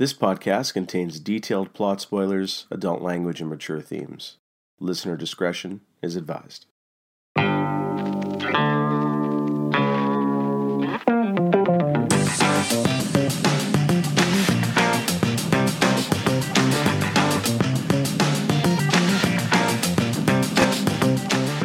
This podcast contains detailed plot spoilers, adult language, and mature themes. Listener discretion is advised.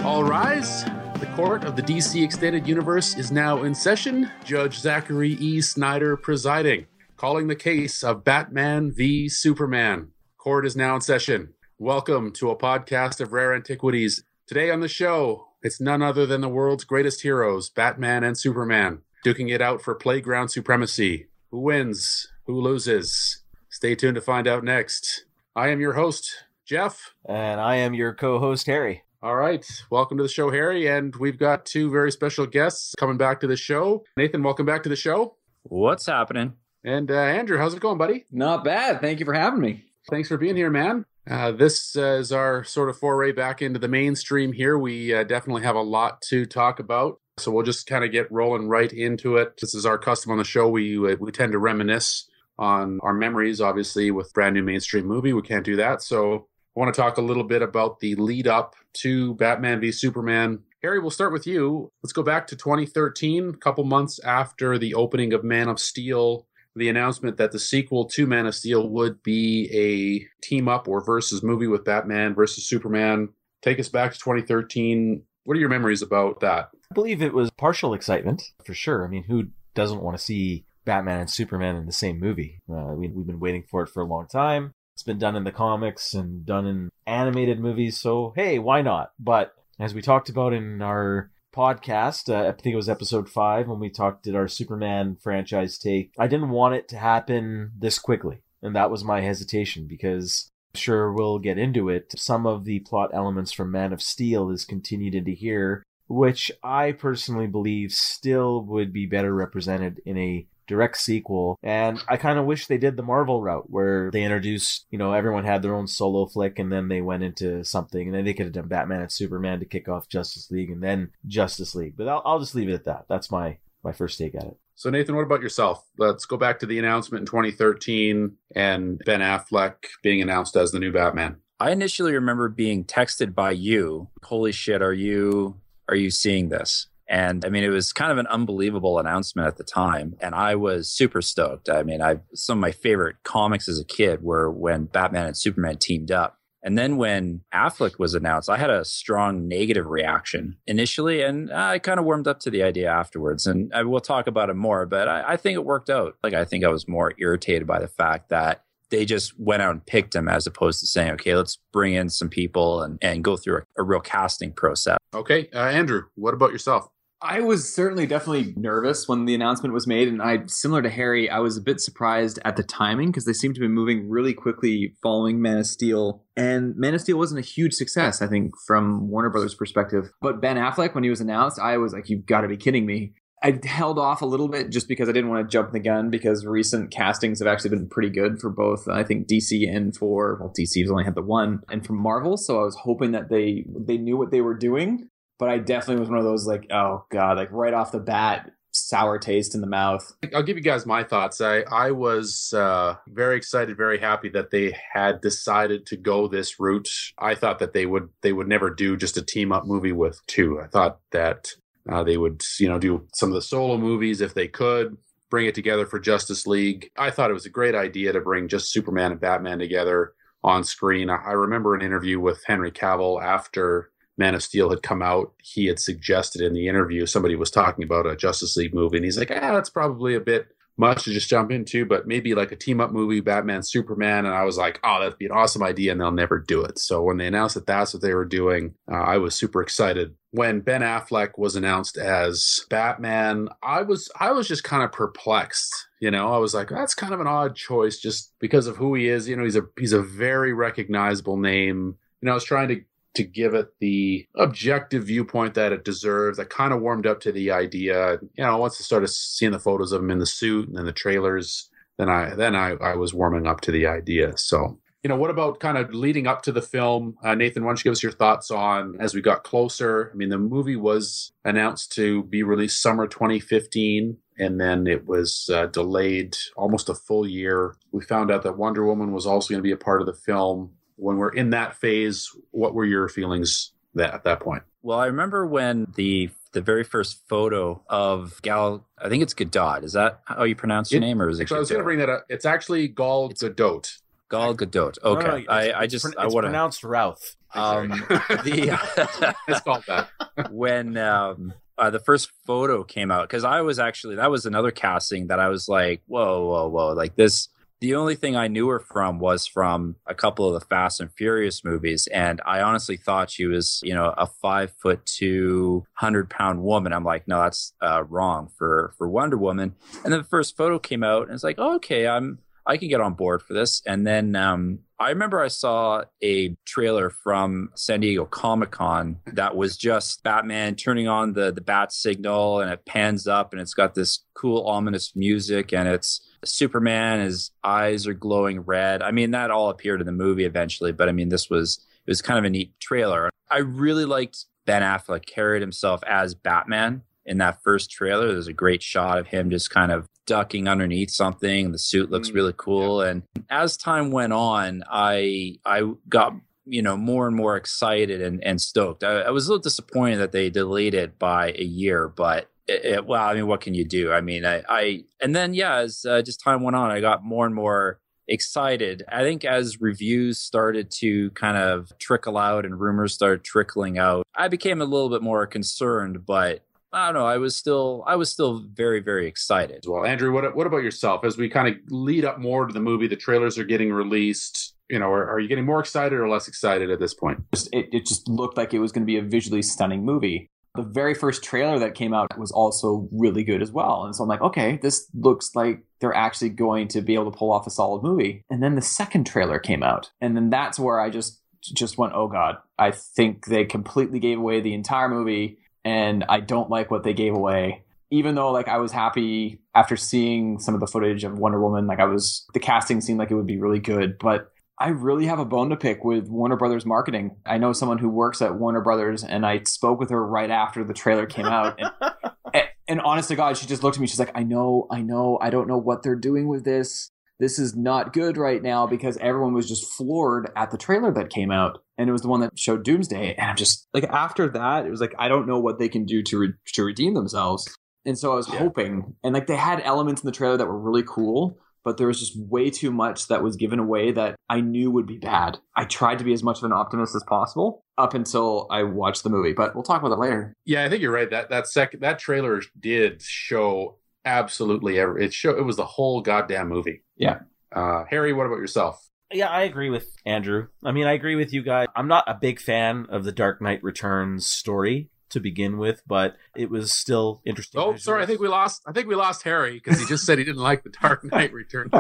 All rise. The court of the DC Extended Universe is now in session. Judge Zachary E. Snyder presiding, calling the case of Batman v Superman. Court is now in session. Welcome to a podcast of rare antiquities. Today on the show, it's none other than the world's greatest heroes, Batman and Superman, duking it out for playground supremacy. Who wins? Who loses? Stay tuned to find out next. I am your host, Jeff. And I am your co host, Harry. All right. Welcome to the show, Harry. And we've got two very special guests coming back to the show. Nathan, welcome back to the show. What's happening? And uh, Andrew, how's it going, buddy? Not bad. Thank you for having me. Thanks for being here, man. Uh, this uh, is our sort of foray back into the mainstream here. We uh, definitely have a lot to talk about. So we'll just kind of get rolling right into it. This is our custom on the show. We, uh, we tend to reminisce on our memories, obviously, with brand new mainstream movie. We can't do that. So I want to talk a little bit about the lead up to Batman v Superman. Harry, we'll start with you. Let's go back to 2013, a couple months after the opening of Man of Steel. The announcement that the sequel to Man of Steel would be a team up or versus movie with Batman versus Superman. Take us back to 2013. What are your memories about that? I believe it was partial excitement, for sure. I mean, who doesn't want to see Batman and Superman in the same movie? Uh, we, we've been waiting for it for a long time. It's been done in the comics and done in animated movies, so hey, why not? But as we talked about in our podcast, uh, I think it was episode five when we talked at our Superman franchise take, I didn't want it to happen this quickly. And that was my hesitation because I'm sure we'll get into it. Some of the plot elements from Man of Steel is continued into here, which I personally believe still would be better represented in a direct sequel. And I kind of wish they did the Marvel route where they introduced, you know, everyone had their own solo flick and then they went into something and then they could have done Batman and Superman to kick off Justice League and then Justice League. But I'll, I'll just leave it at that. That's my, my first take at it. So, Nathan, what about yourself? Let's go back to the announcement in 2013 and Ben Affleck being announced as the new Batman. I initially remember being texted by you, "Holy shit, are you are you seeing this?" And I mean, it was kind of an unbelievable announcement at the time, and I was super stoked. I mean, I some of my favorite comics as a kid were when Batman and Superman teamed up. And then when Affleck was announced, I had a strong negative reaction initially, and I kind of warmed up to the idea afterwards. And I will talk about it more, but I, I think it worked out. Like, I think I was more irritated by the fact that they just went out and picked him as opposed to saying, okay, let's bring in some people and, and go through a, a real casting process. Okay, uh, Andrew, what about yourself? I was certainly definitely nervous when the announcement was made, and I, similar to Harry, I was a bit surprised at the timing because they seemed to be moving really quickly following Man of Steel. And Man of Steel wasn't a huge success, I think, from Warner Brothers' perspective. But Ben Affleck, when he was announced, I was like, "You've got to be kidding me!" I held off a little bit just because I didn't want to jump the gun because recent castings have actually been pretty good for both I think DC and for well DC's only had the one and from Marvel so I was hoping that they they knew what they were doing but I definitely was one of those like, oh god, like right off the bat, sour taste in the mouth. I'll give you guys my thoughts. I I was uh, very excited, very happy that they had decided to go this route. I thought that they would they would never do just a team up movie with two. I thought that uh, they would you know do some of the solo movies if they could bring it together for Justice League. I thought it was a great idea to bring just Superman and Batman together on screen. I, I remember an interview with Henry Cavill after Man of Steel had come out, he had suggested in the interview somebody was talking about a Justice League movie, and he's like, "Ah, that's probably a bit much to just jump into, but maybe like a team up movie, Batman, Superman." And I was like, "Oh, that'd be an awesome idea," and they'll never do it. So when they announced that that's what they were doing, uh, I was super excited. When Ben Affleck was announced as Batman, I was I was just kind of perplexed. You know, I was like, "That's kind of an odd choice, just because of who he is." You know, he's a he's a very recognizable name. You know, I was trying to to give it the objective viewpoint that it deserves. I kind of warmed up to the idea. You know, once I started seeing the photos of him in the suit and then the trailers, then I then I, I was warming up to the idea. So, you know, what about kind of leading up to the film? Uh, Nathan, why don't you give us your thoughts on as we got closer? I mean, the movie was announced to be released summer 2015. and then it was uh, delayed almost a full year. We found out that Wonder Woman was also going to be a part of the film. When we're in that phase, what were your feelings that at that point? Well, I remember when the the very first photo of Gal, I think it's Gadot. Is that how you pronounce your It- name, or is it? So I was going to bring that up. It's actually Gal Gadot. Gal Gadot. Okay, no, it's- I, I just pron- I it's want to pronounced Routh. um, the it's called that. when um, uh, the first photo came out because I was actually that was another casting that I was like, whoa, whoa, whoa, like this. The only thing I knew her from was from a couple of the Fast and Furious movies, and I honestly thought she was, you know, a five foot two, hundred pound woman. I'm like, no, that's uh, wrong for for Wonder Woman. And then the first photo came out, and it's like, oh, okay, I'm I can get on board for this. And then um, I remember I saw a trailer from San Diego Comic Con that was just Batman turning on the the bat signal, and it pans up, and it's got this cool ominous music, and it's Superman. His eyes are glowing red. I mean, that all appeared in the movie eventually, but I mean, this was it was kind of a neat trailer. I really liked Ben Affleck carried himself as Batman in that first trailer. There's a great shot of him just kind of ducking underneath something. The suit looks Mm, really cool. And as time went on, I I got you know more and more excited and, and stoked. I, I was a little disappointed that they delayed it by a year, but it, it, well, I mean, what can you do? I mean, I, I and then yeah, as uh, just time went on, I got more and more excited. I think as reviews started to kind of trickle out and rumors started trickling out, I became a little bit more concerned, but I don't know. I was still, I was still very, very excited. well. Andrew, what what about yourself? As we kind of lead up more to the movie, the trailers are getting released. You know, are, are you getting more excited or less excited at this point? just it, it just looked like it was going to be a visually stunning movie. The very first trailer that came out was also really good as well. And so I'm like, okay, this looks like they're actually going to be able to pull off a solid movie. And then the second trailer came out. And then that's where I just just went, oh God, I think they completely gave away the entire movie and I don't like what they gave away. Even though like I was happy after seeing some of the footage of Wonder Woman, like I was the casting seemed like it would be really good, but I really have a bone to pick with Warner Brothers marketing. I know someone who works at Warner Brothers, and I spoke with her right after the trailer came out. And, and, and honest to God, she just looked at me. She's like, I know, I know, I don't know what they're doing with this. This is not good right now because everyone was just floored at the trailer that came out. And it was the one that showed Doomsday. And I'm just like, after that, it was like, I don't know what they can do to, re- to redeem themselves. And so I was Yeah. hoping, and like they had elements in the trailer that were really cool, but there was just way too much that was given away that I knew would be bad. I tried to be as much of an optimist as possible up until I watched the movie, but we'll talk about that later. Yeah, I think you're right. That that second that trailer did show absolutely every. It show it was the whole goddamn movie. Yeah. Uh, Harry, what about yourself? Yeah, I agree with Andrew. I mean, I agree with you guys. I'm not a big fan of the Dark Knight Returns story to begin with, but it was still interesting. Oh, sorry. I think we lost. I think we lost Harry because he just said he didn't like the Dark Knight Returns.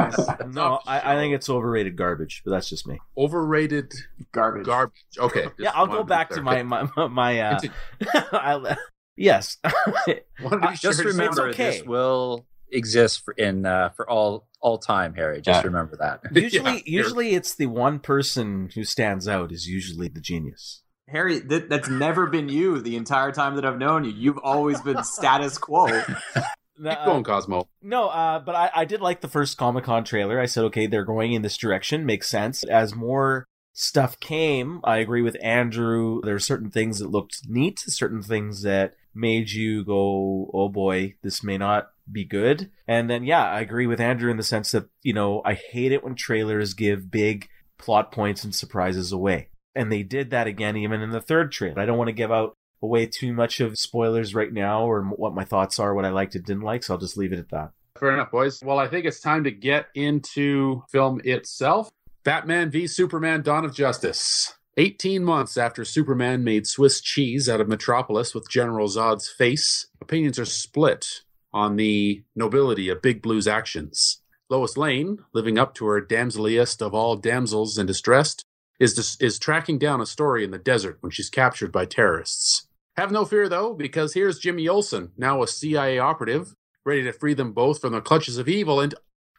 No, I, I think it's overrated garbage, but that's just me. overrated Garbage. garbage. Okay. yeah, I'll go back to my my my, my uh, I'll- yes. Wanted to Just sure to say- remember, okay. this will exist for in uh, for all all time, Harry. Just Yeah. remember that. usually, Yeah, usually it's the one person who stands out is usually the genius. Harry, that, that's never been you the entire time that I've known you. You've always been status quo. Keep going, Cosmo. No, uh, but I, I did like the first Comic Con trailer. I said, okay, they're going in this direction. Makes sense. As more stuff came, I agree with Andrew. There are certain things that looked neat, certain things that made you go, oh boy, this may not be good. And then, yeah, I agree with Andrew in the sense that, you know, I hate it when trailers give big plot points and surprises away. And they did that again even in the third trailer. I don't want to give out away too much of spoilers right now or what my thoughts are, what I liked and didn't like, so I'll just leave it at that. Fair enough, boys. Well, I think it's time to get into film itself. Batman v Superman: Dawn of Justice. 18 months after Superman made Swiss cheese out of Metropolis with General Zod's face, opinions are split on the nobility of Big Blue's actions. Lois Lane, living up to her damseliest of all damsels in distress, is, is tracking down a story in the desert when she's captured by terrorists. Have no fear, though, because here's Jimmy Olsen, now a CIA operative, ready to free them both from the clutches of evil. And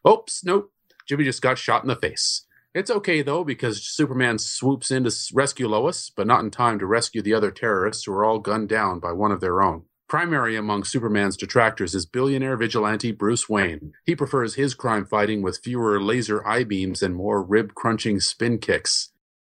oops, nope, Jimmy just got shot in the face. It's okay though, because Superman swoops in to rescue Lois, but not in time to rescue the other terrorists who are all gunned down by one of their own. Primary among Superman's detractors is billionaire vigilante Bruce Wayne. He prefers his crime fighting with fewer laser eye beams and more rib crunching spin kicks.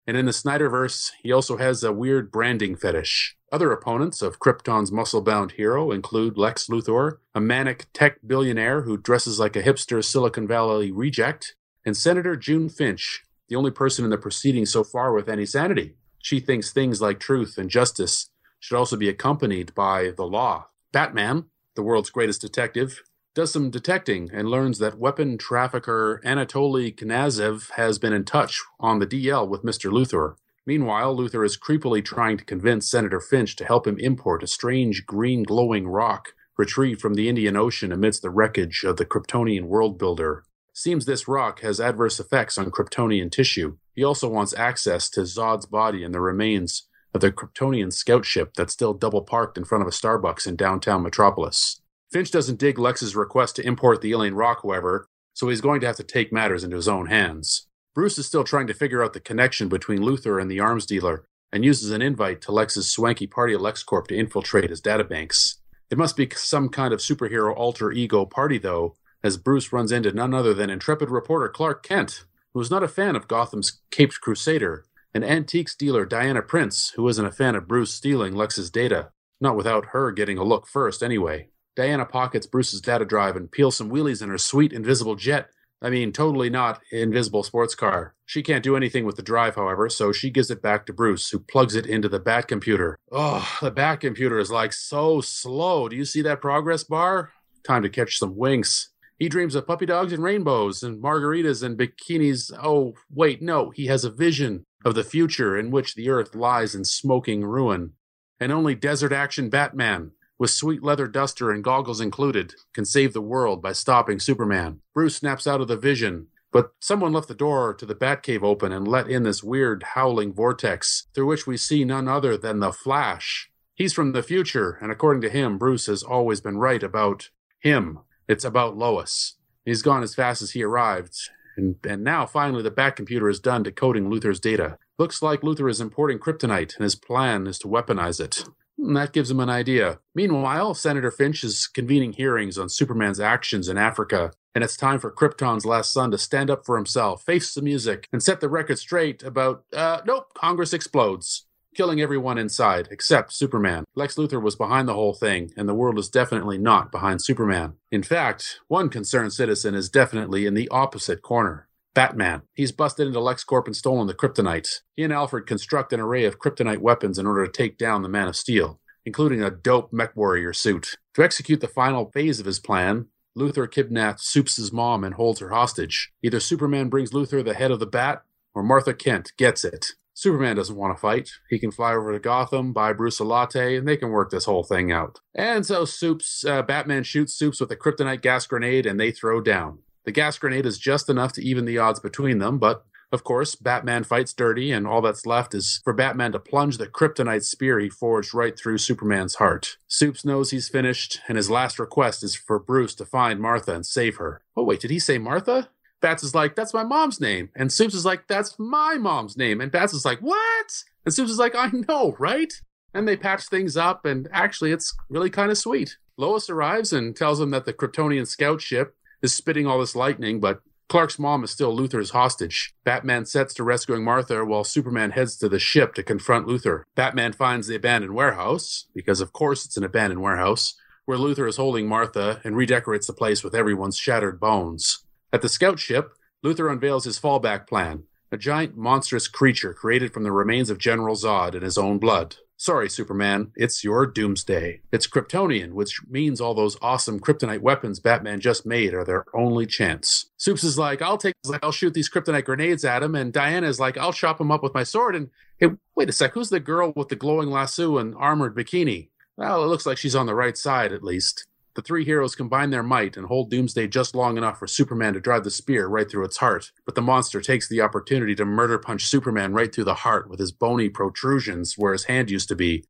And in the Snyderverse, he also has a weird branding fetish. Other opponents of Krypton's muscle bound hero include Lex Luthor, a manic tech billionaire who dresses like a hipster Silicon Valley reject, and Senator June Finch, the only person in the proceedings so far with any sanity. She thinks things like truth and justice should also be accompanied by the law. Batman, the world's greatest detective, does some detecting and learns that weapon trafficker Anatoly Knyazev has been in touch on the DL with Mr. Luthor. Meanwhile, Luthor is creepily trying to convince Senator Finch to help him import a strange green glowing rock retrieved from the Indian Ocean amidst the wreckage of the Kryptonian world builder. Seems this rock has adverse effects on Kryptonian tissue. He also wants access to Zod's body and the remains of the Kryptonian scout ship that's still double parked in front of a Starbucks in downtown Metropolis. Finch doesn't dig Lex's request to import the alien rock, however, so he's going to have to take matters into his own hands. Bruce is still trying to figure out the connection between Luthor and the arms dealer and uses an invite to Lex's swanky party at LexCorp to infiltrate his databanks. It must be some kind of superhero alter ego party, though, as Bruce runs into none other than intrepid reporter Clark Kent, who is not a fan of Gotham's Caped Crusader and antiques dealer Diana Prince, who isn't a fan of Bruce stealing Lex's data, not without her getting a look first anyway. Diana pockets Bruce's data drive and peels some wheelies in her sweet invisible jet. I mean, totally not invisible sports car. She can't do anything with the drive, however, so she gives it back to Bruce, who plugs it into the Bat computer. Oh, the Bat computer is like so slow. Do you see that progress bar? Time to catch some winks. He dreams of puppy dogs and rainbows and margaritas and bikinis. Oh, wait, no, he has a vision of the future in which the earth lies in smoking ruin. And only desert action Batman, with sweet leather duster and goggles included, can save the world by stopping Superman. Bruce snaps out of the vision, but someone left the door to the Batcave open and let in this weird howling vortex through which we see none other than the Flash. He's from the future, and according to him, Bruce has always been right about him. It's about Lois. He's gone as fast as he arrived, and, and now finally the Bat computer is done decoding Luthor's data. Looks like Luthor is importing kryptonite, and his plan is to weaponize it. And that gives him an idea. Meanwhile, Senator Finch is convening hearings on Superman's actions in Africa, and it's time for Krypton's last son to stand up for himself, face the music, and set the record straight about, uh, nope, Congress explodes killing everyone inside except Superman. Lex Luthor was behind the whole thing, and the world is definitely not behind Superman. In fact, one concerned citizen is definitely in the opposite corner. Batman. He's busted into LexCorp and stolen the kryptonite. He and Alfred construct an array of kryptonite weapons in order to take down the Man of Steel, including a dope mech warrior suit. To execute the final phase of his plan, Luthor kidnaps Supes' mom and holds her hostage. Either Superman brings Luthor the head of the bat, or Martha Kent gets it. Superman doesn't want to fight. He can fly over to Gotham, buy Bruce a latte, and they can work this whole thing out. And so Supes, uh, Batman shoots Supes with a kryptonite gas grenade, and they throw down. The gas grenade is just enough to even the odds between them, but of course, Batman fights dirty, and all that's left is for Batman to plunge the kryptonite spear he forged right through Superman's heart. Supes knows he's finished, and his last request is for Bruce to find Martha and save her. Oh, wait, did he say Martha? Bats is like, that's my mom's name. And Supes is like, that's my mom's name. And Bats is like, what? And Supes is like, I know, right? And they patch things up, and actually, it's really kind of sweet. Lois arrives and tells him that the Kryptonian scout ship is spitting all this lightning, but Clark's mom is still Luthor's hostage. Batman sets to rescuing Martha while Superman heads to the ship to confront Luthor. Batman finds the abandoned warehouse, because of course it's an abandoned warehouse, where Luther is holding Martha and redecorates the place with everyone's shattered bones. At the scout ship, Luthor unveils his fallback plan a giant monstrous creature created from the remains of General Zod in his own blood. Sorry, Superman, it's your doomsday. It's Kryptonian, which means all those awesome kryptonite weapons Batman just made are their only chance. Supes is like, I'll take, I'll shoot these kryptonite grenades at him, and Diana is like, I'll chop him up with my sword. And hey, wait a sec, who's the girl with the glowing lasso and armored bikini? Well, it looks like she's on the right side, at least. The three heroes combine their might and hold Doomsday just long enough for Superman to drive the spear right through its heart. But the monster takes the opportunity to murder punch Superman right through the heart with his bony protrusions where his hand used to be.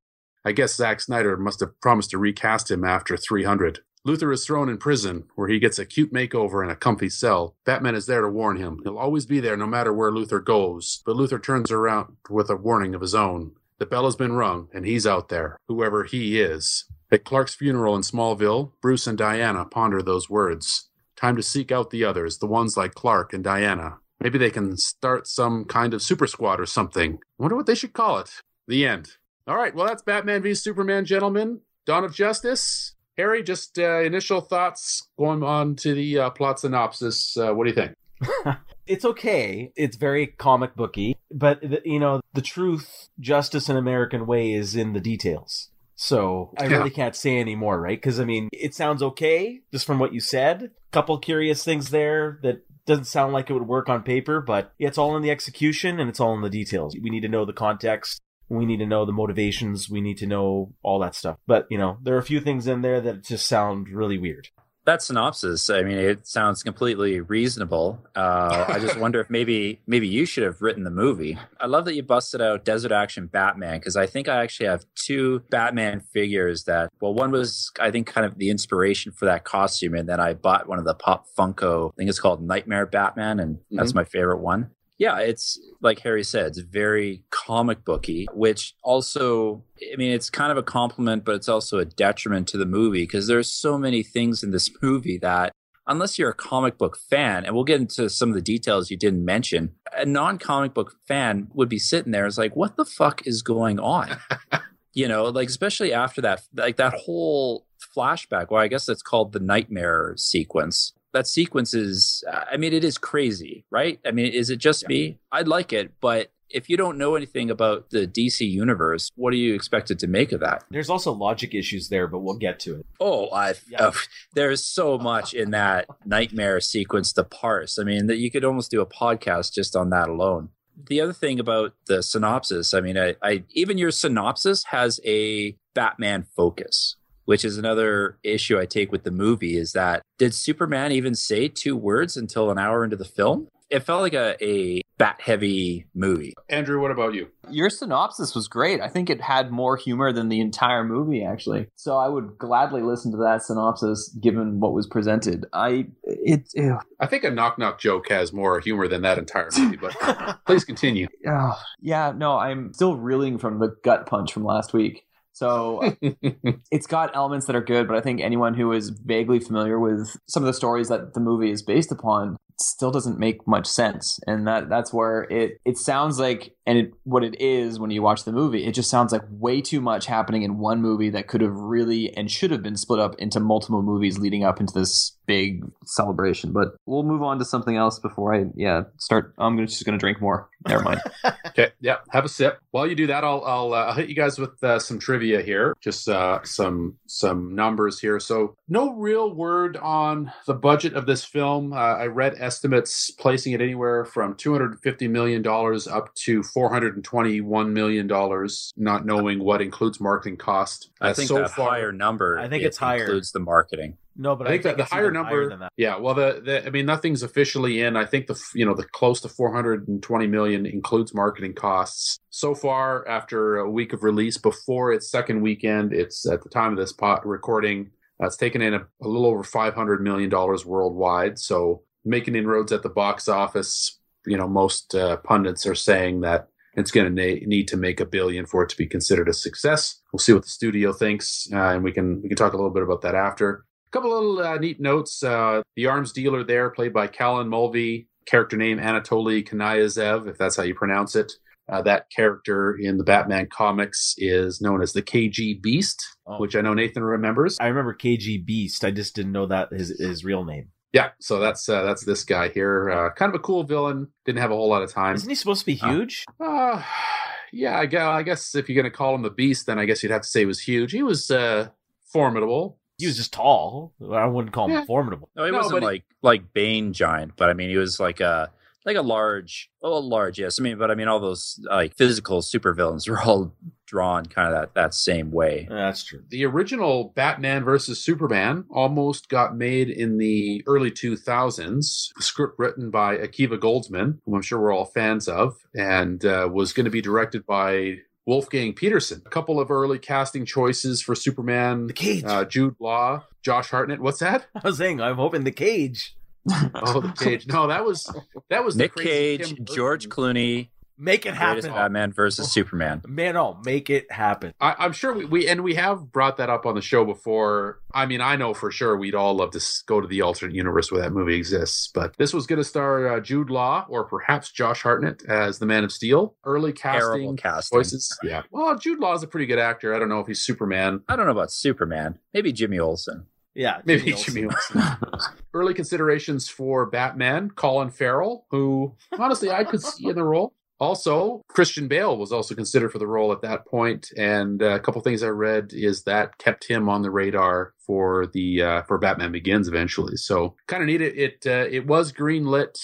I guess Zack Snyder must have promised to recast him after 300. Luthor is thrown in prison, where he gets a cute makeover in a comfy cell. Batman is there to warn him. He'll always be there no matter where Luthor goes, but Luthor turns around with a warning of his own. The bell has been rung, and he's out there, whoever he is. At Clark's funeral in Smallville, Bruce and Diana ponder those words. Time to seek out the others, the ones like Clark and Diana. Maybe they can start some kind of super squad or something. wonder what they should call it. The end. All right, well, that's Batman v Superman, gentlemen. Dawn of Justice. Harry, just uh, initial thoughts going on to the uh, plot synopsis. Uh, what do you think? it's okay. It's very comic booky, but the, you know, the truth, justice, and American way is in the details. So I Yeah. really can't say any more, right? Because I mean, it sounds okay just from what you said. Couple curious things there that doesn't sound like it would work on paper, but it's all in the execution and it's all in the details. We need to know the context. We need to know the motivations. We need to know all that stuff. But you know, there are a few things in there that just sound really weird. That synopsis i mean it sounds completely reasonable. Uh, i just wonder if maybe maybe you should have written the movie. I love that you busted out desert action batman because i think i actually have two batman figures that well one was i think kind of the inspiration for that costume and then i bought one of the pop funko i think it's called nightmare batman and that's my favorite one yeah, it's like Harry said, it's very comic booky, which also, I mean, it's kind of a compliment, but it's also a detriment to the movie because there's so many things in this movie that, unless you're a comic book fan, and we'll get into some of the details you didn't mention, a non comic book fan would be sitting there, is like, what the fuck is going on? you know, like, especially after that, like that whole flashback, well, I guess it's called the nightmare sequence that sequence is i mean it is crazy right? I mean is it just me? I like it but if you don't know anything about the dc universe what are you expected to make of that? There's also logic issues there, but we'll get to it. oh i Yeah. oh, there's so much in that nightmare sequence to parse. I mean that you could almost do a podcast just on that alone. The other thing about the synopsis i mean I, I even your synopsis has a batman focus which is another issue I take with the movie is that did Superman even say two words until an hour into the film? It felt like a, a bat heavy movie. Andrew, what about you? Your synopsis was great. I think it had more humor than the entire movie, actually. So I would gladly listen to that synopsis, given what was presented. I it, ew. I think a knock knock joke has more humor than that entire movie, but please continue. Ugh. yeah, no, I'm still reeling from the gut punch from last week. So uh, it's got elements that are good, but I think anyone who is vaguely familiar with some of the stories that the movie is based upon still doesn't make much sense. And that that's where it it sounds like and it, what it is when you watch the movie, it just sounds like way too much happening in one movie that could have really and should have been split up into multiple movies leading up into this big celebration. But we'll move on to something else before I yeah start. I'm just going to drink more. Never mind. Okay, yeah, have a sip. While you do that, I'll I'll, uh, I'll hit you guys with uh, some trivia here, just uh, some some numbers here. So, no real word on the budget of this film. Uh, I read estimates placing it anywhere from two hundred fifty million dollars up to four hundred and twenty one million dollars, not knowing what includes marketing cost. I Uh, think so that far, higher number I think it it's higher. includes the marketing. No, but I think that the higher even number, than that. yeah. Well, the, the I mean, nothing's officially in. I think the you know the close to 420 million includes marketing costs so far. After a week of release, before its second weekend, it's at the time of this pot recording, uh, it's taken in a, a little over 500 million dollars worldwide. So making inroads at the box office. You know, most uh, pundits are saying that it's going to na- need to make a billion for it to be considered a success. We'll see what the studio thinks, uh, and we can we can talk a little bit about that after. A couple little uh, neat notes. Uh, the arms dealer there, played by Callan Mulvey, character name Anatoly Kanayazev, if that's how you pronounce it. Uh, that character in the Batman comics is known as the KG Beast, Oh. which I know Nathan remembers. I remember KG Beast. I just didn't know that his his real name. Yeah, so that's uh, that's this guy here. Uh, kind of a cool villain. Didn't have a whole lot of time. Isn't he supposed to be Uh, huge? Uh, yeah, I guess, I guess if you're going to call him the Beast, then I guess you'd have to say he was huge. He was uh, formidable. he was just tall. I wouldn't call him Yeah. formidable. No, he No, wasn't but he- like like Bane giant, but I mean he was like a like a large, oh, large, yes. I mean, but I mean all those like physical supervillains are all drawn kind of that that same way. That's true. the original Batman versus Superman almost got made in the early 2000s. The script written by Akiva Goldsman, whom I'm sure we're all fans of, and uh, was going to be directed by Wolfgang Petersen. A couple of early casting choices for Superman The cage. uh, Jude Law, Josh Hartnett. What's that? I was saying I'm hoping the cage. Oh, the cage. No, that was that was the Nick crazy Cage, George Clooney, Make it Greatest happen. Batman versus Superman. Man, oh, make it happen. I, I'm sure we, we and we have brought that up on the show before. I mean, I know for sure we'd all love to go to the alternate universe where that movie exists, but this was going to star uh, Jude Law or perhaps Josh Hartnett as the Man of Steel. Early Terrible casting casting. choices. Yeah. Well, Jude Law is a pretty good actor. I don't know if he's Superman. I don't know about Superman. Maybe Jimmy Olsen. Yeah, Maybe Olsen. Jimmy Olsen. Early considerations for Batman, Colin Farrell, who honestly I could see in the role. Also, Christian Bale was also considered for the role at that point, and uh, a couple things I read is that kept him on the radar for the uh, for Batman Begins eventually. So kind of neat. It it, uh, it was greenlit.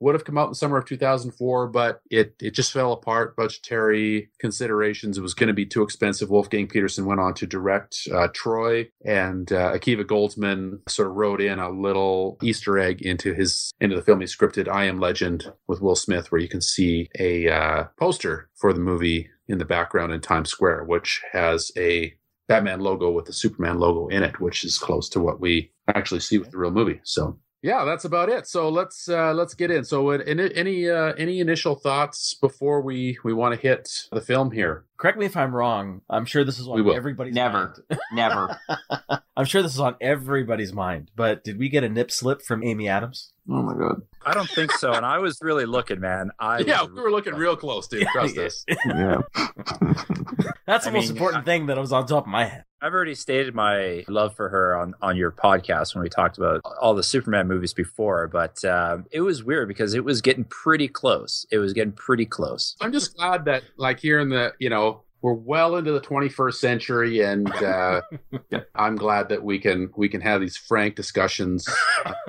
Would have come out in summer of 2004, but it it just fell apart. Budgetary considerations. It was going to be too expensive. Wolfgang Petersen went on to direct uh, Troy, and uh, Akiva Goldsman sort of wrote in a little Easter egg into his into the film he scripted, "I Am Legend" with Will Smith, where you can see a uh, poster for the movie in the background in Times Square, which has a Batman logo with the Superman logo in it, which is close to what we actually see with the real movie. So yeah, that's about it. So let's uh, let's get in. So any any uh, any initial thoughts before we we want to hit the film here? Correct me if I'm wrong. I'm sure this is on will. everybody's Never. mind. Never. I'm sure this is on everybody's mind. But did we get a nip slip from Amy Adams? Oh my god. I don't think so. And I was really looking, man. I yeah, we were looking real close, dude. Trust Yeah. us. Yeah. That's the I most mean, important thing that was on top of my head. I've already stated my love for her on, on your podcast when we talked about all the Superman movies before, but um, it was weird because it was getting pretty close. It was getting pretty close. I'm just glad that like here in the you know we're well into the 21st century, and uh, I'm glad that we can we can have these frank discussions.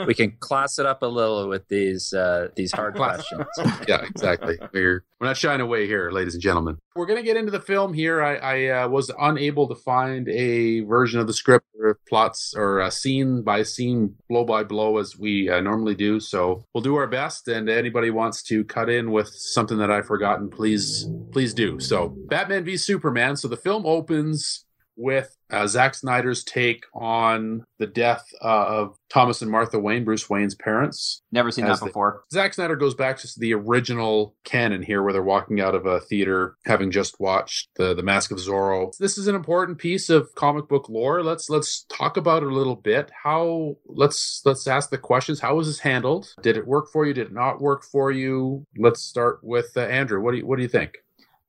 We can class it up a little with these uh, these hard questions. yeah, exactly. We're we're not shying away here, ladies and gentlemen. We're gonna get into the film here. I, I uh, was unable to find a version of the script or plots or uh, scene by scene, blow by blow, as we uh, normally do. So we'll do our best. And anybody wants to cut in with something that I've forgotten, please please do. So Batman v Superman. So the film opens with uh, Zack Snyder's take on the death uh, of Thomas and Martha Wayne, Bruce Wayne's parents. Never seen that the- before. Zack Snyder goes back to the original canon here, where they're walking out of a theater, having just watched the the Mask of Zorro. This is an important piece of comic book lore. Let's let's talk about it a little bit. How let's let's ask the questions. How was this handled? Did it work for you? Did it not work for you? Let's start with uh, Andrew. What do you what do you think?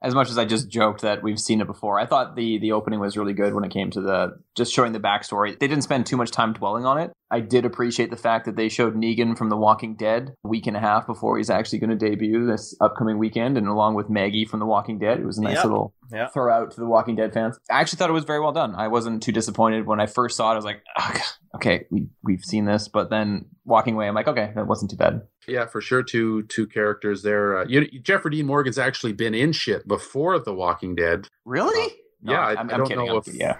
As much as I just joked that we've seen it before, I thought the the opening was really good when it came to the just showing the backstory. They didn't spend too much time dwelling on it. I did appreciate the fact that they showed Negan from The Walking Dead a week and a half before he's actually going to debut this upcoming weekend, and along with Maggie from The Walking Dead. It was a nice Yep. little Yeah. throw out to The Walking Dead fans. I actually thought it was very well done. I wasn't too disappointed when I first saw it. I was like, "Ugh, okay, we we've seen this, but then walking away, I'm like, okay, that wasn't too bad. Yeah, for sure. Two two characters there. Uh, you, Jeffrey Dean Morgan's actually been in shit before The Walking Dead. Really? Yeah, I- I'm, I I'm don't kidding. know I'm if- yeah.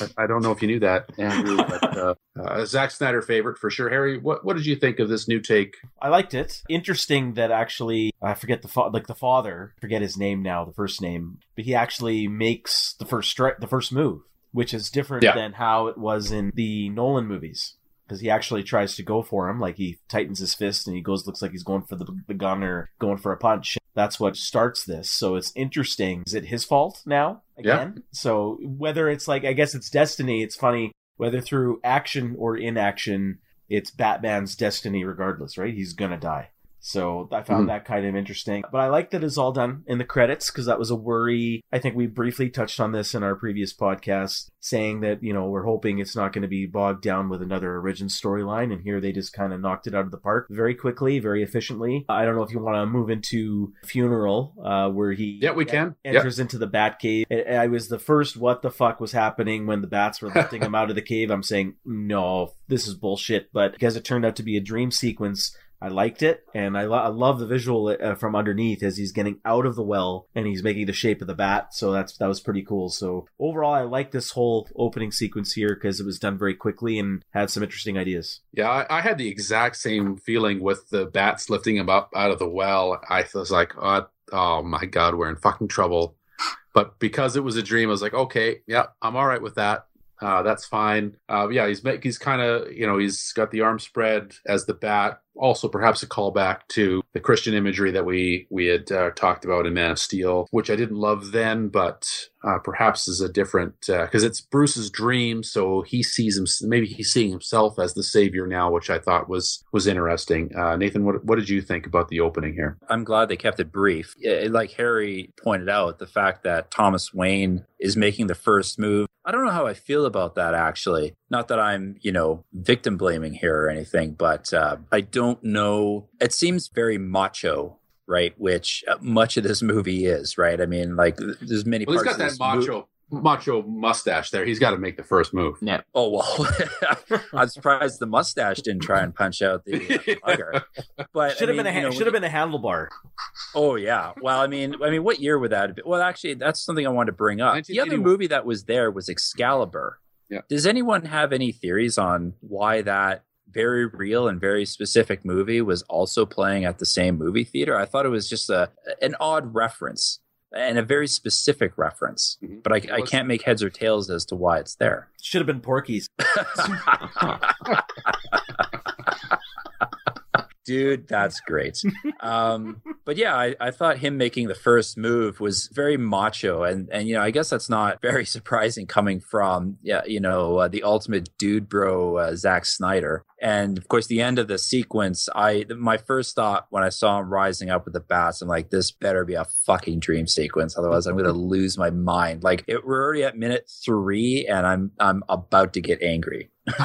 I- I don't know if you knew that, Andrew, but uh, uh, Zack Snyder favorite for sure. Harry, what what did you think of this new take? I liked it. Interesting that actually I forget the fa- like the father, forget his name now, the first name, but he actually makes the first stri- the first move, which is different Yeah. than how it was in the Nolan movies. Because he actually tries to go for him, like he tightens his fist and he goes, looks like he's going for the, the gun or going for a punch. That's what starts this. So it's interesting. Is it his fault now again? So whether it's like, I guess it's destiny. It's funny whether through action or inaction, it's Batman's destiny regardless, right? He's gonna die. So I found Mhm. that kind of interesting. But I like that it's all done in the credits because that was a worry. I think we briefly touched on this in our previous podcast, saying that, you know, we're hoping it's not going to be bogged down with another origin storyline. And here they just kind of knocked it out of the park very quickly, very efficiently. I don't know if you want to move into Funeral, uh, where he Yeah, we can. Yeah. enters into the bat cave. I I was the first what the fuck was happening when the bats were lifting him out of the cave. I'm saying, no, this is bullshit. But because it turned out to be a dream sequence, I liked it. And I, lo- I love the visual uh, from underneath as he's getting out of the well and he's making the shape of the bat. So that's that was pretty cool. So overall, I like this whole opening sequence here because it was done very quickly and had some interesting ideas. Yeah, I, I had the exact same feeling with the bats lifting him up out of the well. I was like, oh, oh my god, we're in fucking trouble. But because it was a dream, I was like, okay, yeah, I'm all right with that. Uh, that's fine. Uh, yeah, he's he's kind of you know he's got the arm spread as the bat. Also, perhaps a callback to the Christian imagery that we we had uh, talked about in Man of Steel, which I didn't love then, but uh, perhaps is a different because uh, it's Bruce's dream, so he sees him. Maybe he's seeing himself as the savior now, which I thought was was interesting. Uh, Nathan, what what did you think about the opening here? I'm glad they kept it brief. Like Harry pointed out, the fact that Thomas Wayne is making the first move. I don't know how I feel about that actually. Not that I'm, you know, victim blaming here or anything, but uh, I don't know. It seems very macho right? Which uh, much of this movie is, right? I mean, like there's many. Well, he's got that macho. Macho mustache there. He's got to make the first move. Yeah. Oh well, I'm surprised the mustache didn't try and punch out the uh, But should have been a you know, should have been a handlebar. Oh yeah. Well, I mean, I mean, what year would that? Have been? Well, actually, that's something I wanted to bring up. The other movie that was there was Excalibur. Yeah. Does anyone have any theories on why that very real and very specific movie was also playing at the same movie theater. I thought it was just a an odd reference and a very specific reference, mm-hmm. but I, I, can't make heads or tails as to why it's there. Should have been Porky's. dude that's great um, but yeah I, I, thought him making the first move was very macho and and you know i guess that's not very surprising coming from yeah you know uh, the ultimate dude bro uh, Zack Snyder and of course the end of the sequence i my first thought when i saw him rising up with the bats i'm like this better be a fucking dream sequence otherwise i'm gonna lose my mind like it, we're already at minute three and i'm i'm about to get angry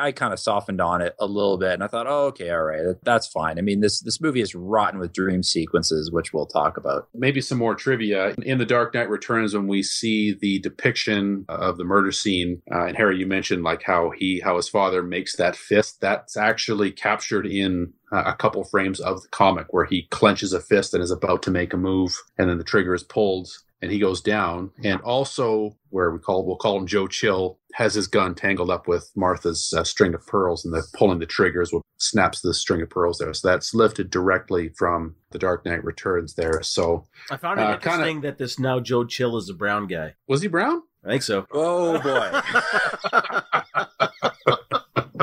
I kind of softened on it a little bit, and I thought, oh, okay, all right, that's fine. I mean, this this movie is rotten with dream sequences, which we'll talk about. Maybe some more trivia in the Dark Knight Returns when we see the depiction of the murder scene, uh, and Harry, you mentioned like how he how his father makes that fist. That's actually captured in uh, a couple frames of the comic where he clenches a fist and is about to make a move, and then the trigger is pulled and he goes down. And also, where we call we'll call him Joe Chill has his gun tangled up with Martha's uh, string of pearls, and the pulling the triggers will snaps the string of pearls there. So that's lifted directly from the Dark Knight Returns there. So I found it uh, interesting kinda, that this now Joe Chill is a brown guy. Was he brown? I think so. Oh boy.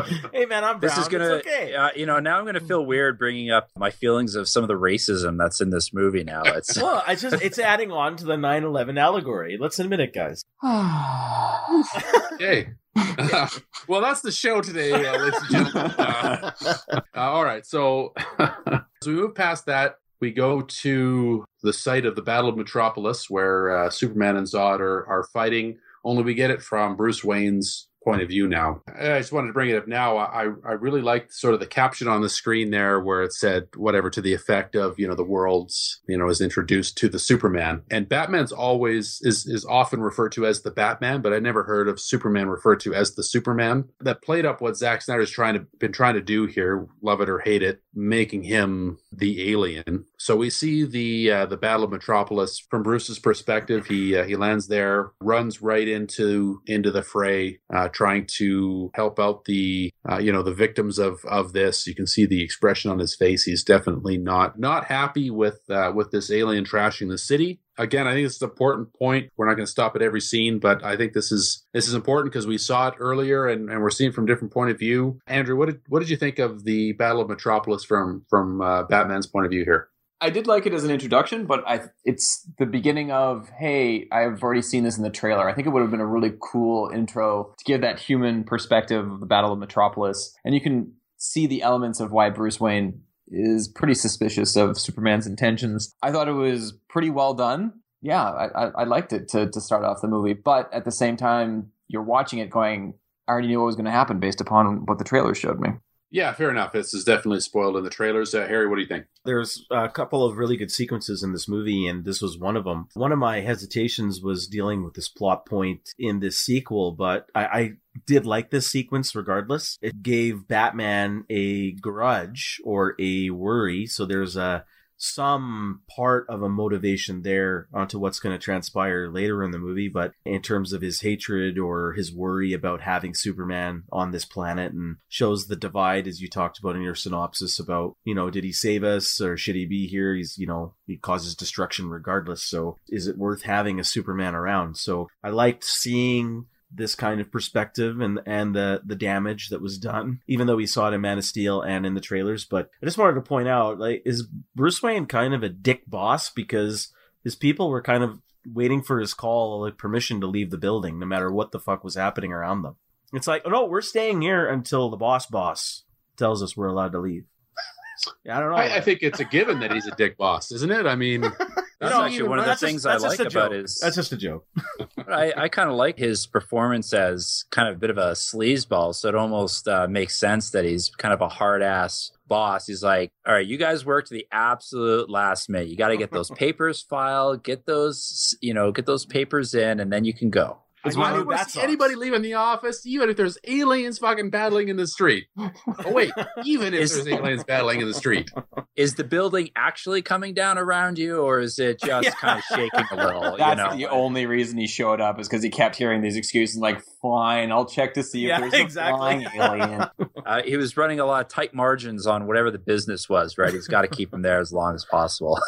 hey man, I'm brown. This is gonna, okay. uh, you know, now I'm gonna feel weird bringing up my feelings of some of the racism that's in this movie. Now it's well, I just it's adding on to the 9/11 allegory. Let's admit it, guys. okay. well, that's the show today, uh, ladies and gentlemen. Uh, uh all right, so as we move past that, we go to the site of the Battle of Metropolis, where uh, Superman and Zod are, are fighting. Only we get it from Bruce Wayne's point of view now. I just wanted to bring it up now. I, I really liked sort of the caption on the screen there where it said whatever to the effect of, you know, the world's, you know, is introduced to the Superman. And Batman's always is is often referred to as the Batman, but I never heard of Superman referred to as the Superman. That played up what Zack Snyder's trying to been trying to do here, love it or hate it, making him the alien. So we see the uh, the Battle of Metropolis from Bruce's perspective. He uh, he lands there, runs right into into the fray, uh, trying to help out the uh, you know the victims of of this. You can see the expression on his face. He's definitely not not happy with uh, with this alien trashing the city again, I think it's an important point. We're not going to stop at every scene, but I think this is this is important because we saw it earlier and, and we're seeing from different point of view. Andrew, what did what did you think of the Battle of Metropolis from from uh, Batman's point of view here? I did like it as an introduction, but I it's the beginning of hey, I've already seen this in the trailer. I think it would have been a really cool intro to give that human perspective of the Battle of Metropolis, and you can see the elements of why Bruce Wayne is pretty suspicious of Superman's intentions. I thought it was pretty well done. Yeah, I, I, I liked it to to start off the movie, but at the same time, you're watching it going, I already knew what was going to happen based upon what the trailer showed me. Yeah, fair enough. This is definitely spoiled in the trailers. Uh, Harry, what do you think? There's a couple of really good sequences in this movie, and this was one of them. One of my hesitations was dealing with this plot point in this sequel, but I, I did like this sequence regardless. It gave Batman a grudge or a worry. So there's a some part of a motivation there onto what's going to transpire later in the movie, but in terms of his hatred or his worry about having Superman on this planet and shows the divide as you talked about in your synopsis about, you know, did he save us or should he be here? He's, you know, he causes destruction regardless. So is it worth having a Superman around? So I liked seeing this kind of perspective and and the the damage that was done, even though we saw it in Man of Steel and in the trailers. But I just wanted to point out, like, is Bruce Wayne kind of a dick boss because his people were kind of waiting for his call, like permission to leave the building, no matter what the fuck was happening around them. It's like, oh no, we're staying here until the boss boss tells us we're allowed to leave. I don't know. I, I think it's a given that he's a dick boss, isn't it? I mean, That's No, actually one of the that's just- things I like about joke. his. That's just a joke. I, I kind of like his performance as kind of a bit of a sleazeball. So it almost uh, makes sense that he's kind of a hard ass boss. He's like, all right, you guys work to the absolute last minute. You got to get those papers filed, get those, you know, get those papers in, and then you can go. I It's one don't want to see anybody leaving the office, even if there's aliens fucking battling in the street. Oh wait, even if Is- there's aliens battling in the street. Is the building actually coming down around you, or is it just Yeah. kind of shaking a little? That's you know? the only reason he showed up is because he kept hearing these excuses like, fine, I'll check to see if Yeah, there's a flying alien. Uh, he was running a lot of tight margins on whatever the business was, right? He's got to keep him there as long as possible.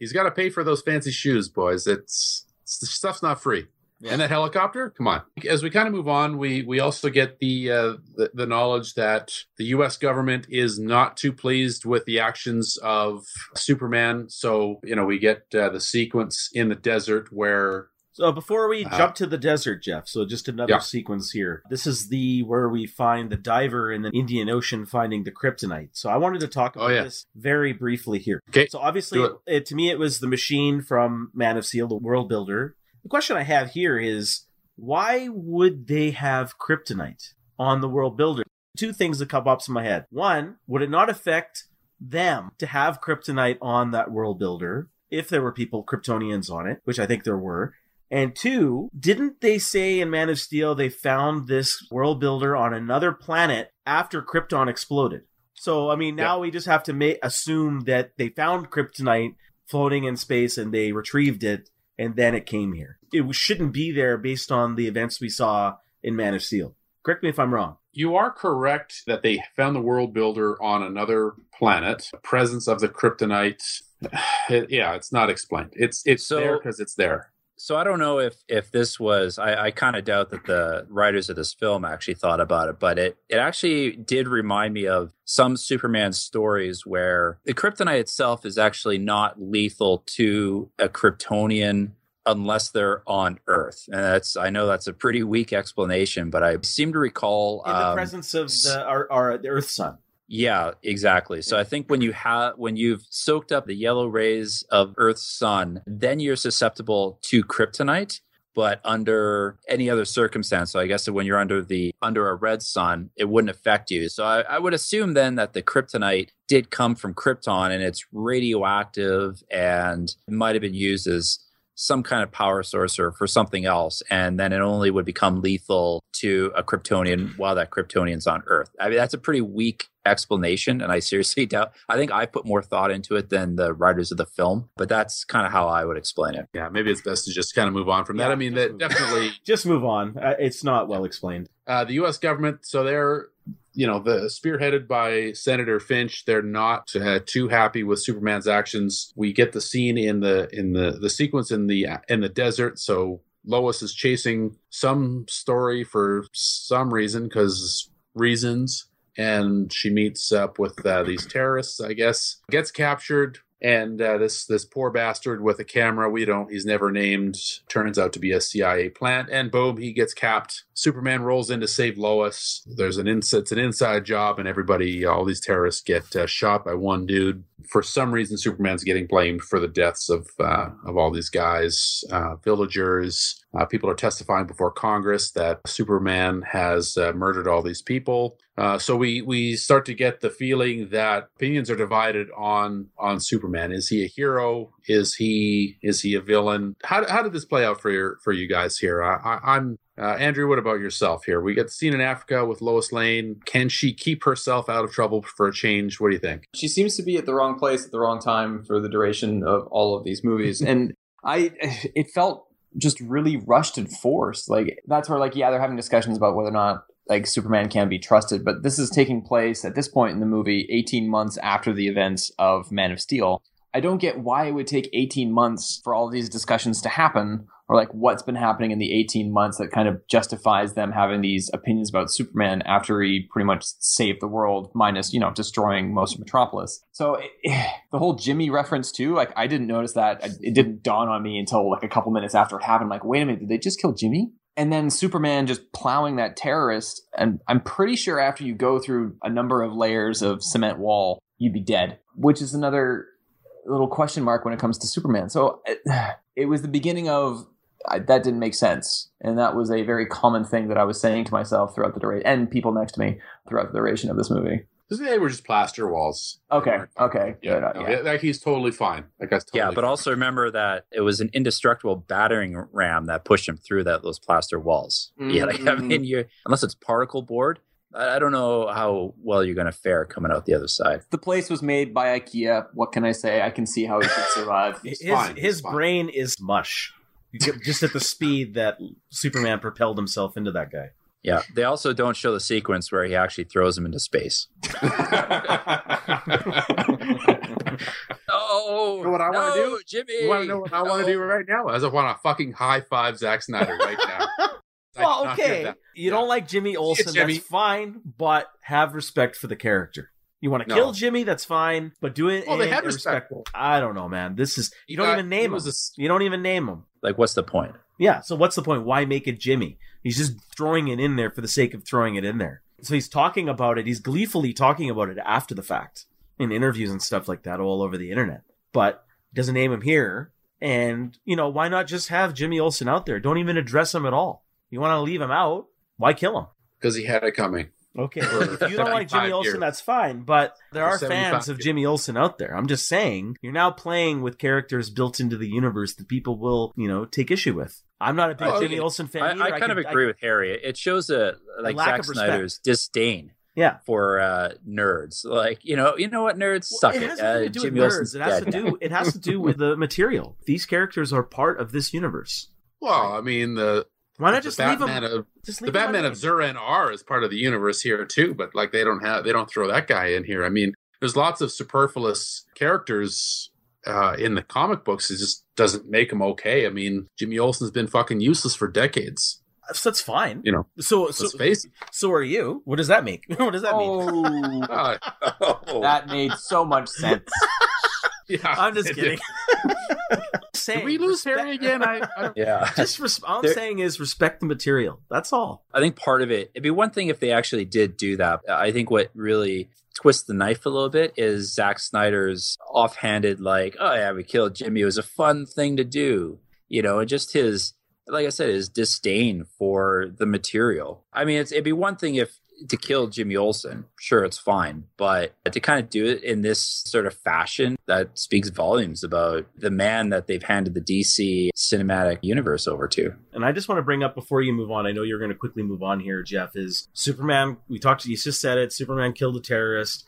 He's got to pay for those fancy shoes, boys. It's, it's the stuff's not free. And that helicopter, come on. As we kind of move on, we we also get the, uh, the the knowledge that the U.S. government is not too pleased with the actions of Superman. So you know we get uh, the sequence in the desert where So before we Uh, jump to the desert, Jeff, so just another Yeah. sequence here. This is the where we find the diver in the Indian Ocean finding the kryptonite. So I wanted to talk about Oh, yeah. this very briefly here. Okay, So obviously, it. it, to me, it was the machine from Man of Steel, the world builder. The question I have here is why would they have kryptonite on the world builder? Two things that come up in my head. One, would it not affect them to have kryptonite on that world builder if there were people Kryptonians on it, which I think there were? And two, didn't they say in Man of Steel they found this world builder on another planet after Krypton exploded? So, I mean, now we just have to ma- assume that they found kryptonite floating in space and they retrieved it and then it came here. It shouldn't be there based on the events we saw in Man of Steel. Correct me if I'm wrong. You are correct that they found the world builder on another planet. The presence of the kryptonite, yeah, it's not explained. It's it's So- there because it's there. So I don't know if if this was I, I kind of doubt that the writers of this film actually thought about it, but it it actually did remind me of some Superman stories where the kryptonite itself is actually not lethal to a Kryptonian unless they're on Earth. And that's I know that's a pretty weak explanation, but I seem to recall In the um, presence of the, our, our the Earth Sun. Yeah, exactly. So I think when you have when you've soaked up the yellow rays of Earth's sun, then you're susceptible to kryptonite. But under any other circumstance, so I guess when you're under the under a red sun, it wouldn't affect you. So I, I would assume then that the kryptonite did come from Krypton and it's radioactive and might have been used as some kind of power source or for something else, and then it only would become lethal to a Kryptonian while that Kryptonian's on Earth. I mean, that's a pretty weak explanation, and I seriously doubt. I think I put more thought into it than the writers of the film, but that's kind of how I would explain it. Yeah, maybe it's best to just kind of move on from that. Yeah, I mean, that definitely Just move on. Uh, it's not well explained. uh, the U.S. government. So they're, you know, the spearheaded by Senator Finch. They're not uh, too happy with Superman's actions. We get the scene in the in the the sequence in the in the desert. So Lois is chasing some story for some reason because reasons. And she meets up with uh, these terrorists, I guess. Gets captured, and uh, this this poor bastard with a camera we don't he's never named turns out to be a cia plant. And boom he gets capped. Superman rolls in to save lois. There's an ins- it's an inside job and everybody all these terrorists get uh, shot by one dude. For some reason superman's getting blamed for the deaths of uh, of all these guys uh, villagers. Uh, people are testifying before congress that superman has uh, murdered all these people uh, so we we start to get the feeling that opinions are divided on on Superman. Is he a hero? Is he is he a villain? How, how did this play out for your for you guys here? I, I, I'm uh, Andrew. What about yourself here? We get the scene in Africa with Lois Lane. Can she keep herself out of trouble for a change? What do you think? she seems to be at the wrong place at the wrong time for the duration of all of these movies and i it felt just really rushed and forced like that's where like yeah they're having discussions about whether or not like superman can be trusted but this is taking place at this point in the movie 18 months after the events of man of steel I don't get why it would take 18 months for all these discussions to happen, or like what's been happening in the 18 months that kind of justifies them having these opinions about Superman after he pretty much saved the world, minus, you know, destroying most of Metropolis. So it, the whole Jimmy reference too, like I didn't notice that. It didn't dawn on me until like a couple minutes after it happened. I'm like, wait a minute, did they just kill Jimmy? And then Superman just plowing that terrorist. And I'm pretty sure after you go through a number of layers of cement wall, you'd be dead, which is another little question mark when it comes to Superman. So it, it was the beginning of I, that didn't make sense, and that was a very common thing that I was saying to myself throughout the duration, and people next to me throughout the duration of this movie. They were just plaster walls. Okay. Okay. Yeah. Good. No, yeah. Like he's totally fine. Like that's totally yeah, but fine. also remember that it was an indestructible battering ram that pushed him through that those plaster walls. Yeah, like, I Mm. mean, you unless it's particle board, I, I don't know how well you're going to fare coming out the other side. The place was made by IKEA. What can I say? I can see how he could survive. his fine, his fine. brain is mush. Just at the speed that Superman propelled himself into that guy. Yeah, they also don't show the sequence where he actually throws him into space. Oh, You know what I wanna no, do? Jimmy? you want to know what I want to do No. right now? As I want to fucking high five Zack Snyder right now. I Well, okay. that. You don't like Jimmy Olsen, Jimmy. that's fine, but have respect for the character. You want to No. kill Jimmy, that's fine, but do it Well, they in had a respect. respectful. I don't know, man. This is you don't got- even name him. was a s- You don't even name him. Like, what's the point? Yeah. So what's the point? Why make it Jimmy? He's just throwing it in there for the sake of throwing it in there. So he's talking about it. He's gleefully talking about it after the fact in interviews and stuff like that all over the internet. But doesn't name him here. And you know why not just have Jimmy Olsen out there? Don't even address him at all. You want to leave him out? Why kill him? because he had it coming. Okay. If you don't like Jimmy 75 Olsen, years. that's fine. But there are 75 fans of years. Jimmy Olsen out there. I'm just saying, you're now playing with characters built into the universe that people will, you know, take issue with. I'm not a big Oh, Jimmy okay. Olsen fan. I, either. I kind of could- agree with Harry. It shows a like Zack. Snyder's disdain Yeah. for uh, nerds. Like, you know, you know what, nerds Well, suck it it. has Uh, to do Jimmy with Olsen's nerds. It has to now. do. It has to do with the material. These characters are part of this universe. Well, I mean the Why not the just leave Batman them? of Just the leave 'em Batman of. Zur-En-Arrh is part of the universe here too, but like they don't have they don't throw that guy in here. I mean, there's lots of superfluous characters uh, in the comic books. It just doesn't make them okay. I mean, Jimmy Olsen's been fucking useless for decades. So that's fine. You know, So so let's face it. so are you? What does that make? what does that mean? Oh, Uh, Oh. that made so much sense. yeah, I'm just kidding. Did. saying, Did we lose respect- Harry again? I, I yeah. Just res- all I'm There- saying is respect the material. That's all. I think part of it, it'd be one thing if they actually did do that. I think what really twists the knife a little bit is Zack Snyder's offhanded, like, oh, yeah, we killed Jimmy. It was a fun thing to do. You know, and just his, like I said, his disdain for the material. I mean, it's, it'd be one thing if to kill Jimmy Olsen, sure, it's fine. But to kind of do it in this sort of fashion, that speaks volumes about the man that they've handed the DC cinematic universe over to. And I just want to bring up before you move on. I know you're going to quickly move on here, Jeff. Is Superman? We talked. You just said it. Superman killed a terrorist.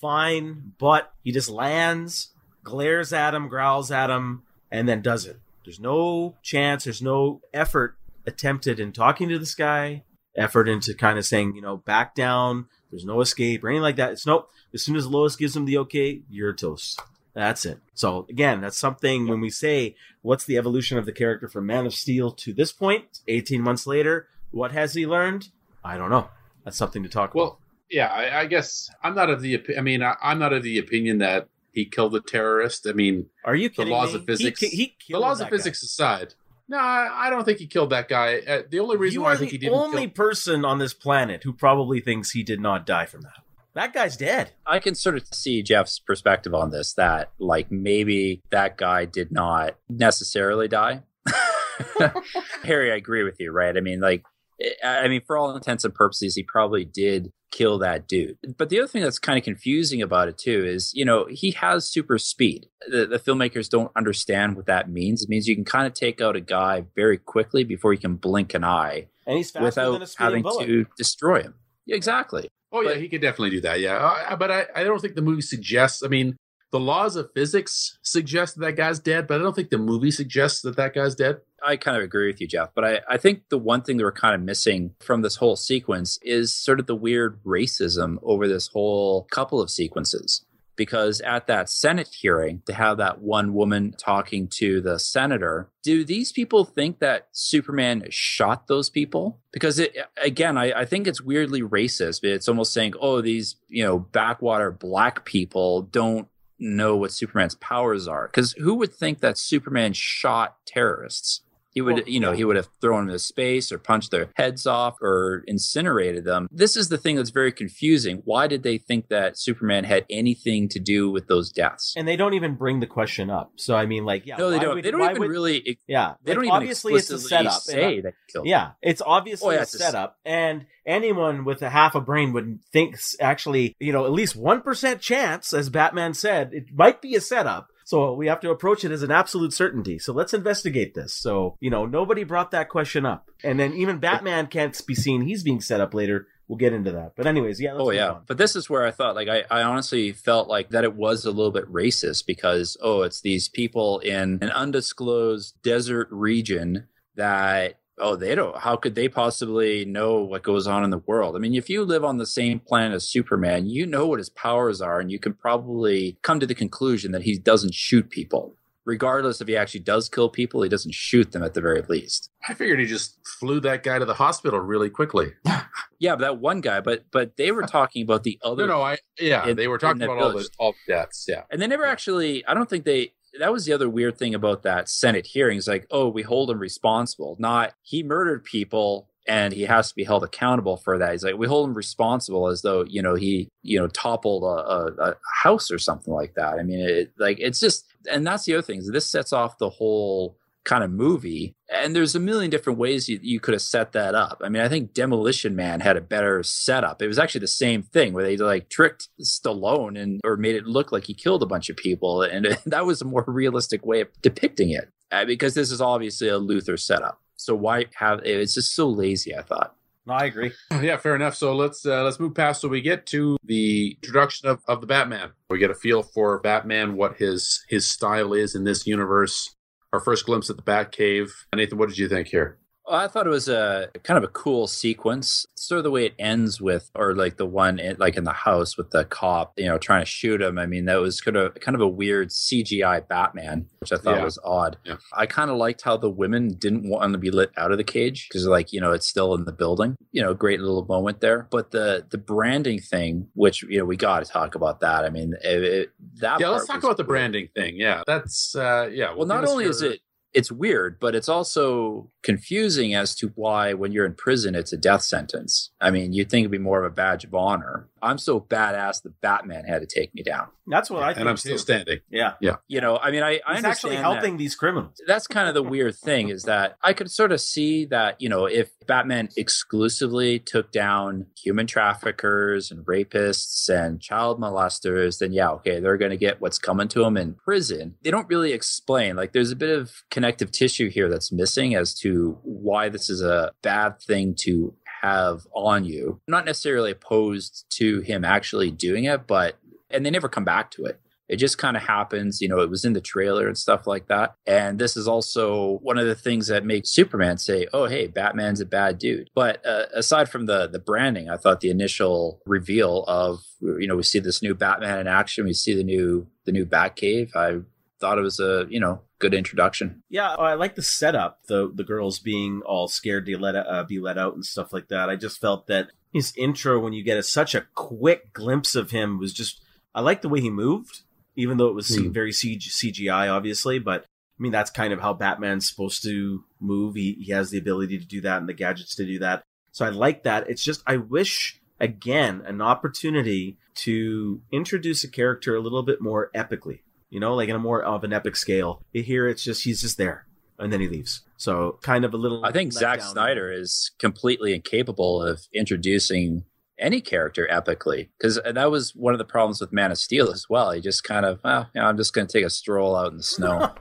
Fine, but he just lands, glares at him, growls at him, and then does it. There's no chance. There's no effort attempted in talking to this guy. Effort into kind of saying, you know, back down. There's no escape or anything like that. It's nope. As soon as Lois gives him the okay, you're toast. That's it. So again, that's something when we say what's the evolution of the character from Man of Steel to this point, 18 months later, what has he learned? I don't know. That's something to talk about. Well, yeah, I, I guess I'm not of the. I mean, I, I'm not of the opinion that he killed the terrorist. I mean. Are you kidding laws me? of physics- He, he the laws of guy. physics aside, no, I, I don't think he killed that guy. Uh, the only reason You why are I think he the didn't only kill, person on this planet who probably thinks he did not die from that. That guy's dead. I can sort of see Jeff's perspective on this that like maybe that guy did not necessarily die. Harry, I agree with you, right? I mean, like, I I mean, for all intents and purposes, he probably did kill that dude. But the other thing that's kind of confusing about it too is, you know, he has super speed. The, the filmmakers don't understand what that means. It means you can kind of take out a guy very quickly before you can blink an eye And he's faster than without a speeding having bullet. to destroy him. Exactly. Oh yeah, But- he could definitely do that. Yeah, Uh, but I, I don't think the movie suggests. I mean, the laws of physics suggest that that guy's dead, but I don't think the movie suggests that that guy's dead. I kind of agree with you, Jeff. But I, I think the one thing that we're kind of missing from this whole sequence is sort of the weird racism over this whole couple of sequences. because at that Senate hearing, to have that one woman talking to the senator, do these people think that Superman shot those people? Because it, again, I, I think it's weirdly racist. It's almost saying, oh, these, you know, backwater black people don't know what Superman's powers are. Because who would think that Superman shot terrorists? He would, Well, you know, he would have thrown them into space or punched their heads off or incinerated them. This is the thing that's very confusing. Why did they think that Superman had anything to do with those deaths? And they don't even bring the question up. So I mean, like, yeah, no, they don't. would- they don't even would- really. Yeah, They like, don't even obviously it's a setup. say that killed. Yeah, it's obviously Oh, yeah, a it's a setup, and anyone with a half a brain would think actually, you know, at least one percent chance, as Batman said, it might be a setup. So we have to approach it as an absolute certainty. So let's investigate this. So you know, nobody brought that question up, and then even Batman can't be seen; he's being set up later. We'll get into that. But anyways, yeah. Let's oh yeah on. but this is where i thought like I, I honestly felt like that it was a little bit racist because oh it's these people in an undisclosed desert region that oh they don't how could they possibly know what goes on in the world? I mean if you live on the same planet as superman you know what his powers are and you can probably come to the conclusion that he doesn't shoot people. Regardless if he actually does kill people he doesn't shoot them at the very least. I figured he just flew that guy to the hospital really quickly. yeah but that one guy but but they were talking about the other No, no, I yeah, in- they were talking about all the all deaths. Yeah, And they never actually, I don't think they, that was the other weird thing about that Senate hearing is like, oh, we hold him responsible. Not he murdered people and he has to be held accountable for that. He's like, we hold him responsible as though, you know, he, you know, toppled a, a, a house or something like that. I mean, it, like, it's just, and that's the other thing is this sets off the whole kind of movie. And there's a million different ways you, you could have set that up. I mean, I think Demolition Man had a better setup. It was actually the same thing where they like tricked Stallone and or made it look like he killed a bunch of people, and that was a more realistic way of depicting it. Uh, because this is obviously a Luthor setup. So why have it's just so lazy? I thought. No, I agree. yeah, fair enough. So let's uh, let's move past. So we get to the introduction of, of the Batman. We get a feel for Batman, what his his style is in this universe. Our first glimpse at the Batcave. Nathan, what did you think here? I thought it was a kind of a cool sequence. Sort of the way it ends with, or like the one in, like in the house with the cop, you know, trying to shoot him. I mean, that was kind of kind of a weird CGI Batman, which I thought Yeah. was odd. Yeah. I kind of liked how the women didn't want to be lit out of the cage because, like, you know, it's still in the building. You know, great little moment there. But the the branding thing, which you know, we got to talk about that. I mean, it, it, that. yeah, let's talk about the branding thing. Yeah, that's uh, yeah. Well, not only is it it's weird, but it's also confusing as to why when you're in prison it's a death sentence. I mean, you'd think it'd be more of a badge of honor. I'm so badass the Batman had to take me down. That's what I think. and I'm too. still standing. Yeah, Yeah. You know, I mean, I, I he's understand actually that- helping these criminals. that's kind of the weird thing is that I could sort of see that, you know, if Batman exclusively took down human traffickers and rapists and child molesters, then yeah, okay, they're going to get what's coming to them in prison. They don't really explain. Like, there's a bit of connective tissue here that's missing as to why this is a bad thing to have on you. Not necessarily opposed to him actually doing it, but, and they never come back to it. It just kind of happens. You know, it was in the trailer and stuff like that. And this is also one of the things that makes Superman say, "Oh, hey, Batman's a bad dude." But uh, aside from the the branding, I thought the initial reveal of you know we see this new Batman in action, we see the new the new Batcave. I thought it was a you know good introduction. Yeah, I like the setup. The the girls being all scared to let uh, be let out and stuff like that. I just felt that his intro, when you get a, such a quick glimpse of him, was just. I like the way he moved, even though it was Hmm. very CG, CGI, obviously. But I mean, that's kind of how Batman's supposed to move. He he has the ability to do that and the gadgets to do that. So I like that. It's just I wish again an opportunity to introduce a character a little bit more epically you know, like in a more of an epic scale. Here, it's just he's just there, and then he leaves. So kind of a little. I think Zack. Snyder is completely incapable of introducing any character epically because that was one of the problems with Man of Steel as well. He just kind of, well, you know, I'm just going to take a stroll out in the snow.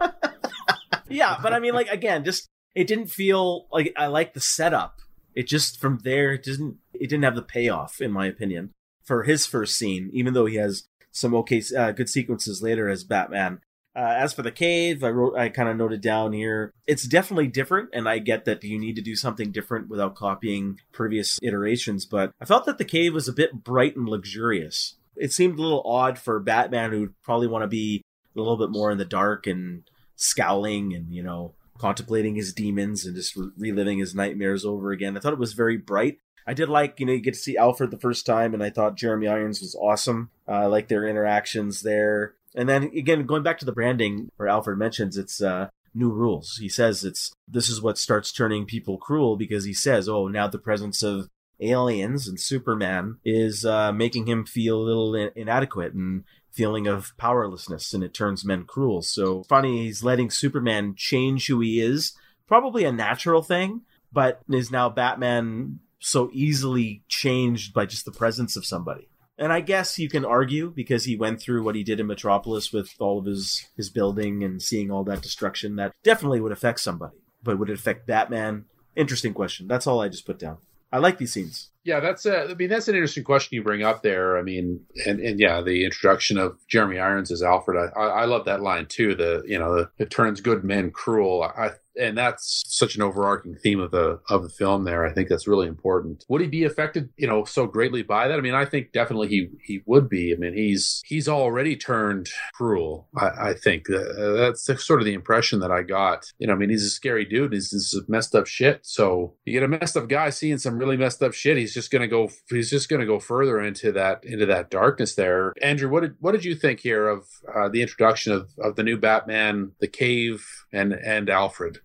yeah, but I mean, like again, just it didn't feel like I like the setup. It just from there, it didn't. It didn't have the payoff, in my opinion, for his first scene. Even though he has some okay, uh, good sequences later as Batman. Uh, as for the cave, I wrote, I kind of noted down here. It's definitely different, and I get that you need to do something different without copying previous iterations. But I felt that the cave was a bit bright and luxurious. It seemed a little odd for Batman, who'd probably want to be a little bit more in the dark and scowling and, you know, contemplating his demons and just re- reliving his nightmares over again. I thought it was very bright. I did like, you know, you get to see Alfred the first time, and I thought Jeremy Irons was awesome. Uh, I like their interactions there. And then again, going back to the branding, where Alfred mentions it's uh, new rules. He says it's this is what starts turning people cruel because he says, oh, now the presence of aliens and Superman is uh, making him feel a little in- inadequate and feeling of powerlessness, and it turns men cruel. So funny, he's letting Superman change who he is. Probably a natural thing, but is now Batman so easily changed by just the presence of somebody. And I guess you can argue because he went through what he did in Metropolis with all of his his building and seeing all that destruction that definitely would affect somebody. But would it affect Batman? Interesting question. That's all I just put down. I like these scenes. Yeah, that's a, I mean that's an interesting question you bring up there. I mean, and and yeah, the introduction of Jeremy Irons as Alfred, I I, I love that line too. The you know the, it turns good men cruel. I and that's such an overarching theme of the of the film there. I think that's really important. Would he be affected you know so greatly by that? I mean i think definitely he he would be. I mean he's he's already turned cruel i, I think. Uh, that's sort of the impression that i got. You know i mean he's a scary dude. He's, he's messed up shit. So you get a messed up guy seeing some really messed up shit he's just gonna go he's just gonna go further into that into that darkness there. Andrew what did what did you think here of uh, the introduction of of the new batman the cave and and alfred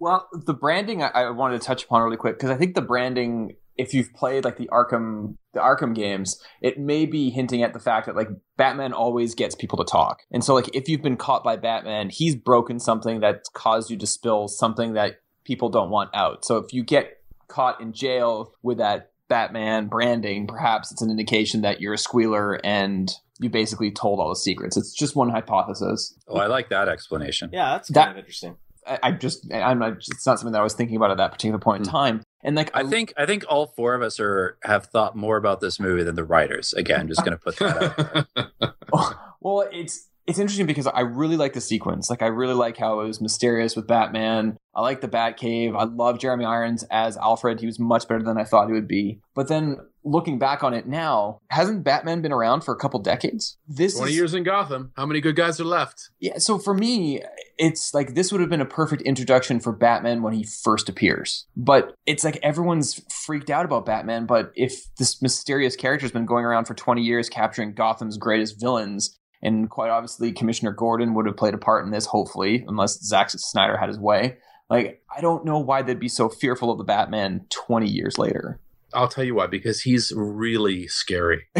well, the branding I, I wanted to touch upon really quick because I think the branding, if you've played like the Arkham the Arkham games, it may be hinting at the fact that like Batman always gets people to talk. And so like if you've been caught by Batman, he's broken something that's caused you to spill something that people don't want out. So if you get caught in jail with that Batman branding, perhaps it's an indication that you're a squealer and you basically told all the secrets. It's just one hypothesis. Oh, I like that explanation. Yeah, that's That- kind of interesting. I, I just I'm not. It's not something that I was thinking about at that particular point in Hmm. time. And like I think I think all four of us are have thought more about this movie than the writers. Again, just going to put that out. well, it's it's interesting because I really like the sequence. Like I really like how it was mysterious with Batman. I like the Batcave. I love Jeremy Irons as Alfred. He was much better than I thought he would be. But then looking back on it now, hasn't Batman been around for a couple decades? This 20 is, years in Gotham. How many good guys are left? Yeah, so for me, it's like this would have been a perfect introduction for Batman when he first appears. But it's like everyone's freaked out about Batman. But if this mysterious character's been going around for 20 years capturing Gotham's greatest villains, and quite obviously Commissioner Gordon would have played a part in this, hopefully, unless Zack Snyder had his way. Like, I don't know why they'd be so fearful of the Batman 20 years later. I'll tell you why, because he's really scary.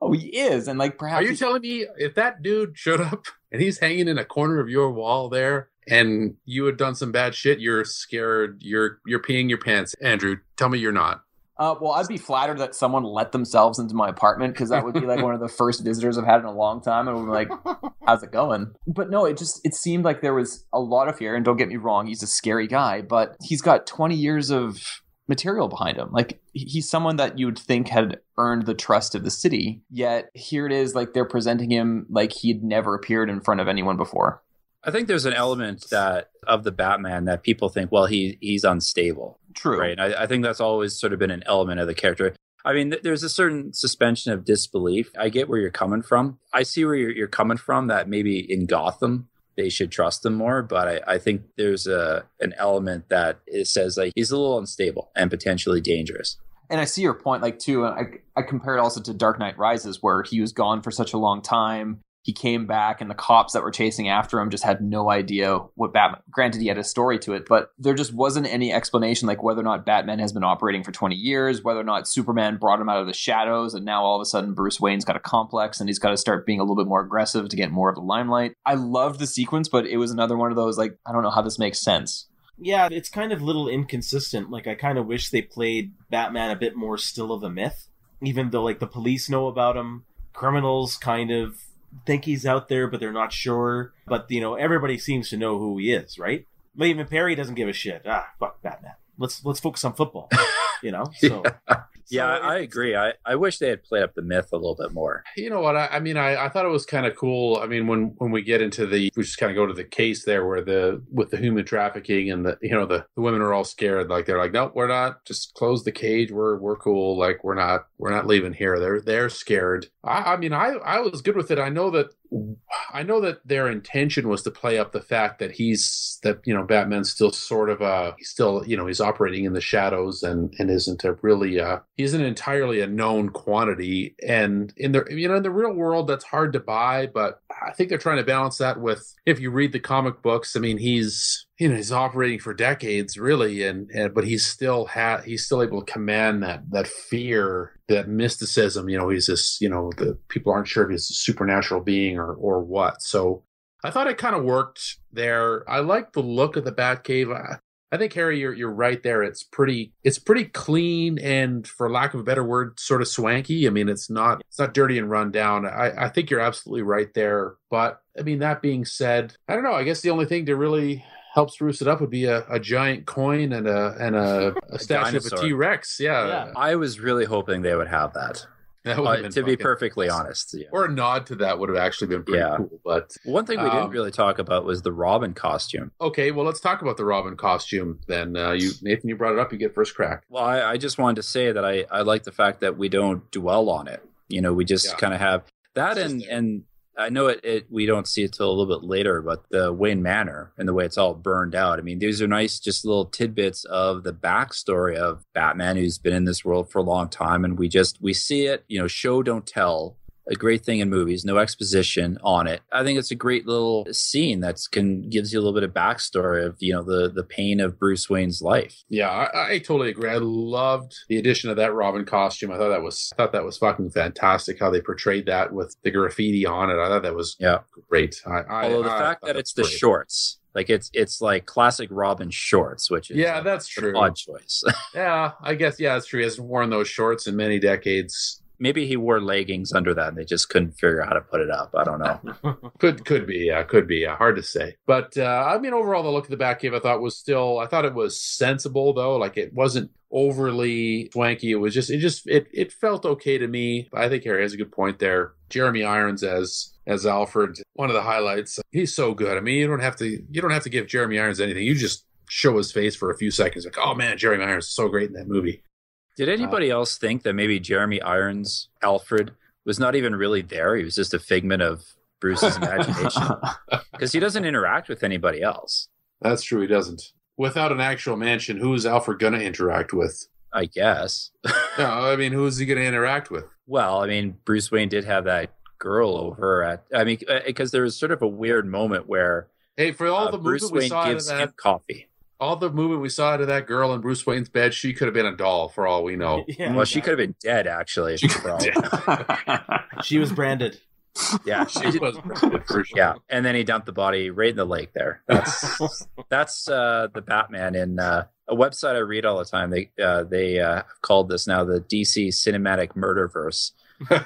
oh, he is. And like, perhaps. Are you telling me if that dude showed up and he's hanging in a corner of your wall there and you had done some bad shit, you're scared, you're you're peeing your pants. Andrew, tell me you're not. Uh, well, I'd be flattered that someone let themselves into my apartment because that would be like one of the first visitors I've had in a long time, and be like, "How's it going?" But no, it just it seemed like there was a lot of fear. And don't get me wrong, he's a scary guy, but he's got 20 years of material behind him. Like he's someone that you would think had earned the trust of the city. Yet here it is, like they're presenting him like he'd never appeared in front of anyone before. I think there's an element that of the Batman that people think, well, he he's unstable, True. right? I, I think that's always sort of been an element of the character. I mean, th- there's a certain suspension of disbelief. I get where you're coming from. I see where you're, you're coming from. That maybe in Gotham they should trust him more, but I, I think there's a an element that it says like he's a little unstable and potentially dangerous. And I see your point, like too. And I I compare it also to Dark Knight Rises, where he was gone for such a long time. He came back, and the cops that were chasing after him just had no idea what Batman. Granted, he had a story to it, but there just wasn't any explanation, like whether or not Batman has been operating for twenty years, whether or not Superman brought him out of the shadows, and now all of a sudden Bruce Wayne's got a complex, and he's got to start being a little bit more aggressive to get more of the limelight. I loved the sequence, but it was another one of those like I don't know how this makes sense. Yeah, it's kind of little inconsistent. Like I kind of wish they played Batman a bit more still of a myth, even though like the police know about him, criminals kind of think he's out there, but they're not sure. But you know, everybody seems to know who he is, right? But even Perry doesn't give a shit. Ah, fuck Batman. Let's let's focus on football. You know, so yeah, so I it- agree. I, I wish they had played up the myth a little bit more. You know what? I, I mean, I, I thought it was kind of cool. I mean, when when we get into the, we just kind of go to the case there, where the with the human trafficking and the you know the, the women are all scared. Like they're like, nope, we're not. Just close the cage. We're we're cool. Like we're not we're not leaving here. They're they're scared. I, I mean, I I was good with it. I know that I know that their intention was to play up the fact that he's that you know Batman's still sort of uh he's still you know he's operating in the shadows and and isn't a really uh he isn't entirely a known quantity. And in the you know in the real world that's hard to buy but I think they're trying to balance that with if you read the comic books I mean he's you know he's operating for decades really and, and but he's still had he's still able to command that that fear that mysticism you know he's this you know the people aren't sure if he's a supernatural being or or what so I thought it kind of worked there. I like the look of the Batcave. I, I think Harry, you're you're right there. It's pretty it's pretty clean and, for lack of a better word, sort of swanky. I mean, it's not it's not dirty and run down. I, I think you're absolutely right there. But I mean, that being said, I don't know. I guess the only thing to really help spruce it up would be a, a giant coin and a and a, a statue of a. T Rex. Yeah, Yeah. I was really hoping they would have that. that would Uh, to be perfectly honest. Yeah. Or a nod to that would have actually been pretty Yeah. cool. But One thing we Um, didn't really talk about was the Robin costume. okay, well, let's talk about the Robin costume then. Uh, you Nathan, you brought it up. You get first crack. Well, I, I just wanted to say that I, I like the fact that we don't dwell on it. You know, we just kind of have that, It's and and I know it, it. We don't see it till a little bit later, but the Wayne Manor and the way it's all burned out. I mean, these are nice, just little tidbits of the backstory of Batman, who's been in this world for a long time, and we just we see it. You know, show don't tell. A great thing in movies, no exposition on it. I think it's a great little scene that can gives you a little bit of backstory of you know the the pain of Bruce Wayne's life. Yeah, I, I totally agree. I loved the addition of that Robin costume. I thought that was I thought that was fucking fantastic. How they portrayed that with the graffiti on it. I thought that was Yeah. great. I, I, Although the fact that it it's the great. shorts, like it's it's like classic Robin shorts, which is Yeah, that's true. odd choice. Yeah, I guess yeah, that's true. He hasn't worn those shorts in many decades. Maybe he wore leggings under that, and they just couldn't figure out how to put it up. I don't know. Could could be, yeah, could be. Yeah, hard to say. But uh, I mean, overall, the look of the back Batcave I thought was still. I thought it was sensible though. Like it wasn't overly swanky. It was just. It just. It it felt okay to me. I think Harry has a good point there. Jeremy Irons as as Alfred, one of the highlights. He's so good. I mean, you don't have to. You don't have to give Jeremy Irons anything. You just show his face for a few seconds. Like, oh man, Jeremy Irons is so great in that movie. Did anybody else think that maybe Jeremy Irons Alfred was not even really there? He was just a figment of Bruce's imagination because he doesn't interact with anybody else. That's true. He doesn't. Without an actual mansion, who is Alfred going to interact with? I guess. No, I mean, who is he going to interact with? Well, I mean, Bruce Wayne did have that girl over at. I mean, because there was sort of a weird moment where Hey, for all uh, the Bruce Wayne saw out of gives that, him coffee. All the movement we saw out of that girl in Bruce Wayne's bed, she could have been a doll for all we know. yeah, Well, she could have been dead actually. for all- she was branded. yeah, She was branded for sure. yeah, and then he dumped the body right in the lake. There, that's that's uh, the Batman in uh, a website I read all the time. They uh, they uh, called this now the DC Cinematic Murderverse.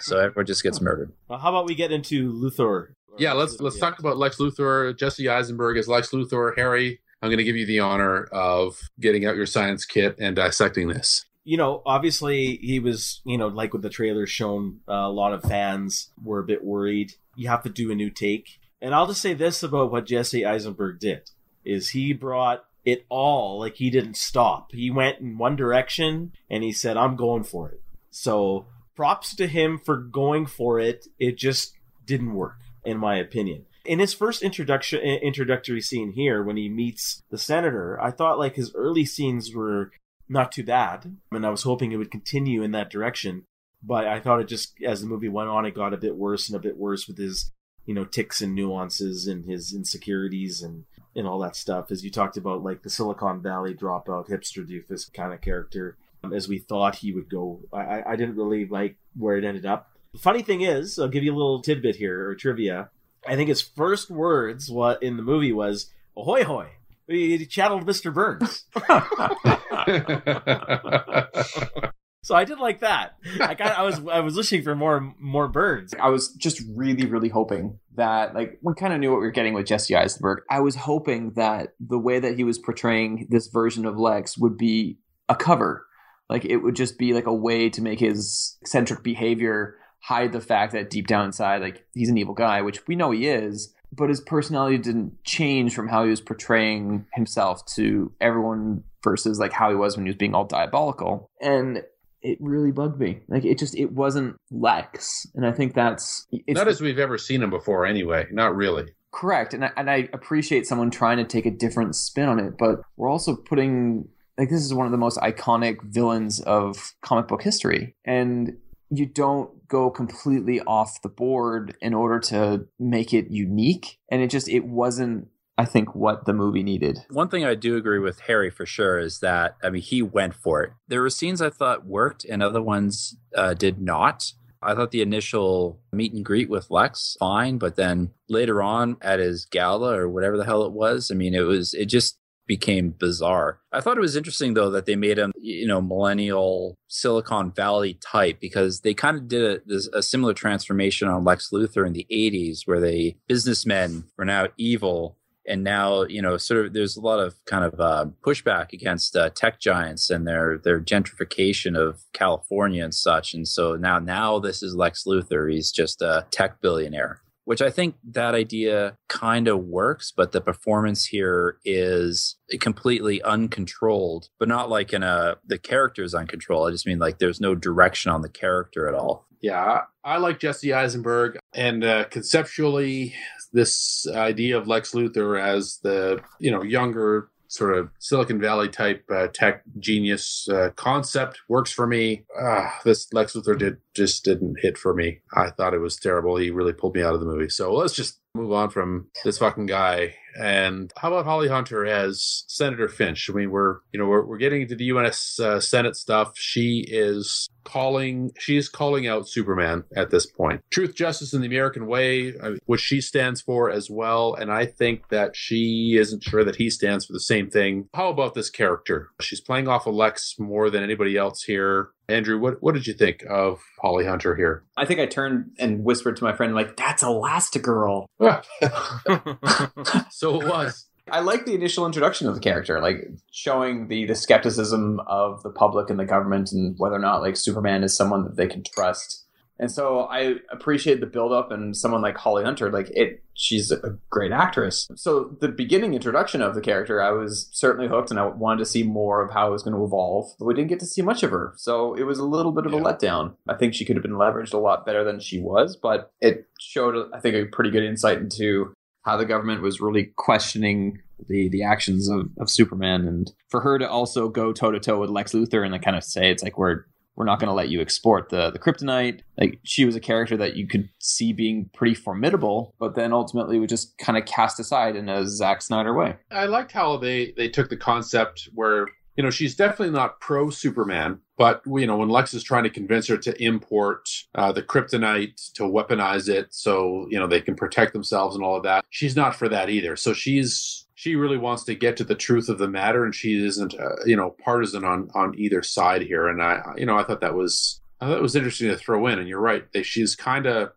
so everyone just gets murdered. Well, how about we get into Luthor? Yeah, let's let's talk about Lex Luthor. Jesse Eisenberg as Lex Luthor. Harry, I'm going to give you the honor of getting out your science kit and dissecting this. you know, obviously he was, you know, like with the trailer shown, uh, a lot of fans were a bit worried. You have to do a new take. And I'll just say this about what Jesse Eisenberg did is he brought it all like he didn't stop. He went in one direction and he said, I'm going for it. So props to him for going for it. It just didn't work, in my opinion. In his first introduction introductory scene here, when he meets the senator, I thought like his early scenes were not too bad, and I was hoping it would continue in that direction. But I thought it just as the movie went on, it got a bit worse and a bit worse with his, you know, ticks and nuances and his insecurities and and all that stuff. As you talked about, like the Silicon Valley dropout hipster doofus kind of character, um, as we thought he would go. I, I- I didn't really like where it ended up. The funny thing is, I'll give you a little tidbit here or trivia. I think his first words what in the movie was "Ahoy hoy." He channeled Mr. Burns. So I did like that. I got, I was I was wishing for more more Burns. I was just really, really hoping that like we kind of knew what we were getting with Jesse Eisenberg. I was hoping that the way that he was portraying this version of Lex would be a cover. Like it would just be like a way to make his eccentric behavior hide the fact that deep down inside, like he's an evil guy, which we know he is, but his personality didn't change from how he was portraying himself to everyone versus like how he was when he was being all diabolical. And it really bugged me. Like it just it wasn't Lex, and I think that's it's Not as we've ever seen him before, anyway. Not really. correct. And I, and I appreciate someone trying to take a different spin on it, but we're also putting like this is one of the most iconic villains of comic book history, and you don't go completely off the board in order to make it unique. And it just it wasn't. I think what the movie needed. One thing I do agree with Harry for sure is that I mean he went for it. There were scenes I thought worked and other ones uh, did not. I thought the initial meet and greet with Lex fine, but then later on at his gala or whatever the hell it was, I mean it was it just became bizarre. I thought it was interesting though that they made him, you know, millennial Silicon Valley type because they kind of did a, this, a similar transformation on Lex Luthor in the 80s where they businessmen were now evil and now you know sort of there's a lot of kind of uh, pushback against uh, tech giants and their their gentrification of California and such and so now now this is Lex Luthor he's just a tech billionaire which I think that idea kind of works, but the performance here is completely uncontrolled, but not like in a the character is uncontrolled. I just mean like there's no direction on the character at all. Yeah, I, like Jesse Eisenberg, and uh, conceptually, this idea of Lex Luthor as the you know younger sort of Silicon Valley type uh, tech genius uh, concept works for me. Uh, this Lex Luthor did just didn't hit for me. I thought it was terrible. He really pulled me out of the movie. So let's just move on from this fucking guy. And how about Holly Hunter as Senator Finch? I mean, we're you know we're we're getting into the U.S. Uh, Senate stuff. She is calling she is calling out Superman at this point. Truth, justice, and the American way, uh, which she stands for as well. And I think that she isn't sure that he stands for the same thing. How about this character? She's playing off of Lex more than anybody else here. Andrew, what what did you think of Holly Hunter here? I think I turned and whispered to my friend, like, "That's Elastigirl." so it was. I like the initial introduction of the character, like showing the the skepticism of the public and the government, and whether or not like Superman is someone that they can trust. And so I appreciate the build up and someone like Holly Hunter, like it, she's a great actress. So the beginning introduction of the character, I was certainly hooked and I wanted to see more of how it was going to evolve, but we didn't get to see much of her. So it was a little bit of a letdown. I think she could have been leveraged a lot better than she was, but it showed, I think, a pretty good insight into how the government was really questioning the the actions of, of Superman and for her to also go toe to toe with Lex Luthor and then kind of say it's like we're we're not going to let you export the the kryptonite like she was a character that you could see being pretty formidable but then ultimately was just kind of cast aside in a Zack Snyder way I liked how they they took the concept where you know she's definitely not pro Superman, but you know when Lex is trying to convince her to import uh, the kryptonite to weaponize it so you know they can protect themselves and all of that, she's not for that either. So she's she really wants to get to the truth of the matter, and she isn't uh, you know partisan on on either side here. And I you know I thought that was I thought it was interesting to throw in. And you're right, she's kind of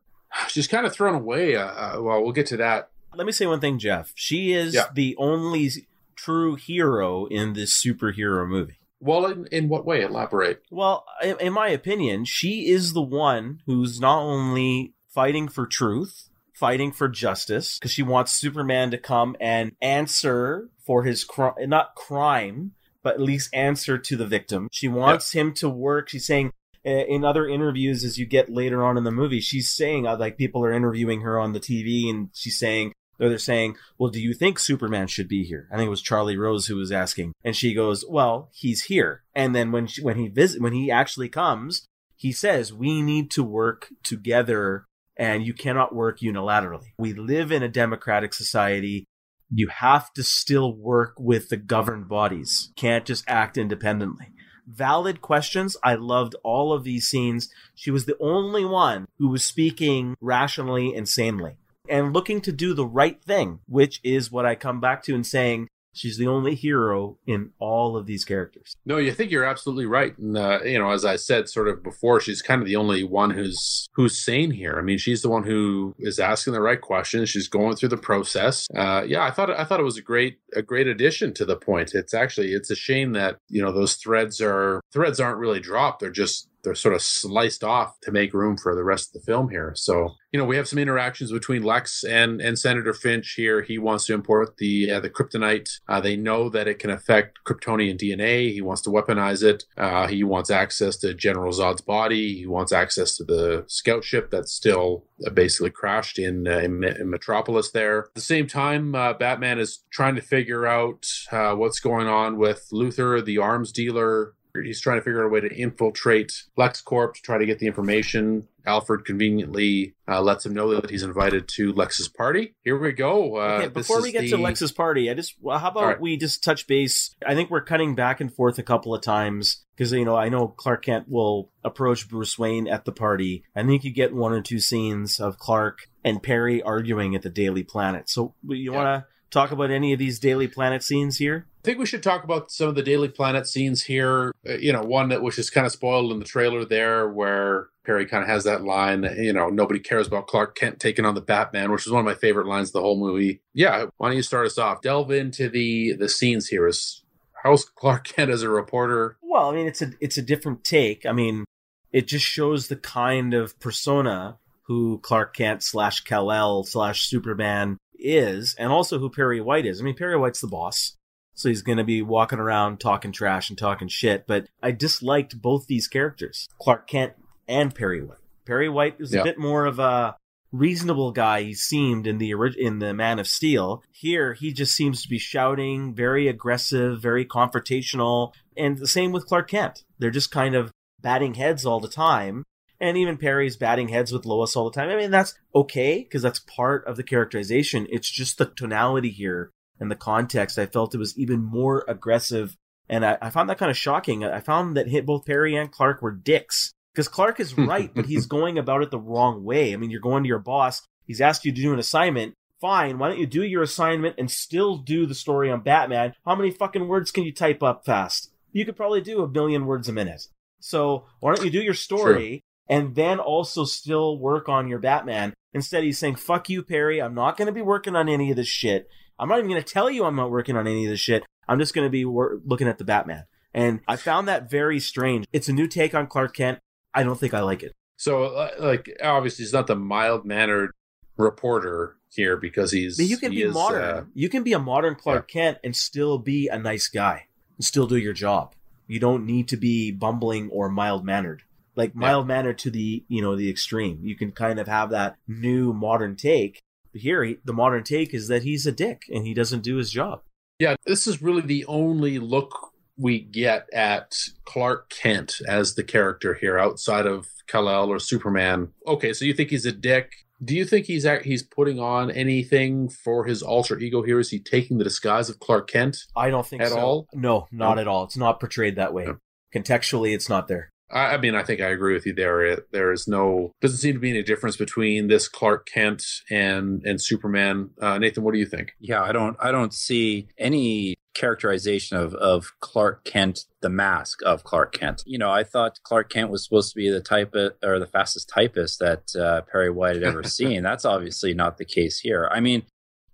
she's kind of thrown away. Uh, uh, well, we'll get to that Let me say one thing, Jeff. She is Yeah. the only true hero in this superhero movie. Well, in, in what way? Elaborate. Well, in, in my opinion, she is the one who's not only fighting for truth, fighting for justice, because she wants Superman to come and answer for his crime, not crime, but at least answer to the victim. She wants him to work. She's saying in other interviews, as you get later on in the movie, she's saying, uh, like, people are interviewing her on the TV, and she's saying, or they're saying, well, do you think Superman should be here? I think it was Charlie Rose who was asking. And she goes, well, he's here. And then when she, when he visit, when he actually comes, he says, we need to work together and you cannot work unilaterally. We live in a democratic society. You have to still work with the governed bodies. Can't just act independently. Valid questions. I loved all of these scenes. She was the only one who was speaking rationally and sanely and looking to do the right thing, which is what I come back to and saying She's the only hero in all of these characters. No, you think you're absolutely right. And uh, you know, as I said sort of before, she's kind of the only one who's who's sane here. I mean, she's the one who is asking the right questions. She's going through the process. Uh, yeah, I thought I thought it was a great a great addition to the point. It's actually it's a shame that you know those threads are threads aren't really dropped. They're just they're sort of sliced off to make room for the rest of the film here. So, you know, we have some interactions between Lex and and Senator Finch here. He wants to import the uh, the kryptonite. Uh, they know that it can affect Kryptonian DNA. He wants to weaponize it. Uh, he wants access to General Zod's body. He wants access to the scout ship that's still uh, basically crashed in, uh, in, in Metropolis. There. At the same time, uh, Batman is trying to figure out what's going on with Luthor, the arms dealer He's trying to figure out a way to infiltrate LexCorp to try to get the information. Alfred conveniently uh, lets him know that he's invited to Lex's party. Here we go. Uh, okay, before we get the... to Lex's party, I just well, how about right. we just touch base? I think we're cutting back and forth a couple of times because you know I know Clark Kent will approach Bruce Wayne at the party. I think you get one or two scenes of Clark and Perry arguing at the Daily Planet. So you yeah. want to talk about any of these Daily Planet scenes here? I think we should talk about some of the Daily Planet scenes here. Uh, you know, one that was just kind of spoiled in the trailer there, where Perry kind of has that line, you know, nobody cares about Clark Kent taking on the Batman, which is one of my favorite lines of the whole movie. Yeah, why don't you start us off? Delve into the the scenes here. Is how's Clark Kent as a reporter? Well, I mean, it's a it's a different take. I mean, it just shows the kind of persona who Clark Kent slash Kal El slash Superman is, and also who Perry White is. I mean, Perry White's the boss. So he's going to be walking around talking trash and talking shit. But I disliked both these characters, Clark Kent and Perry White. Perry White was yeah. a bit more of a reasonable guy he seemed in the in the Man of Steel. Here he just seems to be shouting, very aggressive, very confrontational, and the same with Clark Kent. They're just kind of batting heads all the time. And even Perry's batting heads with Lois all the time. I mean, that's okay because that's part of the characterization. It's just the tonality here and the context, I felt it was even more aggressive. And I, I found that kind of shocking. I found that hit both Perry and Clark were dicks. Because Clark is right, but he's going about it the wrong way. I mean, you're going to your boss, he's asked you to do an assignment. Fine, why don't you do your assignment and still do the story on Batman? How many fucking words can you type up fast? You could probably do a billion words a minute. So why don't you do your story True. And then also still work on your Batman? Instead, he's saying, fuck you, Perry. I'm not going to be working on any of this shit. I'm not even going to tell you I'm not working on any of this shit. I'm just going to be wor- looking at the Batman. And I found that very strange. It's a new take on Clark Kent. I don't think I like it. So, uh, like, obviously, he's not the mild mannered reporter here because he's. But you can be is, modern. Uh, you can be a modern Clark yeah. Kent and still be a nice guy and still do your job. You don't need to be bumbling or mild mannered. Like mild manner to the you know the extreme. You can kind of have that new modern take But here he, the modern take is that he's a dick and he doesn't do his job. Yeah, this is really the only look we get at Clark Kent as the character here outside of Kal-El or Superman. Okay, so you think he's a dick. Do you think he's he's putting on anything for his alter ego here? Is he taking the disguise of Clark Kent? I don't think at so. all. No, not no. at all. It's not portrayed that way. No. Contextually, it's not there. I, mean, I think I agree with you there. There is no doesn't seem to be any difference between this Clark Kent and and Superman. Uh, Nathan, what do you think? Yeah, I don't I don't see any characterization of of Clark Kent, the mask of Clark Kent. You know, I thought Clark Kent was supposed to be the type of, or the fastest typist that uh, Perry White had ever seen. That's obviously not the case here. I mean,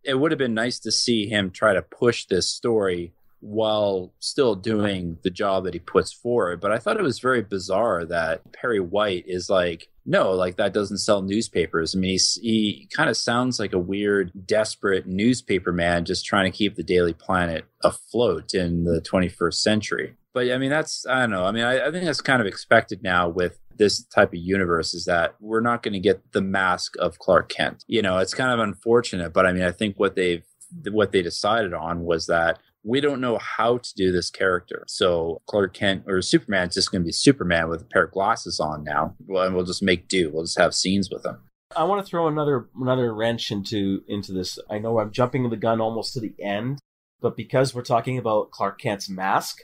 it would have been nice to see him try to push this story while still doing the job that he puts forward. But I thought it was very bizarre that Perry White is like, no, like that doesn't sell newspapers. I mean, he kind of sounds like a weird, desperate newspaper man just trying to keep the Daily Planet afloat in the 21st century. But I mean, that's, I don't know. I mean, I, I think that's kind of expected now with this type of universe is that we're not going to get the mask of Clark Kent. You know, it's kind of unfortunate, but I mean, I think what they've what they decided on was that we don't know how to do this character. So Clark Kent or Superman is just going to be Superman with a pair of glasses on now, well, and we'll just make do. We'll just have scenes with him. I want to throw another another wrench into into this. I know I'm jumping the gun almost to the end, but because we're talking about Clark Kent's mask,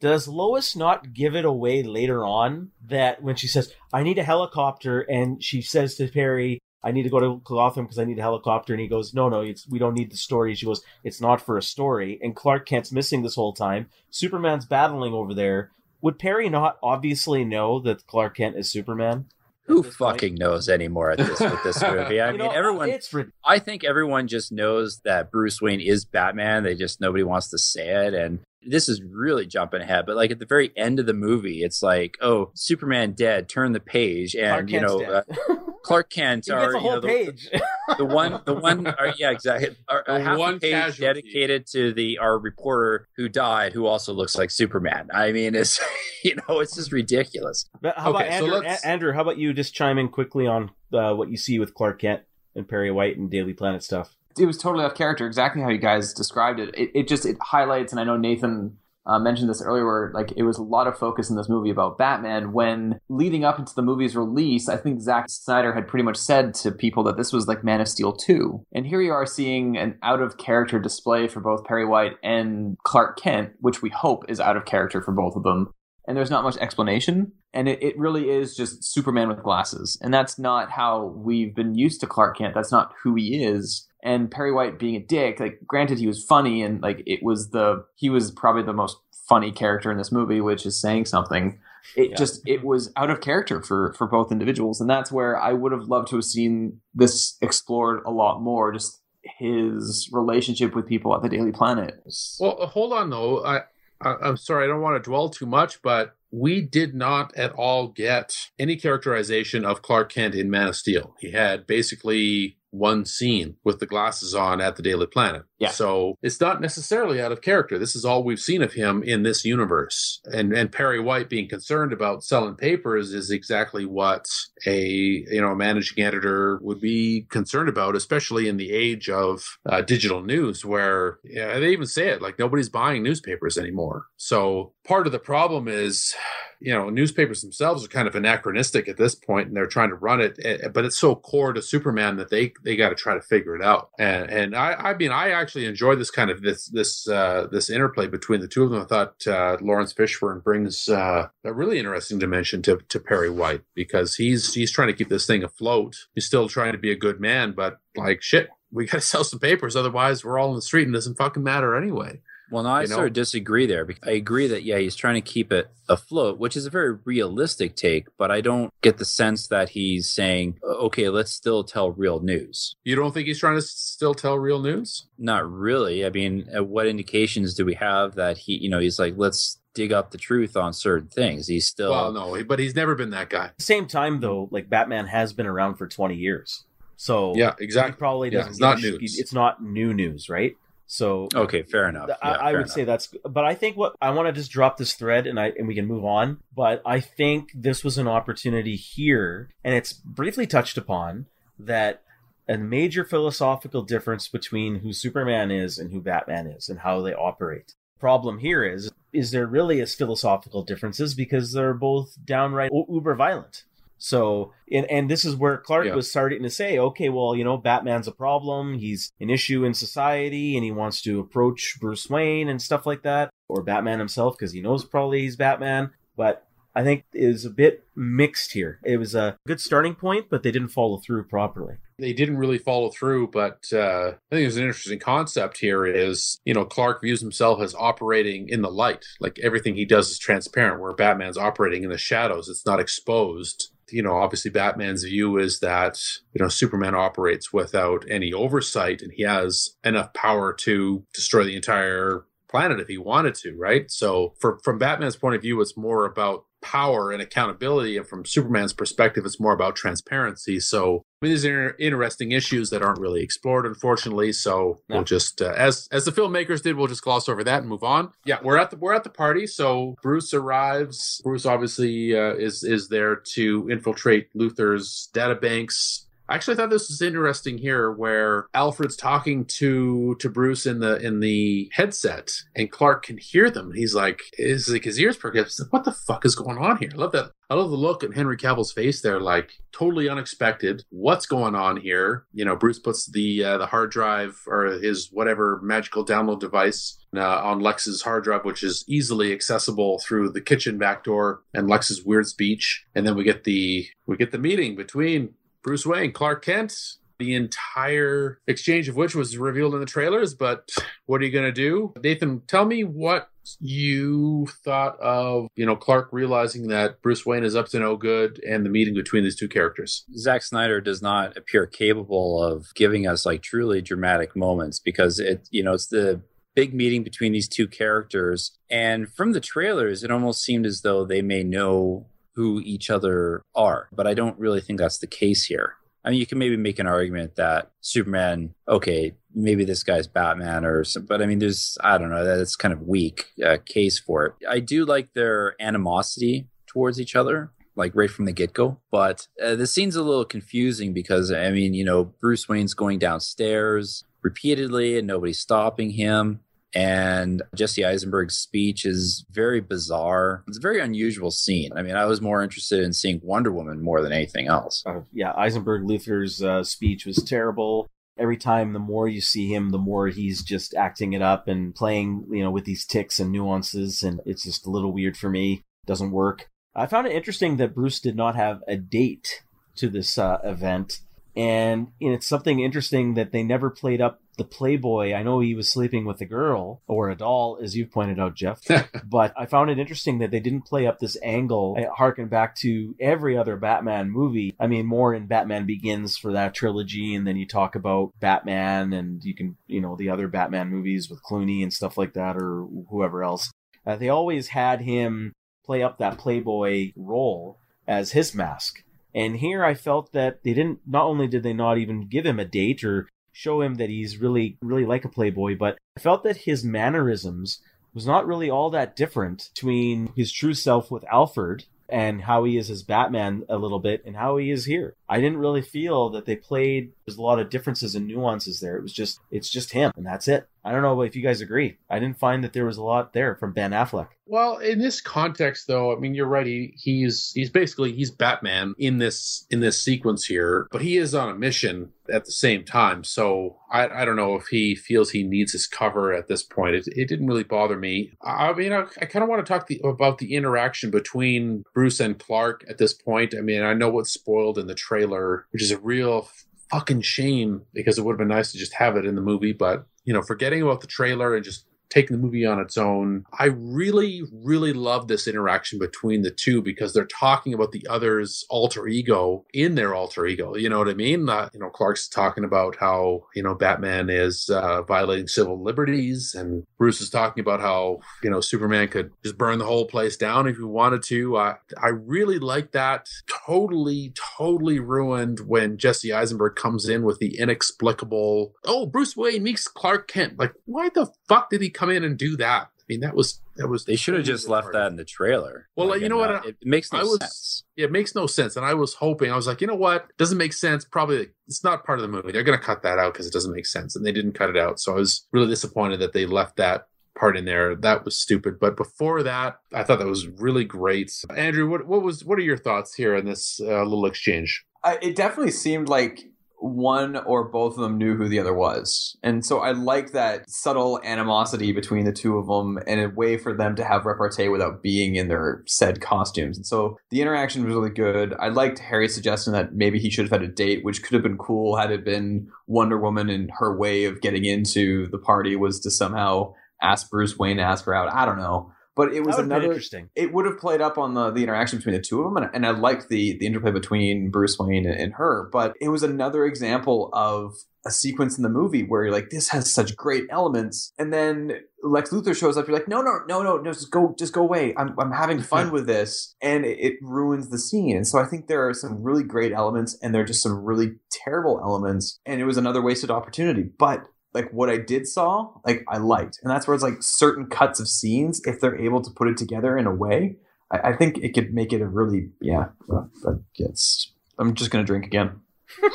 does Lois not give it away later on that when she says, "I need a helicopter," and she says to Perry, I need to go to Gotham because I need a helicopter. And he goes, no, no, it's we don't need the story. She goes, it's not for a story. And Clark Kent's missing this whole time. Superman's battling over there. Would Perry not obviously know that Clark Kent is Superman? Who this point? fucking knows anymore at this with this movie? I You mean, know, everyone. It's I think everyone just knows that Bruce Wayne is Batman. They just nobody wants to say it. And this is really jumping ahead. But like at the very end of the movie, it's like, oh, Superman dead. Turn the page, and you know, uh, Clark Kent he or you know, whole the, page. the one, the one, or, yeah, exactly. Or, The half one page casualty. dedicated to the our reporter who died, who also looks like Superman. I mean, it's you know, it's just ridiculous. But how Okay, about so Andrew? let's- A- Andrew, how about you just chime in quickly on uh, what you see with Clark Kent and Perry White and Daily Planet stuff? it was totally off character, exactly how you guys described it. It, it just it highlights, and I know Nathan uh, mentioned this earlier, where like it was a lot of focus in this movie about Batman. When leading up into the movie's release, I think Zack Snyder had pretty much said to people that this was like Man of Steel two, and here you are seeing an out of character display for both Perry White and Clark Kent, which we hope is out of character for both of them. And there's not much explanation, and it, it really is just Superman with glasses, and that's not how we've been used to Clark Kent. That's not who he is and Perry White being a dick, like granted he was funny and like it was the he was probably the most funny character in this movie, which is saying something. It Yeah. just it was out of character for for both individuals, and that's where I would have loved to have seen this explored a lot more. Just his relationship with people at the Daily Planet. Well, hold on though. I I'm sorry, I don't want to dwell too much, but we did not at all get any characterization of Clark Kent in Man of Steel. He had basically one scene with the glasses on at the Daily Planet. Yeah. So it's not necessarily out of character. This is all we've seen of him in this universe. And and Perry White being concerned about selling papers is exactly what a you know a managing editor would be concerned about, especially in the age of uh, digital news, where yeah, they even say it like nobody's buying newspapers anymore. So part of the problem is you know newspapers themselves are kind of anachronistic at this point and they're trying to run it eh, but it's so core to superman that they they got to try to figure it out and and i i mean i actually enjoy this kind of this this uh this interplay between the two of them. I thought uh lawrence fishburne brings uh a really interesting dimension to to perry white because he's he's trying to keep this thing afloat. He's still trying to be a good man but like shit we got to sell some papers. Otherwise we're all in the street and it doesn't fucking matter anyway Well, no, I You know? sort of disagree there. because I agree that yeah, he's trying to keep it afloat, which is a very realistic take. But I don't get the sense that he's saying, "Okay, let's still tell real news." you don't think he's trying to still tell real news Not really. I mean, uh, what indications do we have that he, you know, he's like, let's dig up the truth on certain things. He's still well no but he's never been that guy same time, though, like Batman has been around for 20 years. So Yeah, he exactly. probably doesn't. it's give a not sh- news. It's not new news, right? So okay. Fair enough. Yeah, I, I fair would enough. say that's, but I think what I want to just drop this thread and I and we can move on. But I think this was an opportunity here, and it's briefly touched upon that a major philosophical difference between who Superman is and who Batman is and how they operate. Problem here is, is there really is philosophical differences because they're both downright uber violent. So, and, and this is where Clark Yeah. was starting to say, okay, well, you know, Batman's a problem. He's an issue in society and he wants to approach Bruce Wayne and stuff like that, or Batman himself, because he knows probably he's Batman. But I think is a bit mixed here. It was a good starting point, but they didn't follow through properly. they didn't really follow through, but uh, I think there's an interesting concept here is, you know, Clark views himself as operating in the light. Like everything he does is transparent, where Batman's operating in the shadows. It's not exposed. You know, obviously Batman's view is that, you know, Superman operates without any oversight and he has enough power to destroy the entire planet if he wanted to, right? So for, from Batman's point of view, it's more about power and accountability. And from Superman's perspective, it's more about transparency. So I mean, these are interesting issues that aren't really explored, unfortunately. So No. we'll just, uh, as as the filmmakers did, we'll just gloss over that and move on. Yeah, we're at the we're at the party. So Bruce arrives. Bruce obviously uh, is is there to infiltrate Luthor's databanks. I actually thought this was interesting here, where Alfred's talking to to Bruce in the in the headset, and Clark can hear them. He's like, is like his ears perk up. Like, what the fuck is going on here? I love that. I love the look in Henry Cavill's face there, like totally unexpected. What's going on here? You know, Bruce puts the uh, the hard drive or his whatever magical download device uh, on Lex's hard drive, which is easily accessible through the kitchen back door and Lex's weird speech. And then we get the we get the meeting between Bruce Wayne, Clark Kent, the entire exchange of which was revealed in the trailers. But what are you going to do? Nathan, tell me what you thought of, you know, Clark realizing that Bruce Wayne is up to no good and the meeting between these two characters. Zack Snyder does not appear capable of giving us like truly dramatic moments because it, you know, it's the big meeting between these two characters. And from the trailers, it almost seemed as though they may know who each other are. But I don't really think that's the case here. I mean, you can maybe make an argument that Superman, okay, maybe this guy's Batman or some, but I mean, there's, I don't know, that's kind of weak uh, case for it. I do like their animosity towards each other, like right from the get go. But uh, the scene's a little confusing because, I mean, you know, Bruce Wayne's going downstairs repeatedly and nobody's stopping him. And Jesse Eisenberg's speech is very bizarre. It's a very unusual scene. I mean, I was more interested in seeing Wonder Woman more than anything else. Uh, yeah, Eisenberg Luthor's uh, speech was terrible. Every time, the more you see him, the more he's just acting it up and playing, you know, with these ticks and nuances, and it's just a little weird for me. Doesn't work. I found it interesting that Bruce did not have a date to this uh, event, and it's something interesting that they never played up the Playboy, I know he was sleeping with a girl or a doll, as you've pointed out, Jeff. but I found it interesting that they didn't play up this angle, eh, harken back to every other Batman movie. I mean, more in Batman Begins for that trilogy, and then you talk about Batman, and you can, you know, the other Batman movies with Clooney and stuff like that, or whoever else. Uh, they always had him play up that Playboy role as his mask. And here I felt that they didn't, not only did they not even give him a date or show him that he's really, really like a playboy, but I felt that his mannerisms was not really all that different between his true self with Alfred and how he is as Batman a little bit and how he is here. I didn't really feel that they played there's a lot of differences and nuances there. It was just it's just him and that's it. I don't know if you guys agree. I didn't find that there was a lot there from Ben Affleck. Well, in this context though, I mean you're right, he, he's he's basically he's Batman in this in this sequence here, but he is on a mission at the same time. So I, I don't know if he feels he needs his cover at this point. It, it didn't really bother me. I mean, I, I kind of want to talk the, about the interaction between Bruce and Clark at this point. I mean, I know what's spoiled in the trailer, which is a real fucking shame because it would have been nice to just have it in the movie. But you know, forgetting about the trailer and just taking the movie on its own. I really, really love this interaction between the two because they're talking about the other's alter ego in their alter ego. You know what I mean? Uh, you know, Clark's talking about how, you know, Batman is uh, violating civil liberties, and Bruce is talking about how, you know, Superman could just burn the whole place down if he wanted to. Uh, I really like that. Totally, totally ruined when Jesse Eisenberg comes in with the inexplicable, oh, Bruce Wayne meets Clark Kent. Like, why the fuck did he come in and do that. I mean, that was that was. They should have just left that in the trailer. Well, like, you know what? Uh, it makes no I was, sense. It makes no sense. And I was hoping, I was like, you know what? Doesn't make sense. Probably it's not part of the movie. They're going to cut that out because it doesn't make sense, and they didn't cut it out. So I was really disappointed that they left that part in there. That was stupid. But before that, I thought that was really great. Andrew, what what was what are your thoughts here in this uh, little exchange? I, it definitely seemed like one or both of them knew who the other was. And so I like that subtle animosity between the two of them and a way for them to have repartee without being in their said costumes. And so the interaction was really good. I liked Harry's suggestion that maybe he should have had a date, which could have been cool had it been Wonder Woman and her way of getting into the party was to somehow ask Bruce Wayne to ask her out. I don't know. But it was another interesting. It would have played up on the, the interaction between the two of them, and, and I liked the the interplay between Bruce Wayne and, and her. But it was another example of a sequence in the movie where you're like, this has such great elements, and then Lex Luthor shows up. You're like, no, no, no, no, no, just go, just go away. I'm I'm having fun with this, and it, it ruins the scene. And so I think there are some really great elements, and there are just some really terrible elements, and it was another wasted opportunity. But like what I did saw, like I liked, and that's where it's like certain cuts of scenes, if they're able to put it together in a way, I, I think it could make it a really yeah. Uh, but it's I'm just gonna drink again.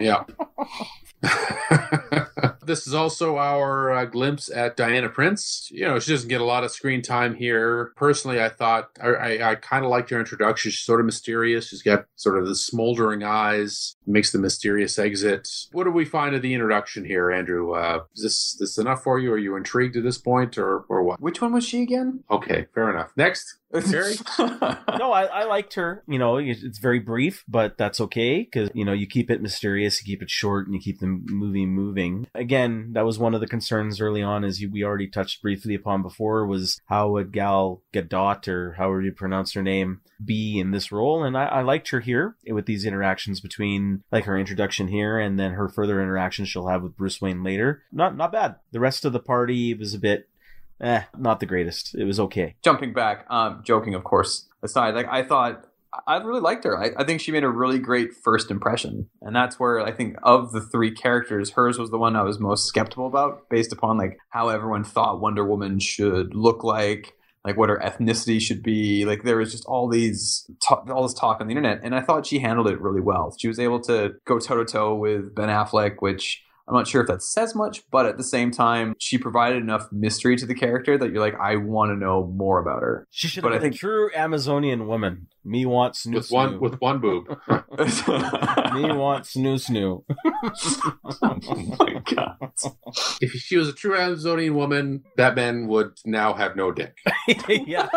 Yeah. this is also our uh, glimpse at Diana Prince. You know, she doesn't get a lot of screen time here. Personally, I thought I, I, I kind of liked her introduction. She's sort of mysterious. She's got sort of the smoldering eyes. makes the mysterious exit. What do we find of the introduction here, Andrew? Uh, is this this enough for you? Are you intrigued at this point, or or what? Which one was she again? Okay, fair enough. Next, Terry. no, I, I liked her. You know, it's very brief, but that's okay because you know you keep it mysterious, you keep it short, and you keep the movie moving. Again, that was one of the concerns early on, as we already touched briefly upon before, was how would Gal Gadot or however you pronounce her name be in this role, and I, I liked her here with these interactions between like her introduction here and then her further interactions she'll have with Bruce Wayne later. Not not bad. The rest of the party was a bit eh, not the greatest. It was okay. Jumping back, um, joking of course aside, like I thought I really liked her. I, I, think she made a really great first impression. And that's where I think of the three characters, hers was the one I was most skeptical about based upon like how everyone thought Wonder Woman should look like, like what her ethnicity should be. Like there was just all these talk, all this talk on the internet, and I thought she handled it really well. She was able to go toe to toe with Ben Affleck, which I'm not sure if that says much, but at the same time, she provided enough mystery to the character that you're like, I want to know more about her. She should but have been a true Amazonian woman. Me wants snoo with one with one boob. Me wants snoo snoo. oh my god! If she was a true Amazonian woman, Batman would now have no dick. yeah.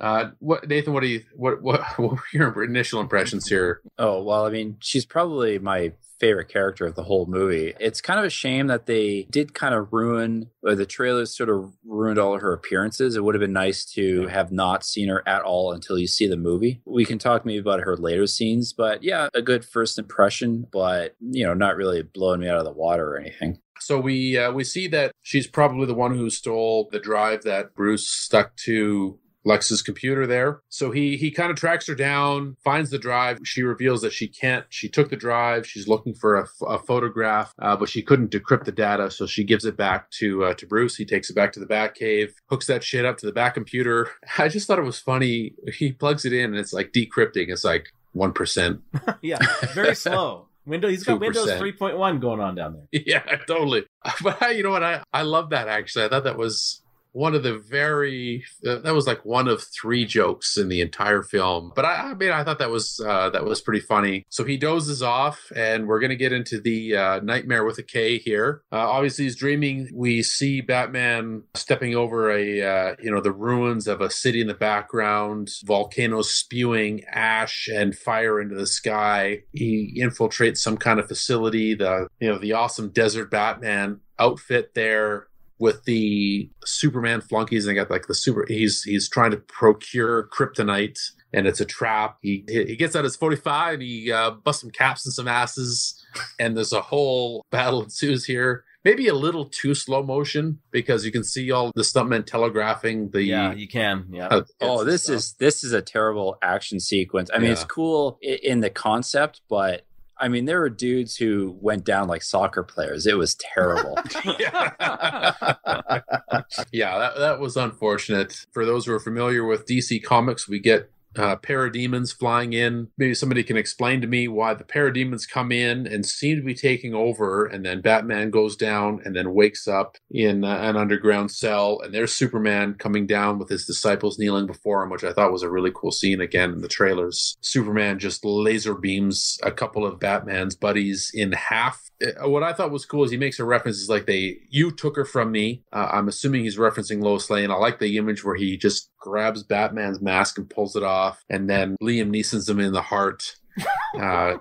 Uh, what Nathan? What do you what what what were your initial impressions here? Oh well, I mean, she's probably my favorite character of the whole movie. It's kind of a shame that they did kind of ruin, or the trailers sort of ruined all of her appearances. It would have been nice to have not seen her at all until you see the movie. We can talk maybe about her later scenes, but yeah, a good first impression, but you know, not really blowing me out of the water or anything. So we uh, we see that she's probably the one who stole the drive that Bruce stuck to Lex's computer there. So he he kind of tracks her down, finds the drive. She reveals that she can't. She took the drive. She's looking for a, a photograph, uh, but she couldn't decrypt the data. So she gives it back to uh, to Bruce. He takes it back to the Batcave, hooks that shit up to the Bat computer. I just thought it was funny. He plugs it in, and it's like decrypting. It's like one percent. yeah, very slow. Windows, he's got 2%. Windows 3.1 going on down there. Yeah, totally. But you know what? I, I love that actually. I thought that was one of the very uh, that was like one of three jokes in the entire film. But i, I mean i thought that was uh, that was pretty funny. So he dozes off and we're gonna get into the uh, nightmare with a k here. Uh, obviously he's dreaming. We see batman stepping over a uh, you know the ruins of a city in the background volcanoes spewing ash and fire into the sky. He infiltrates some kind of facility the you know the awesome desert batman outfit there with the Superman flunkies and got like the super he's he's trying to procure kryptonite and it's a trap. He he gets out his 45 and he uh, busts some caps and some asses and there's a whole battle ensues here. Maybe a little too slow motion because you can see all the stuntmen telegraphing the. Yeah, you can. Yeah. Uh, oh, this stuff. is this is a terrible action sequence. I mean, yeah. it's cool in the concept, but I mean, there were dudes who went down like soccer players. It was terrible. yeah, yeah that, that was unfortunate. For those who are familiar with DC Comics, we get uh, parademons flying in. Maybe somebody can explain to me why the parademons come in and seem to be taking over, and then Batman goes down and then wakes up in uh, an underground cell, and there's Superman coming down with his disciples kneeling before him, which I thought was a really cool scene again in the trailers. Superman just laser beams a couple of Batman's buddies in half what I thought was cool is he makes a reference is like they you took her from me. Uh, I'm assuming he's referencing Lois Lane. I like the image where he just grabs Batman's mask and pulls it off, and then Liam Neeson's him in the heart. Uh,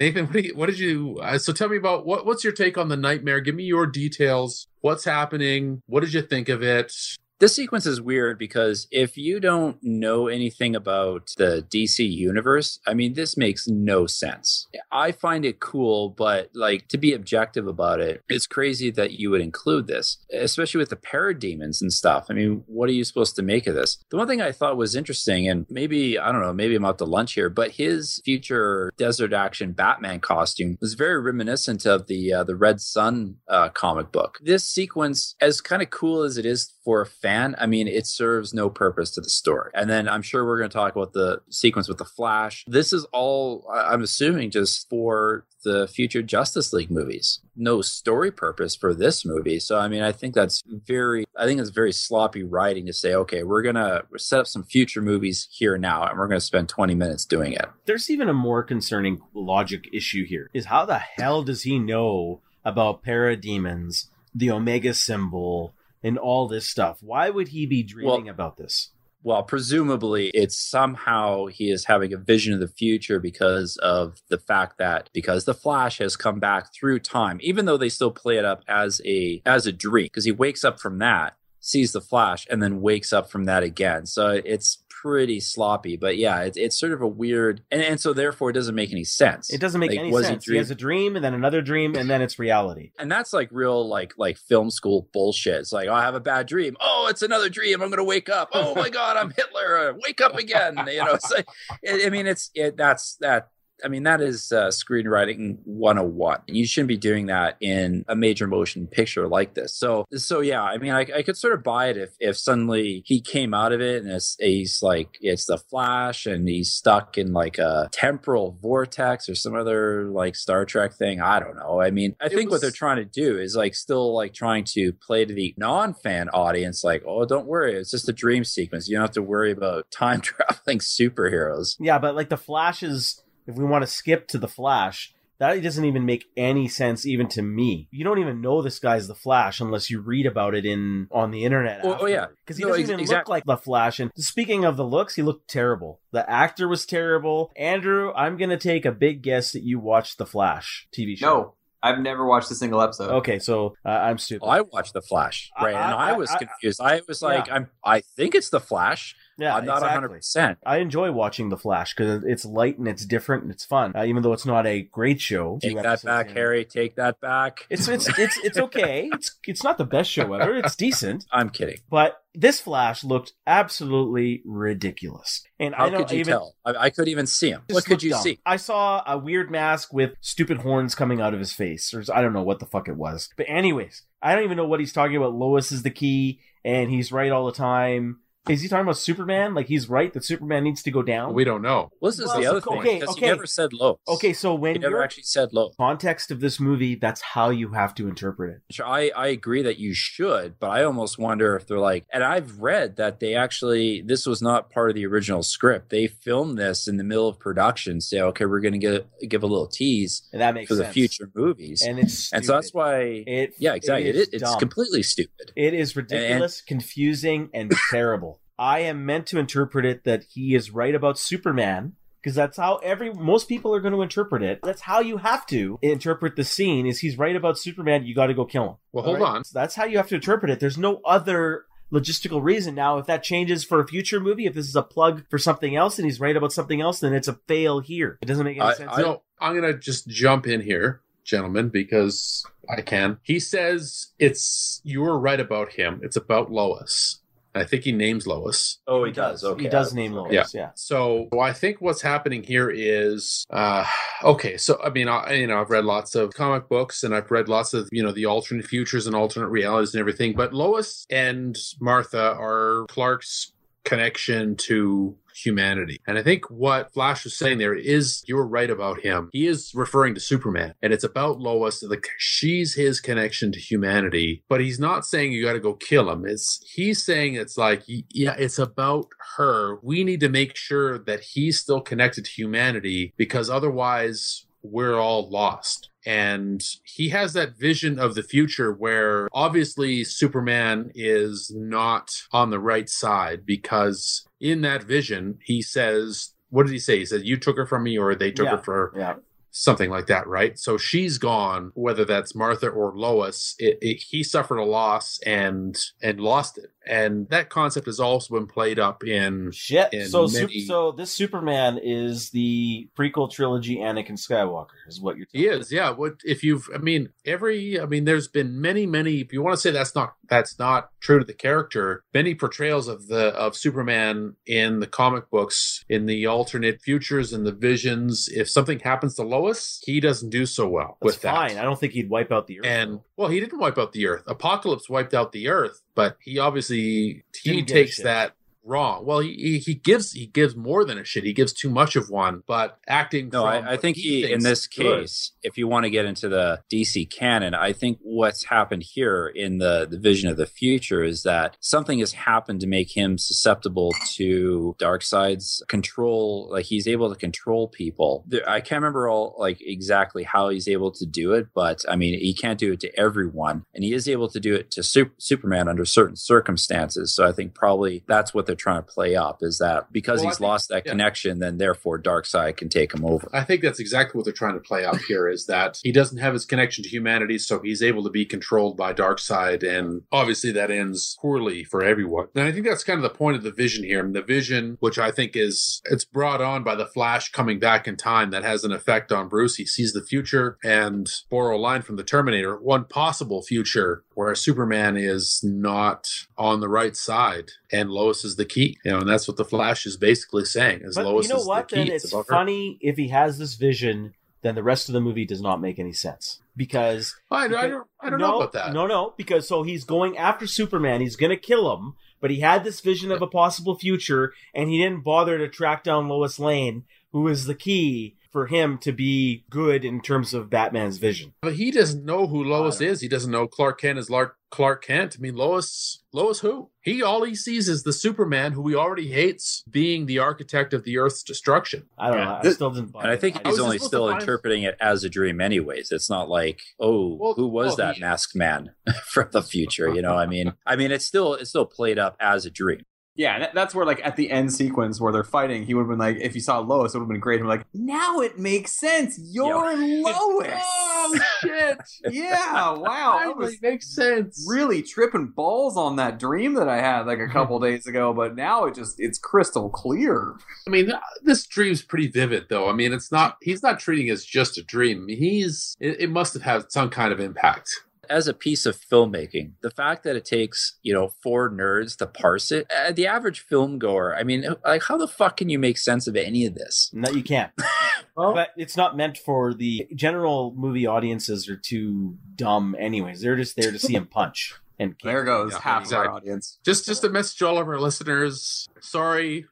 Nathan, what, you, what, did you? Uh, so tell me about what, what's your take on the nightmare? Give me your details. What's happening? What did you think of it? This sequence is weird because if you don't know anything about the DC universe, I mean, this makes no sense. I find it cool, but like to be objective about it, it's crazy that you would include this, especially with the parademons and stuff. I mean, what are you supposed to make of this? The one thing I thought was interesting, and maybe, I don't know, maybe I'm out to lunch here, but his future desert action Batman costume was very reminiscent of the uh, the Red Son uh, comic book. This sequence, as kind of cool as it is for a fan, I mean, it serves no purpose to the story. And then I'm sure we're going to talk about the sequence with the Flash. This is all, I'm assuming, just for the future Justice League movies. No story purpose for this movie. So I mean, I think that's very I think it's very sloppy writing to say, okay, we're gonna set up some future movies here now and we're gonna spend 20 minutes doing it. There's even a more concerning logic issue here. Is how the hell does he know about parademons, the Omega symbol, and all this stuff? Why would he be dreaming well, about this? well, presumably it's somehow he is having a vision of the future because of the fact that because the Flash has come back through time, even though they still play it up as a as a dream, because he wakes up from that, sees the Flash, and then wakes up from that again. So it's pretty sloppy. But yeah, it's, it's sort of a weird, and, and so therefore it doesn't make any sense. It doesn't make like, any sense. He, he, has a dream, and then another dream, and then it's reality. And that's like real like like film school bullshit. It's like oh, I have a bad dream. Oh, it's another dream. I'm gonna wake up. Oh my god, I'm Hitler. Wake up again. You know, it's like, I mean, it's it, that's that I mean, that is uh, screenwriting 101. You shouldn't be doing that in a major motion picture like this. So, so yeah, I mean, I, I could sort of buy it if, if suddenly he came out of it and it's, he's like, it's the Flash and he's stuck in like a temporal vortex or some other like Star Trek thing. I don't know. I mean, I it think was... what they're trying to do is like still like trying to play to the non fan audience, like, oh, don't worry, it's just a dream sequence. You don't have to worry about time traveling superheroes. Yeah, but like the Flash is if we want to skip to the Flash, that doesn't even make any sense even to me. You don't even know this guy's the Flash unless you read about it in on the internet. Oh, oh yeah, because he no, doesn't ex- even exactly. look like the Flash. And speaking of the looks, he looked terrible. The actor was terrible. Andrew, I'm gonna take a big guess that you watched the Flash TV show. No, I've never watched a single episode. Okay, so uh, I'm stupid. I watched the Flash, right? I, and I, I was I, confused. I was like, yeah. I'm. I think it's the Flash. Yeah, I'm not exactly. 100%. I enjoy watching The Flash because it's light and it's different and it's fun, uh, even though it's not a great show. Take that back, Harry. Take that back. It's it's it's it's okay. it's it's not the best show ever. It's decent. I'm kidding. But this Flash looked absolutely ridiculous. And how I could you even, tell? I, I, could even see him. What could you dumb. see? I saw a weird mask with stupid horns coming out of his face, or I don't know what the fuck it was. But anyways, I don't even know what he's talking about. Lois is the key, and he's right all the time is he talking about Superman? Like he's right that Superman needs to go down? We don't know. Well, this is well, the other thing. Okay, okay. He never said low. Okay, so when he never actually said low. Context of this movie, that's how you have to interpret it. I I agree that you should, but I almost wonder if they're like, and I've read that they actually this was not part of the original script. They filmed this in the middle of production. Say, okay, we're going to get give a little tease and that makes for sense. the future movies, and it's stupid. and so that's why it yeah exactly it, it's completely stupid. It is ridiculous, and, confusing, and terrible. I am meant to interpret it that he is right about Superman because that's how every most people are going to interpret it. That's how you have to interpret the scene. Is he's right about Superman? You got to go kill him. Well, hold right? on. So that's how you have to interpret it. There's no other logistical reason. Now, if that changes for a future movie, if this is a plug for something else and he's right about something else, then it's a fail here. It doesn't make any I, sense. I don't, I'm going to just jump in here, gentlemen, because I can. He says it's you're right about him. It's about Lois. I think he names Lois. Oh, he does. Okay, he does name Lois. Yeah. yeah. So I think what's happening here is, uh, okay. So I mean, I, you know, I've read lots of comic books and I've read lots of you know the alternate futures and alternate realities and everything. But Lois and Martha are Clark's connection to humanity. And I think what Flash was saying there is you were right about him. He is referring to Superman and it's about Lois. Like she's his connection to humanity, but he's not saying you got to go kill him. It's he's saying it's like, yeah, it's about her. We need to make sure that he's still connected to humanity because otherwise we're all lost and he has that vision of the future where obviously Superman is not on the right side because in that vision he says what did he say? He said, "You took her from me, or they took yeah, her for yeah something like that, right? So she's gone, whether that's Martha or Lois. It, it, he suffered a loss and and lost it, and that concept has also been played up in shit. In so many... so this Superman is the prequel trilogy Anakin Skywalker, is what you're. He is, yeah. What if you've? I mean, every. I mean, there's been many, many. If you want to say that's not that's not true to the character, many portrayals of the of Superman in the comic books, in the alternate futures, and the visions. If something happens to Lois Lois, he doesn't do so well That's with fine. that. I don't think he'd wipe out the Earth. And well, he didn't wipe out the Earth. Apocalypse wiped out the Earth, but he obviously he Didn't give a takes that wrong. Well, he, he he gives he gives more than a shit. He gives too much of one. But acting. No, I, I think he, in this good. case, if you want to get into the DC canon, I think what's happened here in the, the vision of the future is that something has happened to make him susceptible to Darkseid's control. Like he's able to control people. There, I can't remember all like exactly how he's able to do it, but I mean, he can't do it to everyone, and he is able to do it to Sup- Superman under certain circumstances. So I think probably that's what they're trying to play up is that because Well, he's think- lost that yeah. connection, then therefore Darkseid can take him over. I think that's exactly what they're trying to play out here is that he doesn't have his connection to humanity, so he's able to be controlled by Darkseid, and obviously that ends poorly for everyone. And I think that's kind of the point of the vision here. And the vision, which I think is it's brought on by the Flash coming back in time, that has an effect on Bruce. He sees the future and borrow a line from the Terminator, one possible future where Superman is not on the right side and Lois is the key. You know, and that's what the Flash is basically saying. As But Lois you know is what? the key. Then it's about her. funny if he has this vision, then the rest of the movie does not make any sense because I, I don't, I don't no, know about that. No, no, because so he's going after Superman. He's going to kill him, but he had this vision of a possible future, and he didn't bother to track down Lois Lane, who is the key for him to be good in terms of Batman's vision. But he doesn't know who Lois is. He doesn't know Clark Kent is Lark, Clark Kent. I mean, Lois, Lois who? He all he sees is the Superman who he already hates being the architect of the Earth's destruction. I don't Yeah. know. I Th- still didn't. buy And I think I he's was only still supposed to find- interpreting it as a dream, anyways. It's not like, oh, Well- who was well, that he- masked man from the future? You know, I mean, I mean, it's still it's still played up as a dream. Yeah, that, that's where like at the end sequence where they're fighting, he would have been like, if you saw Lois, it would have been great. And like, now it makes sense. You're Lois. Oh shit! yeah, wow. That was makes sense. really tripping balls on that dream that I had like a couple days ago, but now it just it's crystal clear. I mean, this dream's pretty vivid, though. I mean, it's not. He's not treating it as just a dream. He's. It, it must have had some kind of impact. As a piece of filmmaking, the fact that it takes you know four nerds to parse it, uh, the average film goer, I mean, like how the fuck can you make sense of any of this? No, you can't. but it's not meant for the general movie audiences. Are too dumb, anyways. They're just there to see him punch and kick. There goes Yeah, half of exactly. our audience. Just, just a message to all of our listeners. Sorry,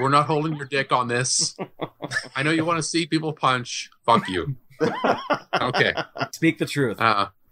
we're not holding your dick on this. I know you want to see people punch. Fuck you. Okay. Speak the truth. Uh,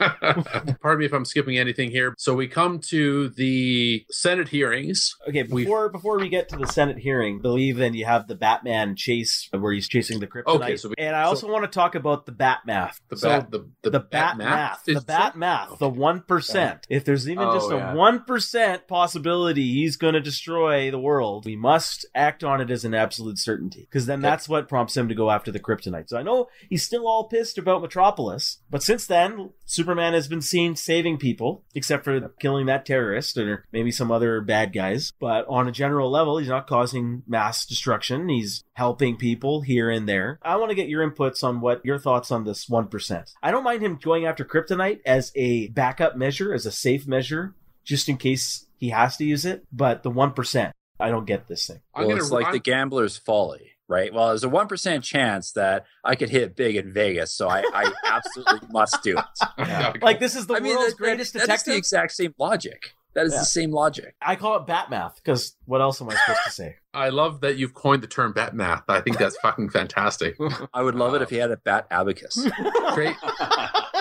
pardon me if I'm skipping anything here. So we come to the Senate hearings. Okay, before before we get to the Senate hearing, believe then you have the Batman chase where he's chasing the kryptonite. Okay, so we- and I also want to talk about the Bat math. The So, bat, the, the, the, bat, math, the Is- bat math, the one percent. If there's even Oh, just a yeah. one percent possibility he's going to destroy the world, we must act on it as an absolute certainty, because then that's what prompts him to go after the kryptonite. So I know he's still all pissed about Metropolis, but since then, Superman has been seen saving people, except for killing that terrorist or maybe some other bad guys. But on a general level, he's not causing mass destruction. He's helping people here and there. I want to get your inputs on what your thoughts on this 1%. I don't mind him going after kryptonite as a backup measure, as a safe measure, just in case he has to use it. But the 1%, I don't get this thing. I'm well, it's like I'm- the gambler's folly, right? Well, there's a one percent chance that I could hit big in Vegas, so I, I absolutely must do it. Yeah. Like, this is the I mean, world's that- greatest that- that is the exact same logic. That is Yeah. the same logic. I call it bat math because what else am I supposed to say? I love that you've coined the term bat math. I think that's fucking fantastic. I would love it if he had a bat abacus.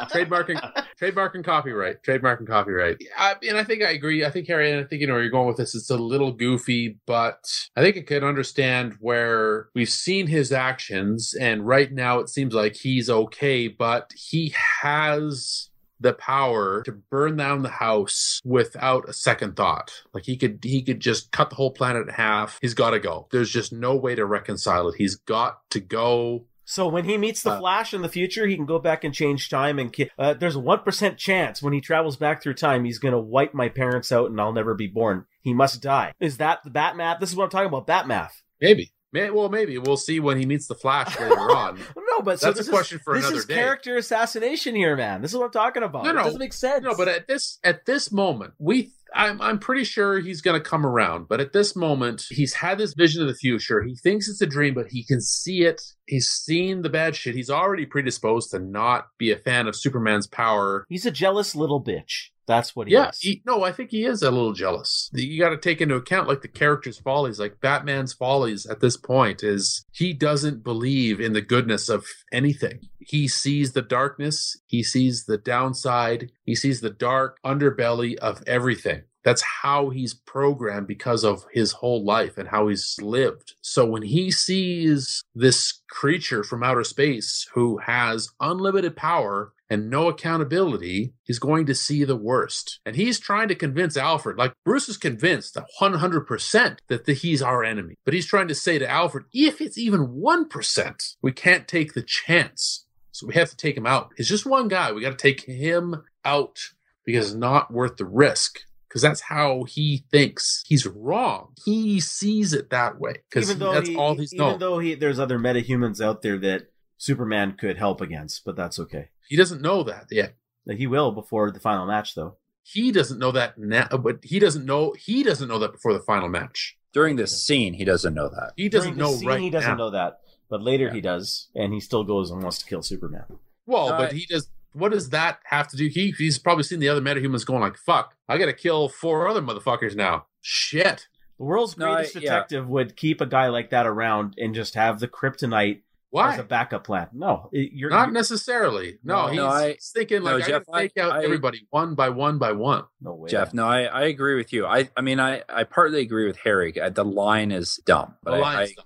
Trade, trademarking, trademark and copyright, trademark and copyright. I, and I think I agree. I think Harry, and I think you know where you're going with this. It's a little goofy, but I think I can understand where we've seen his actions, and right now it seems like he's okay, but he has the power to burn down the house without a second thought. Like he could he could just cut the whole planet in half. He's got to go. There's just no way to reconcile it. He's got to go. So when he meets the Uh, Flash in the future, he can go back and change time. And uh, there's a one percent chance when he travels back through time, he's gonna wipe my parents out, and I'll never be born. He must die. Is that the Bat math? This is what I'm talking about. Bat math. Maybe. May, well, maybe we'll see when he meets the Flash later on. No, but so That's this a question is, for this is character assassination here, man. This is what I'm talking about. No, It no. doesn't make sense. No, but at this at this moment, we I'm I'm pretty sure he's going to come around, but at this moment, he's had this vision of the future. He thinks it's a dream, but he can see it. He's seen the bad shit. He's already predisposed to not be a fan of Superman's power. He's a jealous little bitch. That's what he yeah, is. he, no, I think he is a little jealous. You got to take into account like the character's follies, like Batman's follies at this point is he doesn't believe in the goodness of anything. He sees the darkness, he sees the downside, he sees the dark underbelly of everything. That's how he's programmed because of his whole life and how he's lived. So when he sees this creature from outer space who has unlimited power and no accountability, he's going to see the worst. And he's trying to convince Alfred, like Bruce is convinced 100% that the, he's our enemy. But he's trying to say to Alfred, if it's even 1%, we can't take the chance. So we have to take him out. It's just one guy. We got to take him out because it's not worth the risk. Because that's how he thinks. He's wrong. He sees it that way. Because even though that's he, all he's even known. though he, there's other metahumans out there that Superman could help against, but that's okay. he doesn't know that yet. He will before the final match, though. he doesn't know that now but he doesn't know he doesn't know that before the final match During this scene, he doesn't know that. he doesn't During know scene, right He doesn't now. know that, but later Yeah. he does, and he still goes and wants to kill Superman. well No, but he does what does that have to do he he's probably seen the other metahumans going like fuck i gotta kill four other motherfuckers now shit The world's No, I- greatest yeah. detective would keep a guy like that around and just have the kryptonite why as a backup plan. No, you're not you're- necessarily no, No, he's, no, I- he's thinking no, like Jeff, i gotta take out I- I- everybody one by one by one no way. Jeff, no, I, I agree with you. I, I mean, I, I partly agree with Harry. Uh, The line is dumb, but The I, line I is dumb.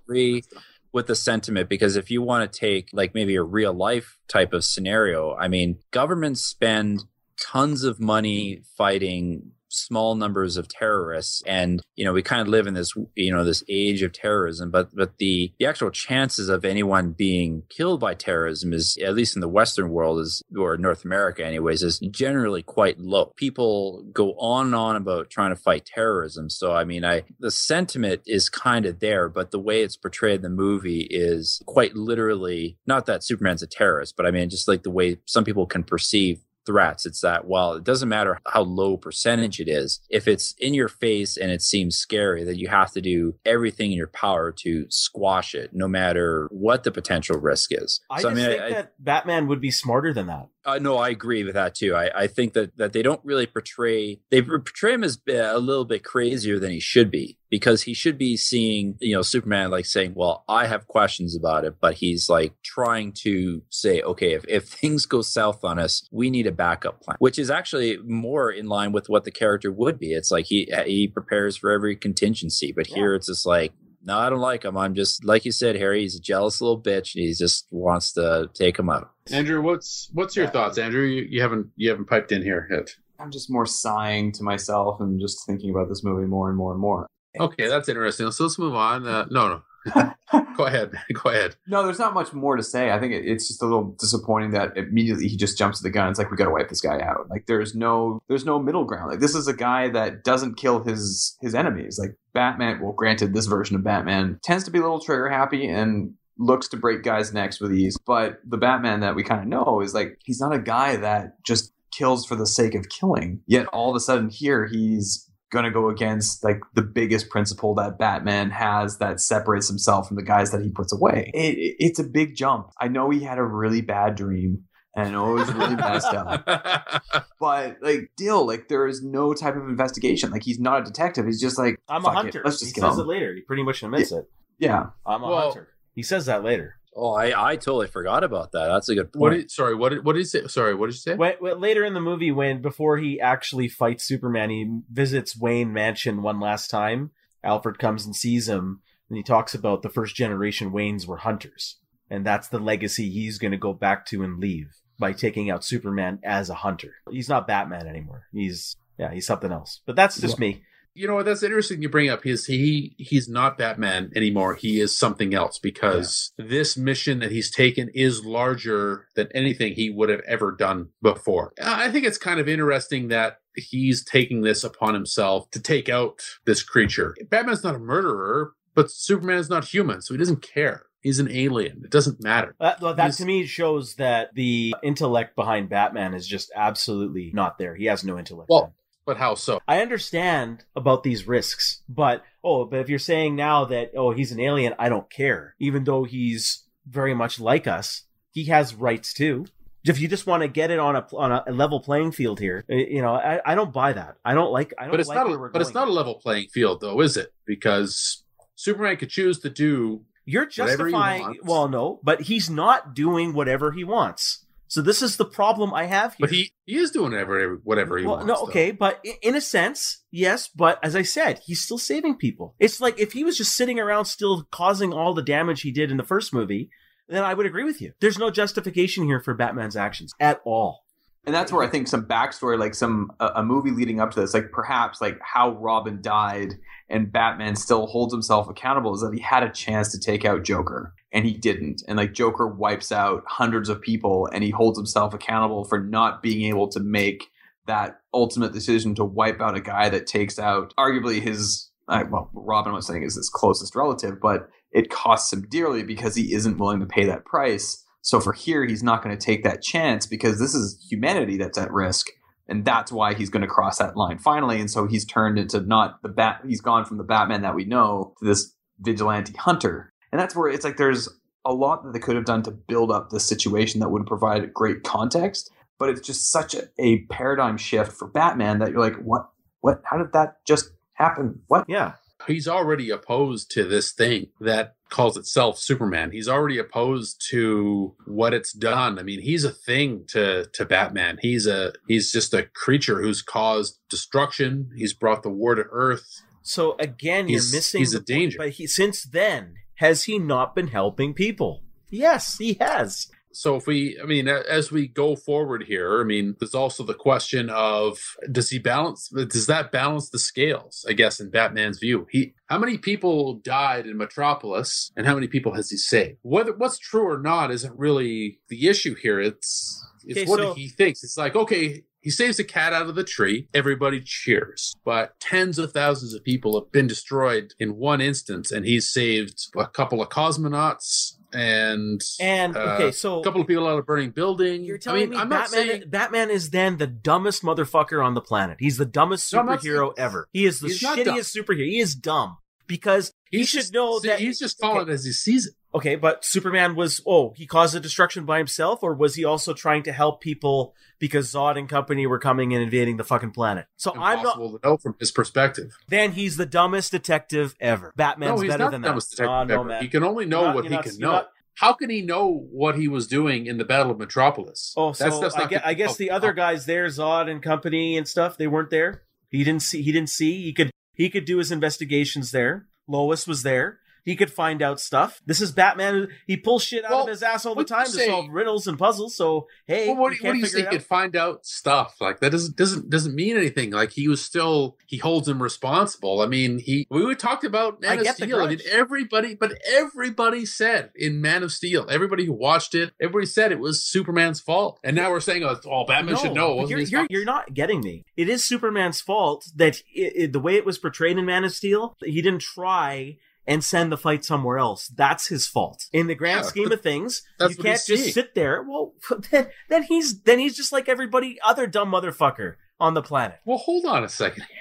With the sentiment because if you want to take like maybe a real life type of scenario, I mean, governments spend tons of money fighting small numbers of terrorists. And you know we kind of live in this you know this age of terrorism but but the the actual chances of anyone being killed by terrorism is at least in the western world is or north america anyways is generally quite low. People go on and on about trying to fight terrorism. So i mean i the sentiment is kind of there but the way it's portrayed in the movie is quite literally not that superman's a terrorist but i mean just like the way some people can perceive threats. It's that, well, it doesn't matter how low percentage it is. If it's in your face and it seems scary, that you have to do everything in your power to squash it, no matter what the potential risk is. I so, just I mean, think I, that Batman would be smarter than that. uh, no, I agree with that too. I, I think that, that they don't really portray, they portray him as a little bit crazier than he should be because he should be seeing, you know, Superman like saying, well, I have questions about it, but he's like trying to say, okay, if, if things go south on us, we need a backup plan, which is actually more in line with what the character would be. It's like he, he prepares for every contingency, but here it's just like, no, I don't like him. I'm just, like you said, Harry, he's a jealous little bitch. And he just wants to take him out. andrew what's what's your Yeah. thoughts andrew you, you haven't you haven't piped in here yet I'm just more sighing to myself and just thinking about this movie more and more and more. Okay that's interesting so let's move on uh, no no go ahead go ahead No, there's not much more to say. I think it, it's just a little disappointing that immediately he just jumps to the gun. It's like we got to wipe this guy out. Like there's no there's no middle ground. Like this is a guy that doesn't kill his his enemies. Like Batman. Well, granted, this version of Batman tends to be a little trigger happy and looks to break guys' necks with ease. But the Batman that we kind of know is like he's not a guy that just kills for the sake of killing. Yet all of a sudden here he's gonna go against like the biggest principle that Batman has that separates himself from the guys that he puts away. It, it- it's a big jump. I know he had a really bad dream. And I it was really messed up. But like still, like there is no type of investigation. Like he's not a detective. He's just like I'm "Fuck a it, hunter. Let's just he just says kill it later. He pretty much admits it. Yeah. I'm a Well- hunter. He says that later. Oh, I, I totally forgot about that. That's a good point. did, sorry what did, what did you say sorry what did you say When, when- later in the movie, when before he actually fights Superman, he visits Wayne Mansion one last time. Alfred comes and sees him, and he talks about the first generation Waynes were hunters, and that's the legacy he's going to go back to and leave by taking out Superman as a hunter. He's not Batman anymore. He's yeah, he's something else. But that's just me. You know what that's interesting you bring up. Is he he's not batman anymore. He is something else because this mission that he's taken is larger than anything he would have ever done before. I think it's kind of interesting that he's taking this upon himself to take out this creature. Batman's not a murderer but superman is not human so he doesn't care. He's an alien. It doesn't matter. That, well, that to me shows that the intellect behind Batman is just absolutely not there. He has no intellect. Well, But how so? I understand about these risks, but oh, but if you're saying now that oh he's an alien, I don't care. Even though he's very much like us, he has rights too. If you just want to get it on a on a level playing field here, eh, you know, I, I don't buy that. I don't like. I don't But it's like not. A, but it's not a level playing field, though, is it? Because Superman could choose to do. You're justifying. wants. Well, no, but he's not doing whatever he wants. So this is the problem I have here. But he he is doing whatever whatever he well, wants. no, though. okay, but in a sense, yes. But as I said, he's still saving people. It's like if he was just sitting around still causing all the damage he did in the first movie, then I would agree with you. There's no justification here for Batman's actions at all. And that's where I think some backstory, like some a, a movie leading up to this, like perhaps like how Robin died and Batman still holds himself accountable, is that he had a chance to take out Joker and he didn't, and like Joker wipes out hundreds of people and he holds himself accountable for not being able to make that ultimate decision to wipe out a guy that takes out arguably his uh, well Robin was saying is his closest relative, but it costs him dearly because he isn't willing to pay that price. So for here, he's not going to take that chance because this is humanity that's at risk. And that's why he's going to cross that line finally. And so he's turned into not the bat, he's gone from the Batman that we know to this vigilante hunter. And that's where it's like there's a lot that they could have done to build up the situation that would provide great context. But it's just such a, a paradigm shift for Batman that you're like, what, what, how did that just happen? What? Yeah, he's already opposed to this thing that calls itself Superman. He's already opposed to what it's done. I mean, he's a thing to to Batman. He's a he's just a creature who's caused destruction. He's brought the war to Earth. So again, He's- you're missing. he's a point. danger. But he, since then, has he not been helping people? Yes, he has. So if we, I mean, as we go forward here, I mean, there's also the question of does he balance? Does that balance the scales? I guess in Batman's view, he how many people died in Metropolis, and how many people has he saved? Whether what's true or not isn't really the issue here. It's it's Okay, what so- he thinks. It's like okay. He saves a cat out of the tree. Everybody cheers. But tens of thousands of people have been destroyed in one instance, and he's saved a couple of cosmonauts and And uh, okay, so a couple of people out of burning building. You're telling I mean, me I'm Batman, saying Batman is then the dumbest motherfucker on the planet. He's the dumbest No, superhero saying- ever. He is the He's shittiest superhero. He is dumb because he he's should just, know that he's just calling okay. as he sees it. Okay, but Superman was oh he caused the destruction by himself, or was he also trying to help people because Zod and company were coming and invading the fucking planet? So I'm not. Impossible to know from his perspective. Then he's the dumbest detective ever. Batman's no, better than the dumbest that. detective Oh, no. He can only know not- what he not- can know. not- How can he know what he was doing in the Battle of Metropolis? Oh, so That's- that's I guess, I guess the other guys there, Zod and company and stuff, they weren't there. He didn't see. He didn't see. He could. He could do his investigations there. Lois was there. He could find out stuff. This is Batman. He pulls shit out Well, of his ass all the time to solve riddles and puzzles. So hey, Well, what, what do you? He could find out stuff like that. Doesn't doesn't doesn't mean anything. Like he was still he holds him responsible. I mean, he we would talked about I Man of get the Steel. I mean, everybody, but everybody said in Man of Steel, everybody who watched it, everybody said it was Superman's fault. And now we're saying, oh, oh Batman should know. You're, you're, you're not getting me. It is Superman's fault that it, it- the way it was portrayed in Man of Steel, he didn't try and send the fight somewhere else. That's his fault. In the grand Yeah, scheme of things, you can't just seeing. sit there. Well, then, then he's then he's just like everybody other dumb motherfucker on the planet. Well, hold on a second.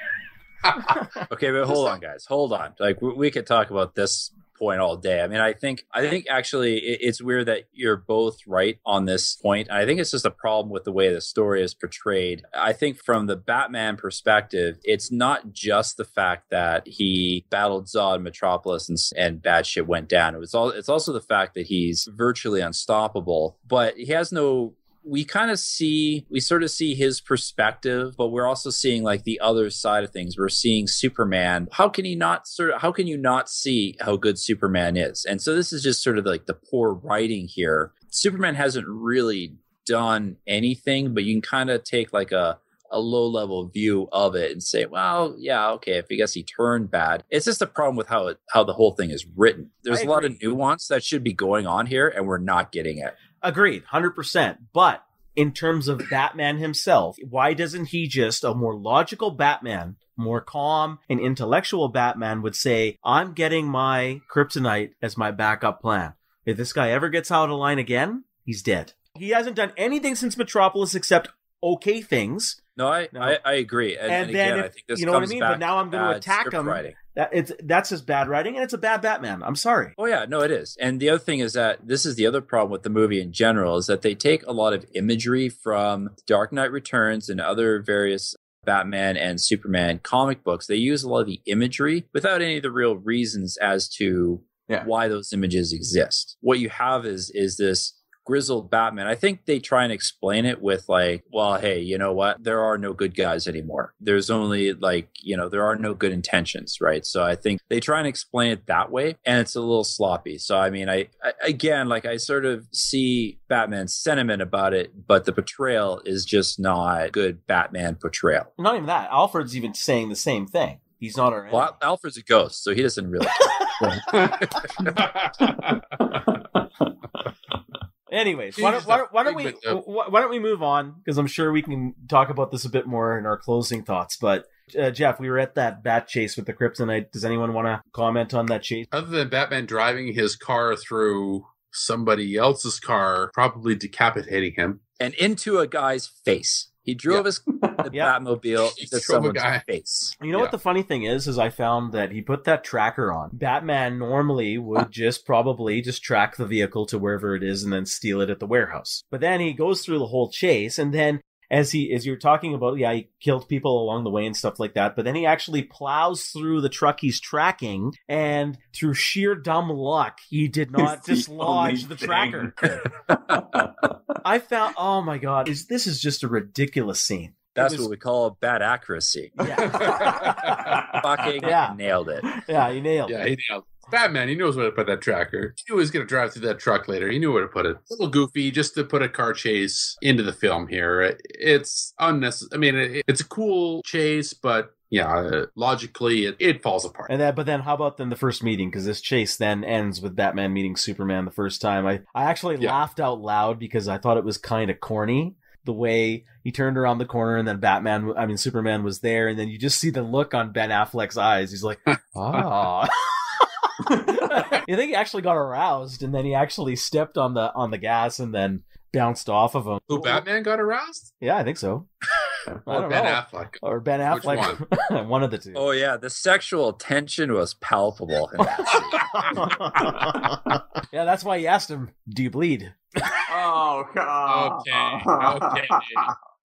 Okay, but hold on, guys. Hold on. Like we, we could talk about this point all day. I mean, I think I think actually it, it's weird that you're both right on this point. I think it's just a problem with the way the story is portrayed. I think from the Batman perspective, it's not just the fact that he battled Zod Metropolis and, and bad shit went down. It was all. It's also the fact that he's virtually unstoppable, but he has no we kind of see we sort of see his perspective but we're also seeing like the other side of things we're seeing superman how can he not sort of how can you not see how good superman is and so this is just sort of like the poor writing here superman hasn't really done anything but you can kind of take like a a low level view of it and say, well, yeah, okay, if I guess he turned bad. It's just a problem with how it how the whole thing is written. There's I a lot of nuance that should be going on here, and we're not getting it. Agreed, hundred percent. But in terms of Batman himself, why doesn't he just a more logical Batman? More calm and intellectual Batman would say, I'm getting my kryptonite as my backup plan. If this guy ever gets out of line again, he's dead. He hasn't done anything since Metropolis except okay things. No, I, No. I, I agree. And, And and then again, if- I think this you know what I mean? back But now I'm gonna attack him. writing. That it's that's just bad writing, and it's a bad Batman. I'm sorry. Oh yeah, no, it is. And the other thing is that this is the other problem with the movie in general is that they take a lot of imagery from Dark Knight Returns and other various Batman and Superman comic books. They use a lot of the imagery without any of the real reasons as to Yeah. why those images exist. What you have is is this grizzled Batman. I think they try and explain it with like, well, hey, you know what? There are no good guys anymore. There's only like, you know, there are no good intentions, right? So I think they try and explain it that way and it's a little sloppy. So I mean, I, I again, like I sort of see Batman's sentiment about it, but the portrayal is just not good Batman portrayal. Not even that. Alfred's even saying the same thing. He's not our enemy. Well, Alfred's a ghost, so he doesn't really. Anyways, why don't, why don't, why don't we of- why why don't we move on? Because I'm sure we can talk about this a bit more in our closing thoughts. But uh, Jeff, we were at that bat chase with the Kryptonite. Does anyone want to comment on that chase? Other than Batman driving his car through somebody else's car, probably decapitating him. and into a guy's face. He drove his the Yeah. Batmobile He into drove a someone's guy. face. You know Yeah. what the funny thing is? Is I found that he put that tracker on. Batman normally would just probably just track the vehicle to wherever it is and then steal it at the warehouse. But then he goes through the whole chase and then as he as you're talking about, yeah, he killed people along the way and stuff like that, but then he actually plows through the truck he's tracking and through sheer dumb luck, he did not It's dislodge only the tracker. I found oh my god, is this is just a ridiculous scene. That's was- what we call bad accuracy. Yeah. Fucking Yeah. nailed it. Yeah, you nailed Yeah, it. he nailed. Batman, he knows where to put that tracker. He knew he was going to drive through that truck later. He knew where to put it. A little goofy just to put a car chase into the film here. It's unnecessary. I mean, it, it's a cool chase, but yeah, uh, logically, it, it falls apart. And that, but then how about then the first meeting? Because this chase then ends with Batman meeting Superman the first time. I, I actually Yeah. laughed out loud because I thought it was kind of corny the way he turned around the corner and then Batman, I mean Superman was there, and then you just see the look on Ben Affleck's eyes. He's like, ah. you think he actually got aroused, and then he actually stepped on the on the gas and then bounced off of him. Who Batman got aroused? Yeah, I think so. Or Ben know. Affleck? Or Ben Which Affleck, one? of the two. Oh yeah, the sexual tension was palpable in that yeah, that's why he asked him, "Do you bleed?" oh god. Okay, okay.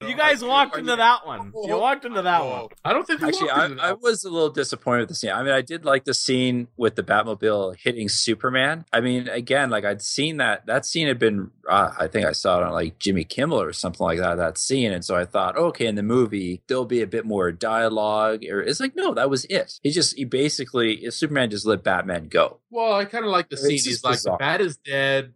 You guys walked into that one. You walked into that one. I don't think we Actually, I, I was a little disappointed with the scene. I mean, I did like the scene with the Batmobile hitting Superman. I mean, again, like I'd seen that that scene had been. Uh, I think I saw it on like Jimmy Kimmel or something like that. That scene, and so I thought, okay, in the movie there'll be a bit more dialogue. Or it's like, no, that was it. He just he basically Superman just let Batman go. Well, I kind of like the scene. He's like, bizarre. the bat is dead.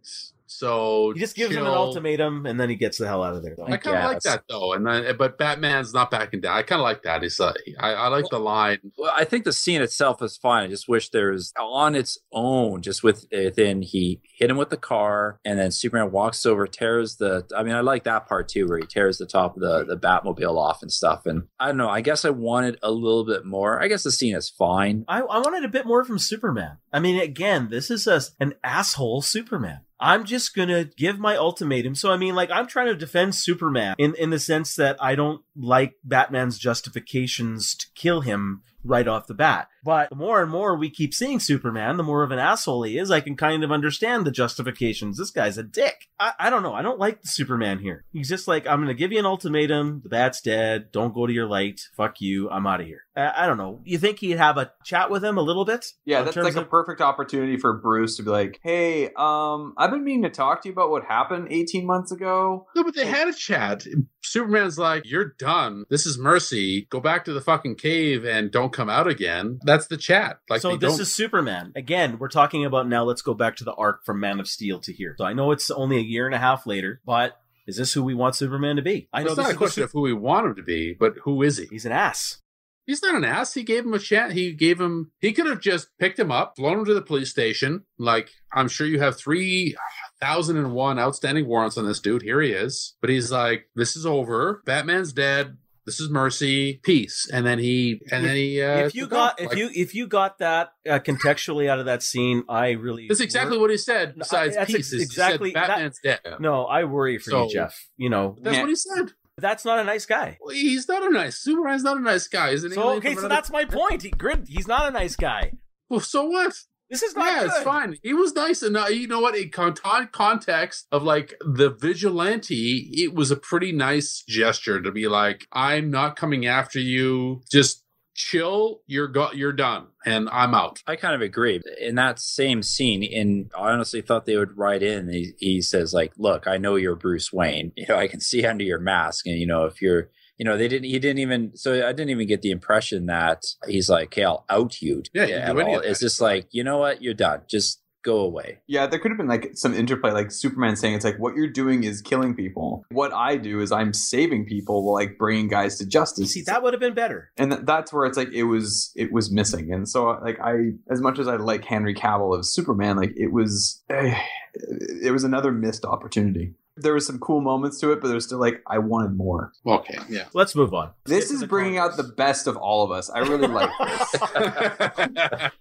So He just gives him an ultimatum, and then he gets the hell out of there. I kind of like that though, and I, but Batman's not backing down. I kind of like that. He's uh, I, I like the line. Well, I think the scene itself is fine. I just wish there was on its own, just with within he hit him with the car, and then Superman walks over, tears the. I mean, I like that part too, where he tears the top of the the Batmobile off and stuff. And I don't know. I guess I wanted a little bit more. I guess the scene is fine. I, I wanted a bit more from Superman. I mean, again, this is a, an asshole Superman. I'm just gonna give my ultimatum. So I mean, like, I'm trying to defend Superman in in the sense that I don't like Batman's justifications to kill him right off the bat. But the more and more we keep seeing Superman, the more of an asshole he is. I can kind of understand the justifications. This guy's a dick. I, I don't know. I don't like the Superman here. He's just like, I'm gonna give you an ultimatum. The bat's dead. Don't go to your light. Fuck you. I'm out of here. I, I don't know. You think he'd have a chat with him a little bit? Yeah, that's terms like a perfect opportunity for Bruce to be like, "Hey, um, I've been meaning to talk to you about what happened 18 months ago." No, but they had a chat. Superman's like, "You're done. This is mercy. Go back to the fucking cave and don't come out again." That's the chat. Like, so this don't- is Superman. Again, we're talking about now let's go back to the arc from Man of Steel to here. So I know it's only a year and a half later, but is this who we want Superman to be? I know It's not a question Su- of who we want him to be, but who is he? He's an ass. He's not an ass. He gave him a chat. He gave him. He could have just picked him up, flown him to the police station. Like I'm sure you have three thousand and one outstanding warrants on this dude. Here he is. But he's like, "This is over. Batman's dead. This is mercy, peace." And then he and then he. Uh, if you got if Like, you if you got that uh, contextually out of that scene, I really that's exactly what he said. Besides that's peace, ex- is he said exactly- that- Batman's dead. No, I worry for you, Jeff. You know, That's Yeah. what he said. That's not a nice guy. Well, he's not a nice Superman's not a nice guy. Isn't So okay, so another- that's my point. He, Grid, he's not a nice guy. well, so what? This is not yeah, good. it's fine. He was nice, and uh, you know what? In con- context of like the vigilante, it was a pretty nice gesture to be like, "I'm not coming after you. Just chill. You're go- you're done, and I'm out." I kind of agree. In that same scene, and I honestly thought they would write in. He, he says, "Like, look, I know you're Bruce Wayne. You know, I can see under your mask, and you know, if you're, you know, they didn't. He didn't even. So I didn't even get the impression that he's like, "Okay, I'll out you." Yeah, you can at do any of that. It's just like, you know what, you're done. Just go away. Yeah, there could have been like some interplay, like Superman saying it's like what you're doing is killing people. What I do is I'm saving people, like bringing guys to justice. See, that would have been better. and th- that's where it's like it was it was missing. And so like I, as much as I like Henry Cavill of Superman, like it was eh, it was another missed opportunity. There was some cool moments to it, but there's still like I wanted more. Okay, yeah. Let's move on. This Get to is the bringing out the best of all of us. I really like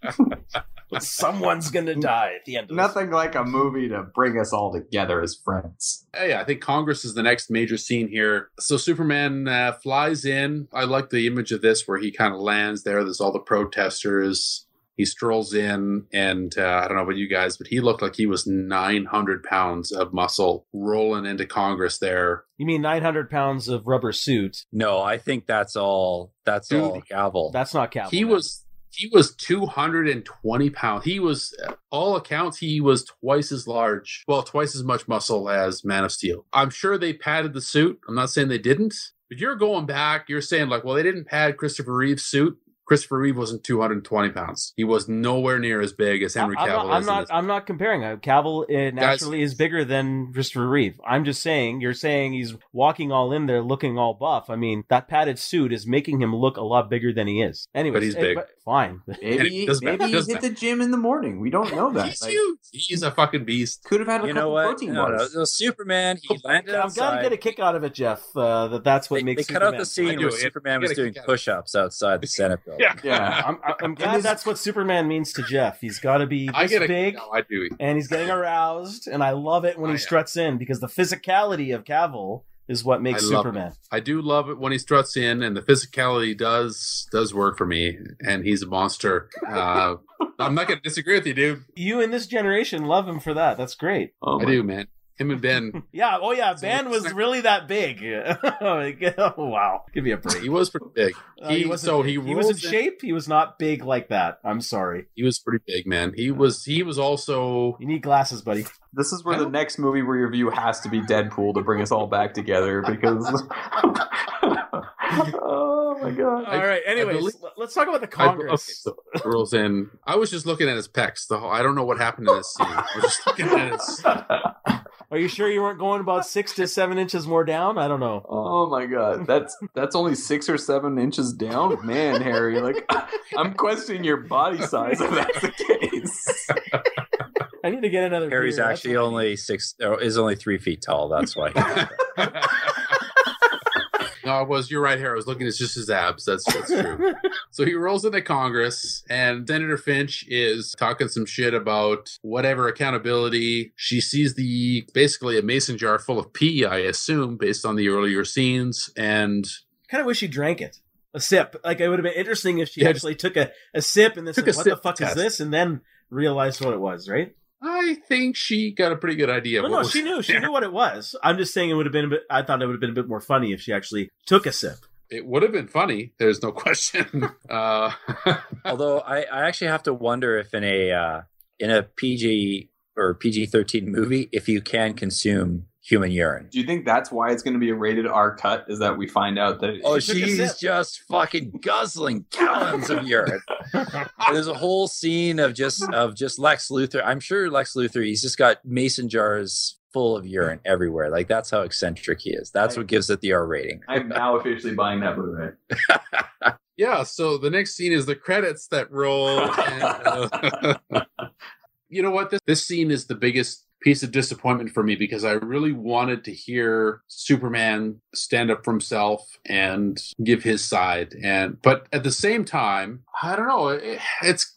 this. Someone's gonna die at the end. Of it. Nothing like a movie to bring us all together as friends. yeah, I think Congress is the next major scene here. So Superman uh, flies in. I like the image of this where he kind of lands there. There's all the protesters. He strolls in, and uh, I don't know about you guys, but he looked like he was 900 pounds of muscle rolling into Congress there. You mean 900 pounds of rubber suit? No, I think that's all. That's Dude, all Cavill. That's not Cavill. he man. was he was 220 pounds he was all accounts he was twice as large well twice as much muscle as man of steel i'm sure they padded the suit i'm not saying they didn't but you're going back you're saying like well they didn't pad christopher reeve's suit christopher reeve wasn't 220 pounds he was nowhere near as big as henry I'm cavill not. I'm not. I'm not comparing. Uh, Cavill uh, naturally is bigger than Christopher Reeve. I'm just saying. You're saying he's walking all in there, looking all buff. I mean, that padded suit is making him look a lot bigger than he is. Anyway, But he's eh, big. fine. Maybe doesn't maybe he Doesn't hit the gym in the morning. We don't know that. he's Like, huge he's a fucking beast could have had a you couple know what? protein No, no, bars. no, Superman. He landed I'm gonna get a kick out of it, Jeff. Uh, that that's what they, makes they cut out the scene where. Superman was doing kick out of it. push-ups outside the Senate building. yeah Yeah. I'm, I'm- I'm glad that's what Superman means to Jeff. He's got to be i this get a big, no, i do and he's getting aroused, and I love it when Oh, he yeah. struts in because the physicality of Cavill is what makes I love Superman. I do love it when he struts in, and the physicality does does work for me. And he's a monster. Uh, I'm not going to disagree with you, dude. You in this generation love him for that. That's great. Oh I my- do, man. Him and Ben, Yeah. Oh yeah. So Ben was like- really that big. oh wow. Give me a break. he was pretty big. Uh, he- wasn't so he he was in rolls in- shape. He was not big like that. I'm sorry. He was pretty big, man. He was. He was also. You need glasses, buddy. This is where the next movie we review has to be Deadpool to bring us all back together because. oh my god! All right. Anyways, believe- let's talk about the Congress. okay, rolls in. I was just looking at his pecs. The whole, I don't know what happened in this scene. I was just looking at his. Are you sure you weren't going about six to seven inches more down? I don't know. Oh my god, that's that's only six or seven inches down, man, Harry. Like, I'm questioning your body size if that's the case. I need to get another. Harry's beer. Actually what only six. Oh, is only three feet tall. That's why. no, it was. You're right, here. I was looking. It's just his abs. That's that's true. So he rolls into Congress, and Senator Finch is talking some shit about whatever accountability. She sees the basically a mason jar full of pee, I assume, based on the earlier scenes. And kind of wish she drank it. A sip. Like it would have been interesting if she Yeah, actually took a, a sip and then took said, "What the fuck test. is this?" and then realized what it was. Right? I think she got a pretty good idea. No, of no, what was she knew. She knew what it was. I'm just saying it would have been a bit. I thought it would have been a bit more funny if she actually took a sip. It would have been funny. There's no question. Uh, Although I, I actually have to wonder if in a uh, in a PG or PG thirteen movie, if you can consume human urine. Do you think that's why it's going to be a rated R cut? Is that we find out that? Oh, She took a she's just fucking guzzling gallons of urine. There's a whole scene of just of just Lex Luthor. I'm sure Lex Luthor. He's just got mason jars full of urine everywhere. Like that's how eccentric he is. That's what gives it the R rating. I'm now officially buying that Blu-ray. yeah. So the next scene is the credits that roll. And, uh, you know what? This this scene is the biggest piece of disappointment for me because I really wanted to hear Superman stand up for himself and give his side. And but at the same time, I don't know. It, it's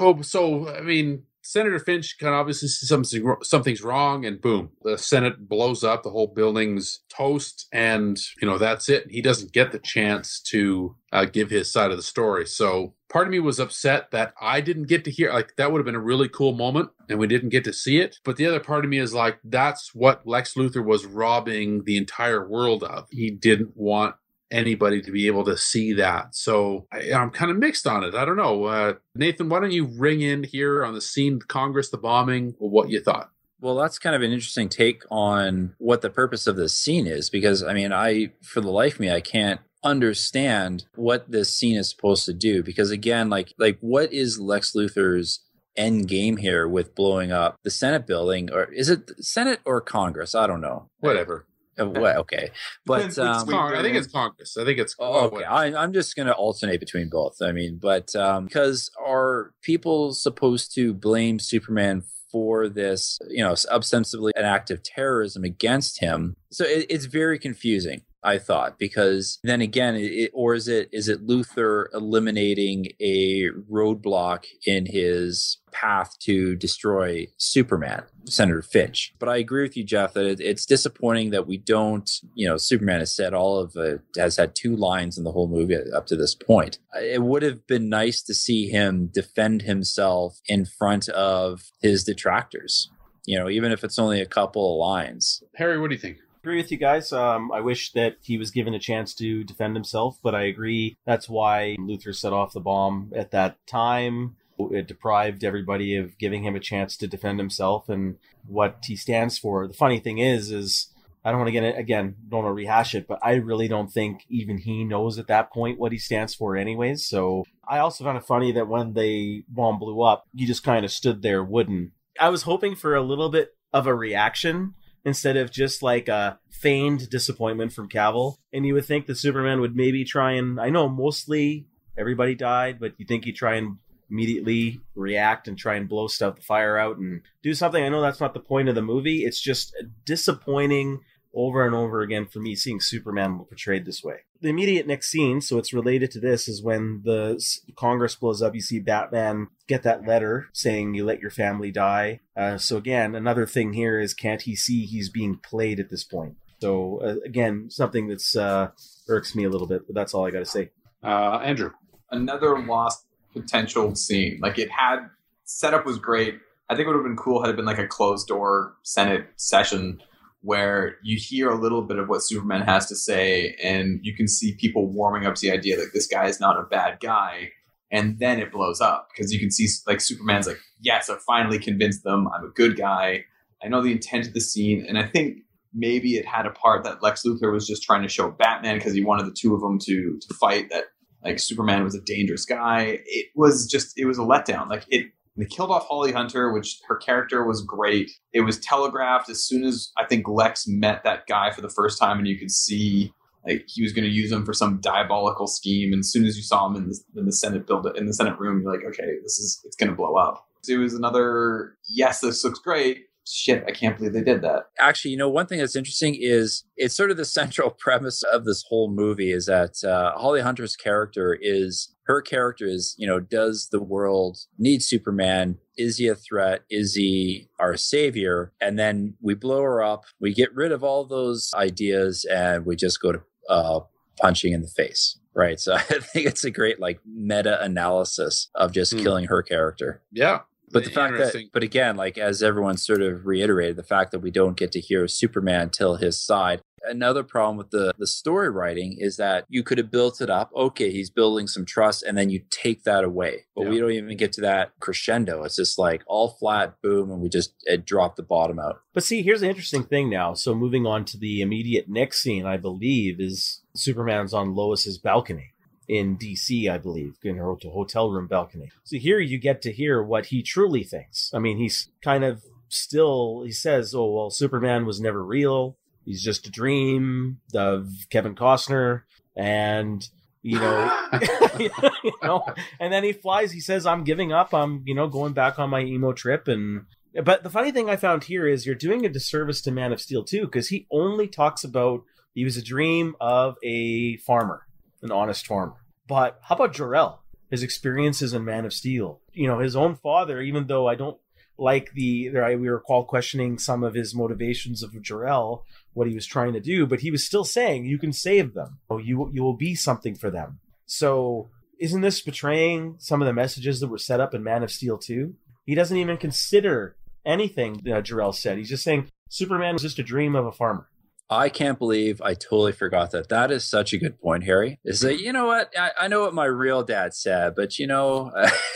oh, so I mean. Senator Finch can obviously see something something's wrong, and boom, the Senate blows up. The whole building's toast, and you know that's it. He doesn't get the chance to uh, give his side of the story. So part of me was upset that I didn't get to hear. Like that would have been a really cool moment, and we didn't get to see it. But the other part of me is like, that's what Lex Luthor was robbing the entire world of. He didn't want anybody to be able to see that. So I, am kind of mixed on it. I don't know. Uh, Nathan, why don't you ring in here on the scene, Congress, the bombing, what you thought? Well, that's kind of an interesting take on what the purpose of this scene is, because I mean, I, for the life of me, I can't understand what this scene is supposed to do because again like like what is lex luthor's end game here with blowing up the senate building or is it senate or congress i don't know whatever uh, what? Okay, but um, I think it's Congress. I think it's oh, okay. I, am just going to alternate between both. I mean, but um, because are people supposed to blame Superman for this? You know, ostensibly an act of terrorism against him. So it, it's very confusing. I thought because then again, it, or is it is it Luthor eliminating a roadblock in his path to destroy Superman, Senator Finch? But I agree with you, Jeff, that it, it's disappointing that we don't. You know, Superman has said all of it has had two lines in the whole movie up to this point. It would have been nice to see him defend himself in front of his detractors. You know, even if it's only a couple of lines. Harry, what do you think? Agree with you guys. Um, I wish that he was given a chance to defend himself, but I agree that's why Luthor set off the bomb at that time. It deprived everybody of giving him a chance to defend himself and what he stands for. The funny thing is, is I don't want to get it again, don't want to rehash it, but I really don't think even he knows at that point what he stands for, anyways. So I also found it funny that when the bomb blew up, he just kind of stood there wooden. I was hoping for a little bit of a reaction instead of just like a feigned disappointment from Cavill. And you would think that Superman would maybe try and I know mostly everybody died, but you think he'd try and immediately react and try and blow stuff the fire out and do something. I know that's not the point of the movie. It's just disappointing over and over again for me seeing Superman portrayed this way. The immediate next scene, so it's related to this, is when the Congress blows up. You see Batman get that letter saying you let your family die. Uh, so again, another thing here is can't he see he's being played at this point? So uh, again, something that's uh, irks me a little bit, but that's all I got to say. Uh, Andrew, another lost potential scene. Like it had setup was great. I think it would have been cool had it been like a closed door Senate session where you hear a little bit of what Superman has to say, and you can see people warming up to the idea that this guy is not a bad guy, and then it blows up because you can see like Superman's like, yes, I finally convinced them I'm a good guy. I know the intent of the scene, and I think maybe it had a part that Lex Luthor was just trying to show Batman because he wanted the two of them to to fight that like Superman was a dangerous guy. It was just it was a letdown. Like it they killed off Holly Hunter, which her character was great. It was telegraphed as soon as I think Lex met that guy for the first time, and you could see like he was going to use him for some diabolical scheme. And as soon as you saw him in the, in the Senate build in the Senate room, you're like, okay, this is it's going to blow up. It was another yes, this looks great shit, I can't believe they did that. Actually, you know, one thing that's interesting is it's sort of the central premise of this whole movie is that uh, Holly Hunter's character is her character is, you know, does the world need Superman? Is he a threat? Is he our savior? And then we blow her up. We get rid of all those ideas and we just go to uh, punching in the face. Right. So I think it's a great like meta analysis of just hmm. killing her character. Yeah. But the fact that, but again, like as everyone sort of reiterated, the fact that we don't get to hear Superman till his side. Another problem with the the story writing is that you could have built it up. Okay, he's building some trust, and then you take that away. But yeah. we don't even get to that crescendo. It's just like all flat, boom, and we just it dropped the bottom out. But see, here's the interesting thing now. So moving on to the immediate next scene, I believe, is Superman's on Lois's balcony in DC, I believe, in her hotel room balcony. So here you get to hear what he truly thinks. I mean, he's kind of still, he says, oh, well, Superman was never real. He's just a dream of Kevin Costner. And, you know, you know, and then he flies, he says, I'm giving up. I'm, you know, going back on my emo trip. And, but the funny thing I found here is you're doing a disservice to Man of Steel too, because he only talks about he was a dream of a farmer an honest farmer. But how about Jor-El? His experiences in Man of Steel. You know, his own father, even though I don't like the we recall questioning some of his motivations of Jor-El, what he was trying to do, but he was still saying you can save them. Oh, you you will be something for them. So isn't this betraying some of the messages that were set up in Man of Steel 2? He doesn't even consider anything uh, Jor-El said. He's just saying Superman was just a dream of a farmer. I can't believe I totally forgot that. That is such a good point, Harry. Is that you know what I, I know what my real dad said, but you know,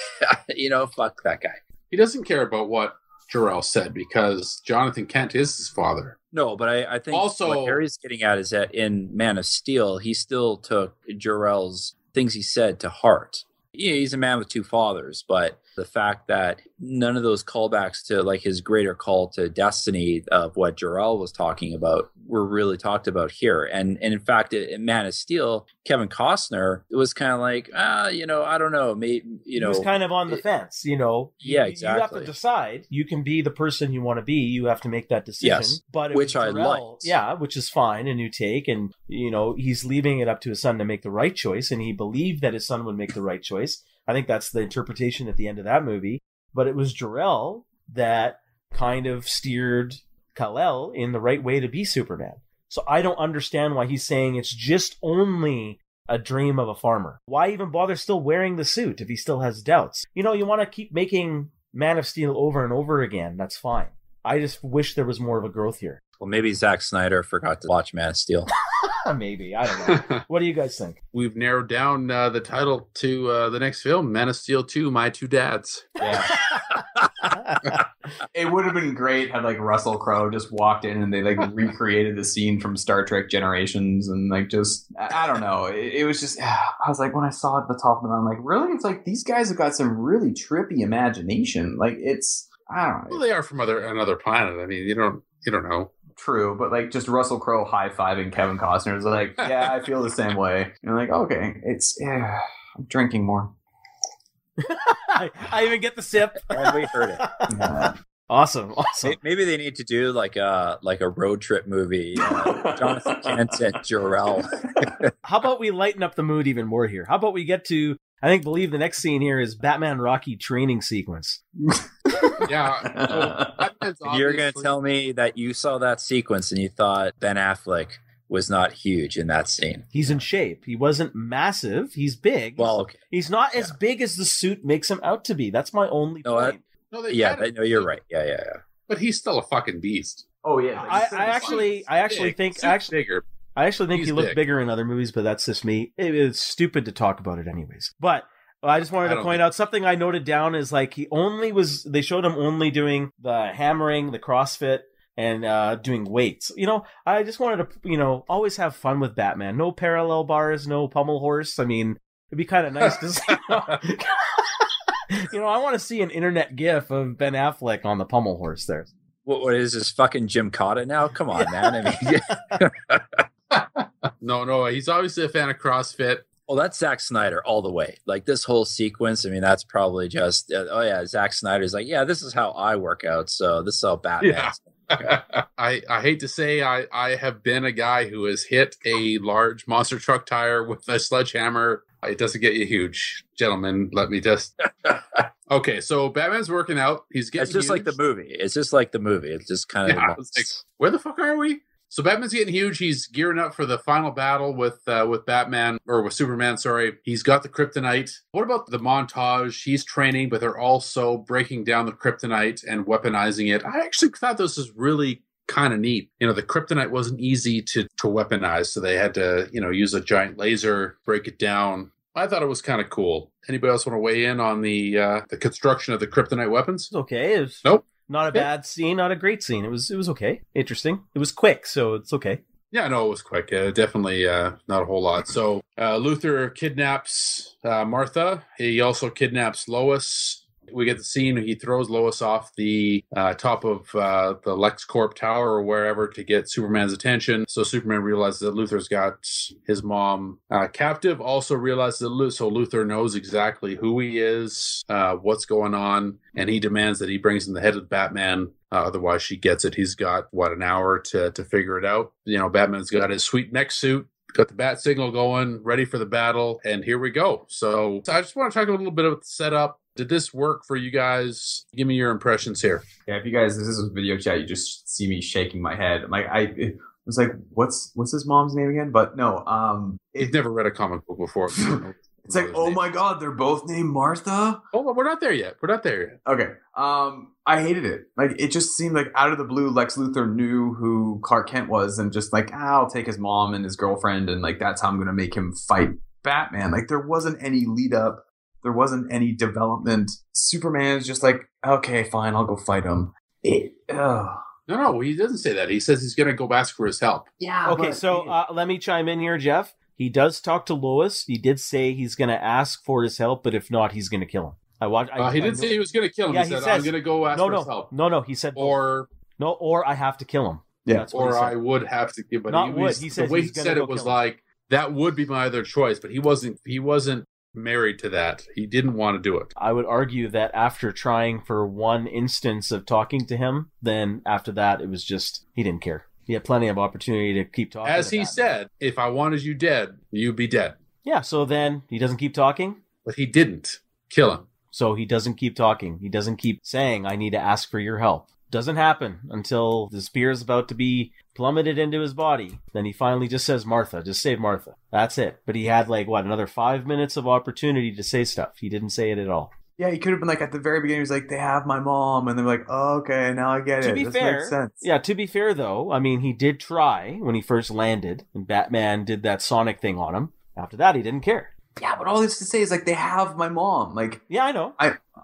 you know, fuck that guy. He doesn't care about what Jor-El said because Jonathan Kent is his father. No, but I, I think Also- what Harry's getting at is that in Man of Steel, he still took Jor-El's things he said to heart. Yeah, he's a man with two fathers, but the fact that none of those callbacks to like his greater call to destiny of what Jor-El was talking about were really talked about here. And and in fact, in Man of Steel, Kevin Costner it was kind of like, ah, you know, I don't know, maybe you he know, was kind of on the it- fence, you know. Yeah, You- You have to decide. You can be the person you want to be. You have to make that decision. Yes, but which I Jor-El- Yeah, which is fine, a new take, and you know he's leaving it up to his son to make the right choice, and he believed that his son would make the right choice. I think that's the interpretation at the end of that movie. But it was Jor-El that kind of steered Kal-El in the right way to be Superman. So I don't understand why he's saying it's just only a dream of a farmer. Why even bother still wearing the suit if he still has doubts? You know, you want to keep making Man of Steel over and over again. That's fine. I just wish there was more of a growth here. well, maybe Zack Snyder forgot to watch Man of Steel. Maybe. I don't know. what do you guys think? We've narrowed down uh, the title to uh, the next film, Man of Steel 2, My Two Dads. Yeah. It would have been great had like Russell Crowe just walked in and they like recreated the scene from Star Trek Generations and like just I I don't know. It, it was just I was like when I saw it at the top of the I'm like really it's like these guys have got some really trippy imagination. Like it's I don't know. Well, they are from other another planet. I mean, you don't you don't know. True, but like just Russell Crowe high fiving Kevin Costner is like, yeah, I feel the same way. And like, okay, it's yeah, I'm drinking more. I, I even get the sip. And we heard it. Yeah. Awesome. Awesome. Maybe they need to do like a like a road trip movie. Uh, Jonathan Kent and Jor-El. How about we lighten up the mood even more here? How about we get to, I think, believe the next scene here is Batman Rocky training sequence. Yeah. So Batman's You're going to tell me that you saw that sequence and you thought Ben Affleck was not huge in that scene. He's in shape. He wasn't massive. He's big. Well, okay. he's not as big as the suit makes him out to be. That's my only No, I- point. No, they Yeah, had him, no, you're right. Yeah, yeah, yeah. But he's still a fucking beast. oh yeah. I, I actually, I actually Big. think, Suit's actually, bigger. I actually think He's he looked big. bigger in other movies, but that's just me. It is stupid to talk about it, anyways. But I just wanted I to point think- out something I noted down is like he only was. They showed him only doing the hammering, the CrossFit, and uh, doing weights. You know, I just wanted to, you know, always have fun with Batman. No parallel bars, no pommel horse. I mean, it'd be kind of nice to see. you know, I want to see an internet GIF of Ben Affleck on the pommel horse there. What, what is this fucking Gymkata now? Come on, man. I mean, No, no, he's obviously a fan of CrossFit. Well, that's Zack Snyder all the way. Like this whole sequence. I mean, that's probably just uh, oh yeah, Zack Snyder's like, yeah, this is how I work out. So this is how Batman. Yeah. I, I hate to say I, I have been a guy who has hit a large monster truck tire with a sledgehammer. It doesn't get you huge, gentlemen. Let me just. Okay, so Batman's working out. He's getting. It's just like the movie. It's just like the movie. It's just kind of. Yeah, like, where the fuck are we? So Batman's getting huge. He's gearing up for the final battle with uh, with Batman or with Superman. Sorry, he's got the kryptonite. What about the montage? He's training, but they're also breaking down the kryptonite and weaponizing it. I actually thought this was really kind of neat. You know, the kryptonite wasn't easy to to weaponize, so they had to you know use a giant laser, break it down. I thought it was kind of cool. Anybody else want to weigh in on the uh, the construction of the kryptonite weapons? Okay. Was Nope. Not a bad scene, not a great scene. It was it was okay. Interesting. It was quick, so it's okay. Yeah, no, it was quick. Uh, definitely uh, not a whole lot. So uh, Luthor kidnaps uh, Martha. He also kidnaps Lois. We get the scene. He throws Lois off the uh, top of uh, the LexCorp tower or wherever to get Superman's attention. So Superman realizes that Luthor's got his mom uh, captive. Also realizes that Lu- so Luthor knows exactly who he is, uh, what's going on, and he demands that he brings in the head of Batman uh, otherwise, she gets it. He's got what an hour to to figure it out. You know, Batman's got his sweet neck suit, got the bat signal going, ready for the battle, and here we go. So I just want to talk a little bit about the setup. Did this work for you guys? Give me your impressions here. Yeah, if you guys, this is video chat, you just see me shaking my head. I'm Like I it was like, what's what's his mom's name again? But no, um, You've never read a comic book before. it's like, oh my god, they're both named Martha. On, we're not there yet. We're not there yet. Okay. Um, I hated it. Like it just seemed like out of the blue, Lex Luthor knew who Clark Kent was, and just like, ah, I'll take his mom and his girlfriend, and like that's how I'm gonna make him fight Batman. Like there wasn't any lead up. There wasn't any development. Superman is just like, okay, fine, I'll go fight him. It, ugh. No, no, he doesn't say that. He says he's going to go ask for his help. Yeah. Okay, but- so uh, let me chime in here, Jeff. He does talk to Lois. He did say he's going to ask for his help, but if not, he's going to kill him. I watched. I, Uh, he I- didn't say he was going to kill him. Yeah, he he said, says- I'm going to go ask no, for no, his help. no, no. He said Or no, or I have to kill him. Yeah. That's or. I would have to give, but Not he would. was, He the way he said it was him. like that would be my other choice, but he wasn't. He wasn't married to that. He didn't want to do it. I would argue that after trying for one instance of talking to him, then after that, it was just he didn't care. He had plenty of opportunity to keep talking. As he said, if I wanted you dead, you'd be dead. Yeah. So then he doesn't keep talking. But he didn't kill him. So he doesn't keep talking. He doesn't keep saying, I need to ask for your help. Doesn't happen until the spear is about to be plummeted into his body. Then he finally just says, Martha, just save Martha. That's it. But he had like, what, another five minutes of opportunity to say stuff. He didn't say it at all. Yeah, he could have been like at the very beginning. He was like, "They have my mom," and they're like, oh, "Okay, now I get To it." be this fair, makes sense. Yeah, to be fair though, I mean, he did try when he first landed and Batman did that Sonic thing on him. After that, he didn't care. Yeah, but all this to say is like, they have my mom. Like, Yeah, I know.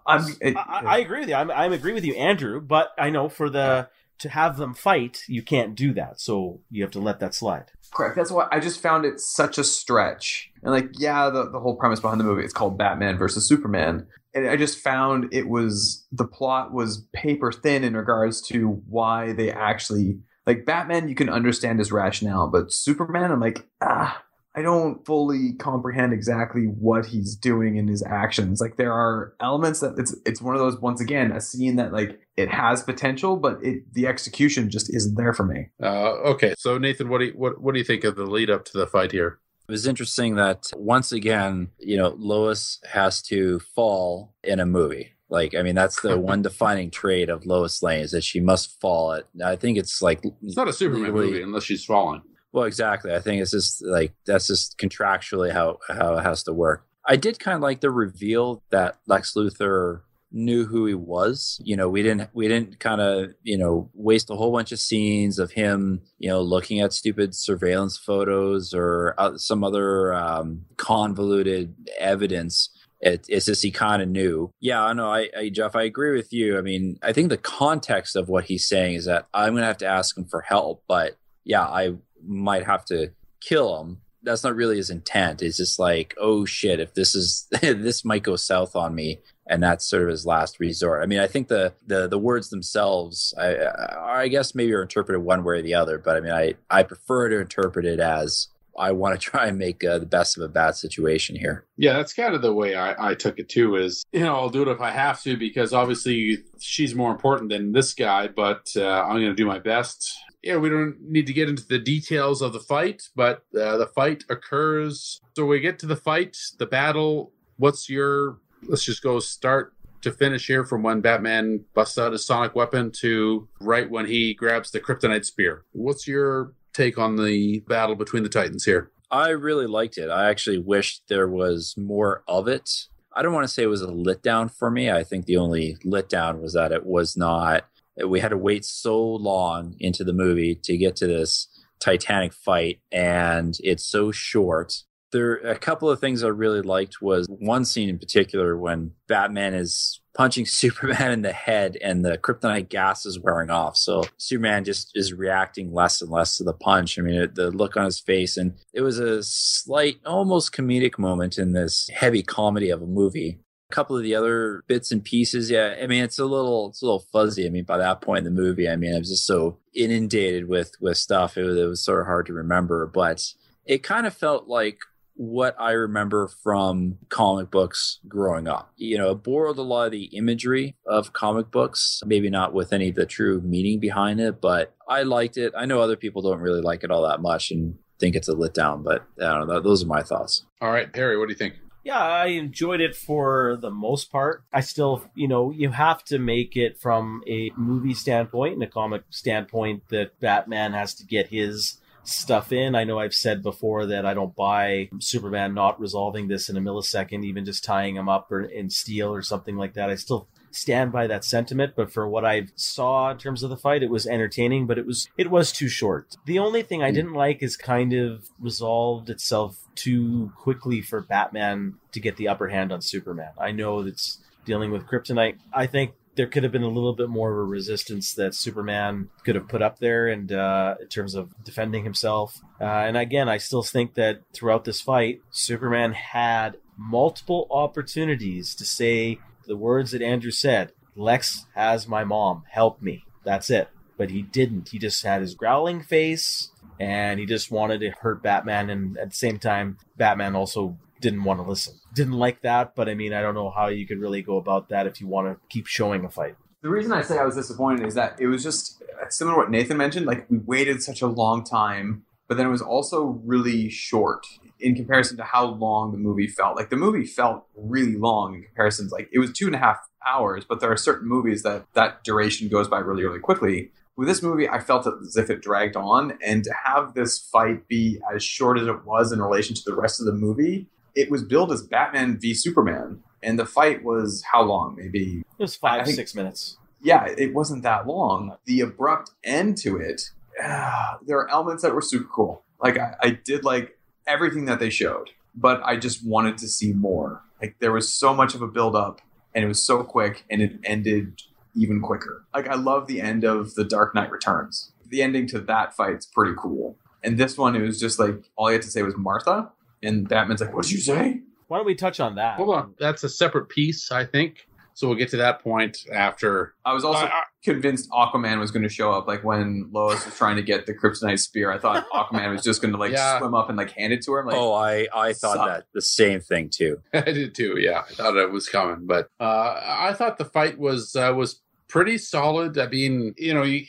I'm. It, I, I I agree with you. I'm, I'm agree with you, Andrew. But I know for the to have them fight, you can't do that. So you have to let that slide. Correct. That's why I just found it such a stretch. And like, yeah, the, the whole premise behind the movie, it's called Batman versus Superman. And I just found it was the plot was paper thin in regards to why they actually like Batman you can understand his rationale, but Superman, I'm like, ah, I don't fully comprehend exactly what he's doing in his actions. Like there are elements that it's it's one of those once again, a scene that like it has potential, but it the execution just isn't there for me. Uh, okay, so Nathan, what do you what what do you think of the lead up to the fight here? It was interesting that once again, you know, Lois has to fall in a movie. Like, I mean, that's the one defining trait of Lois Lane is that she must fall. At, I think it's like It's not a Superman legally- movie unless she's falling. Well, exactly. I think it's just like that's just contractually how how it has to work. I did kind of like the reveal that Lex Luthor knew who he was. You know, we didn't we didn't kind of you know waste a whole bunch of scenes of him you know looking at stupid surveillance photos or uh, some other um, convoluted evidence. It, it's just he kind of knew. Yeah, I know. I, I, Jeff, I agree with you. I mean, I think the context of what he's saying is that I'm to have to ask him for help, but yeah, I might have to kill him. That's not really his intent. It's just like, oh shit, if this is this might go south on me, and that's sort of his last resort. I mean, I think the the the words themselves, I I guess maybe are interpreted one way or the other, but I mean, I I prefer to interpret it as I want to try and make uh, the best of a bad situation here. Yeah, that's kind of the way I, I took it too. Is you know I'll do it if I have to because obviously she's more important than this guy, but uh, I'm going to do my best. Yeah, we don't need to get into the details of the fight, but uh, the fight occurs. So we get to the fight, the battle. What's your? Let's just go start to finish here from when Batman busts out his sonic weapon to right when he grabs the kryptonite spear. What's your take on the battle between the Titans here? I really liked it. I actually wish there was more of it. I don't want to say it was a letdown for me. I think the only letdown was that it was not. We had to wait so long into the movie to get to this Titanic fight, and it's so short. There, are a couple of things I really liked was one scene in particular when Batman is punching Superman in the head and the kryptonite gas is wearing off. So Superman just is reacting less and less to the punch. I mean, it, the look on his face, and it was a slight, almost comedic moment in this heavy comedy of a movie. Couple of the other bits and pieces, yeah. I mean, it's a little, it's a little fuzzy. I mean, by that point in the movie, I mean, I was just so inundated with with stuff. It was, it was sort of hard to remember, but it kind of felt like what I remember from comic books growing up. You know, it borrowed a lot of the imagery of comic books, maybe not with any of the true meaning behind it, but I liked it. I know other people don't really like it all that much and think it's a letdown, but I don't know. Those are my thoughts. All right, Perry, what do you think? Yeah, I enjoyed it for the most part. I still, you know, you have to make it from a movie standpoint and a comic standpoint that Batman has to get his stuff in. I know I've said before that I don't buy Superman not resolving this in a millisecond, even just tying him up or in steel or something like that. I still stand by that sentiment, but for what I saw in terms of the fight, it was entertaining, but it was it was too short. The only thing I didn't like is kind of resolved itself too quickly for Batman to get the upper hand on Superman. I know that's dealing with kryptonite. I think there could have been a little bit more of a resistance that Superman could have put up there, and uh, in terms of defending himself. Uh, and again, I still think that throughout this fight, Superman had multiple opportunities to say the words that Andrew said Lex has my mom, help me. That's it. But he didn't. He just had his growling face and he just wanted to hurt Batman. And at the same time, Batman also didn't want to listen. Didn't like that, but I mean, I don't know how you could really go about that if you want to keep showing a fight. The reason I say I was disappointed is that it was just uh, similar to what Nathan mentioned. Like, we waited such a long time, but then it was also really short in comparison to how long the movie felt. Like, the movie felt really long in comparison. Like, it was two and a half hours, but there are certain movies that that duration goes by really, really quickly. With this movie, I felt as if it dragged on, and to have this fight be as short as it was in relation to the rest of the movie, it was billed as Batman v Superman, and the fight was how long? Maybe It was five, think- six minutes. yeah, it wasn't that long. The abrupt end to it, ah, there are elements that were super cool. Like I, I did like everything that they showed, but I just wanted to see more. Like there was so much of a build up, and it was so quick, and it ended even quicker. Like I love the end of the Dark Knight Returns. The ending to that fight's pretty cool. And this one, it was just like all you had to say was Martha, and Batman's like, "What did you say?" Why don't we touch on that? Hold on, that's a separate piece, I think. So we'll get to that point after. I was also I- I- convinced Aquaman was going to show up. Like when Lois was trying to get the kryptonite spear, I thought Aquaman was just going to like Yeah. swim up and like hand it to her. Like, oh, I I thought suck. that the same thing too. I did too. Yeah, I thought it was coming, but uh, I thought the fight was uh, was pretty solid. I mean, you know, you,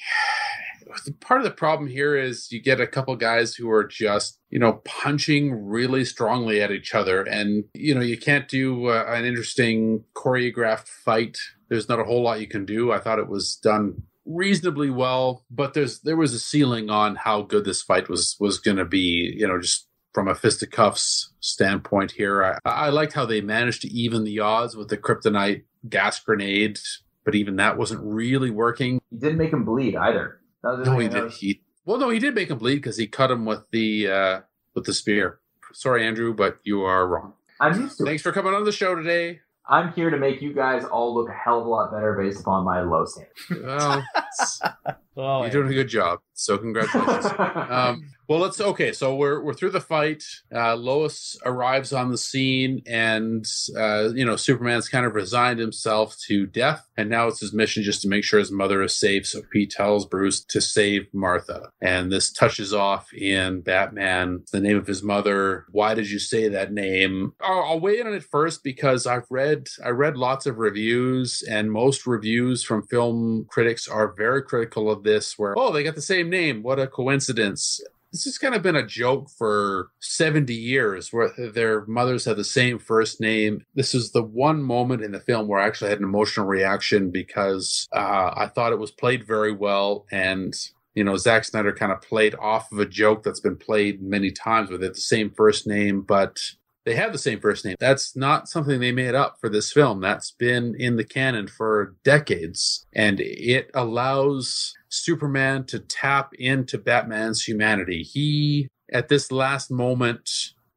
part of the problem here is you get a couple guys who are just you know punching really strongly at each other, and you know you can't do uh, an interesting choreographed fight. There's not a whole lot you can do. I thought it was done reasonably well, but there's there was a ceiling on how good this fight was was going to be. You know, just from a fisticuffs standpoint here. I, I liked how they managed to even the odds with the kryptonite gas grenade, but even that wasn't really working. he didn't make him bleed either. That was No, he did. He well, no, he did make him bleed because he cut him with the uh, with the spear. Sorry, Andrew, but you are wrong. I'm used to Thanks it. for coming on the show today. I'm here to make you guys all look a hell of a lot better based upon my low standards. Well, it's- Oh, you're doing a good job. So congratulations. um, well, let's okay. So we're we're through the fight. Uh, Lois arrives on the scene, and uh, you know Superman's kind of resigned himself to death, and now it's his mission just to make sure his mother is safe. So he tells Bruce to save Martha, and this touches off in Batman the name of his mother. Why did you say that name? I'll, I'll weigh in on it first because I've read I read lots of reviews, and most reviews from film critics are very critical of this. Where oh, they got the same name. What a coincidence! This has kind of been a joke for 70 years where their mothers have the same first name. This is the one moment in the film where I actually had an emotional reaction because uh, I thought it was played very well. And, you know, Zack Snyder kind of played off of a joke that's been played many times with it, the same first name, but they have the same first name. That's not something they made up for this film. That's been in the canon for decades. And it allows Superman to tap into Batman's humanity. He, at this last moment,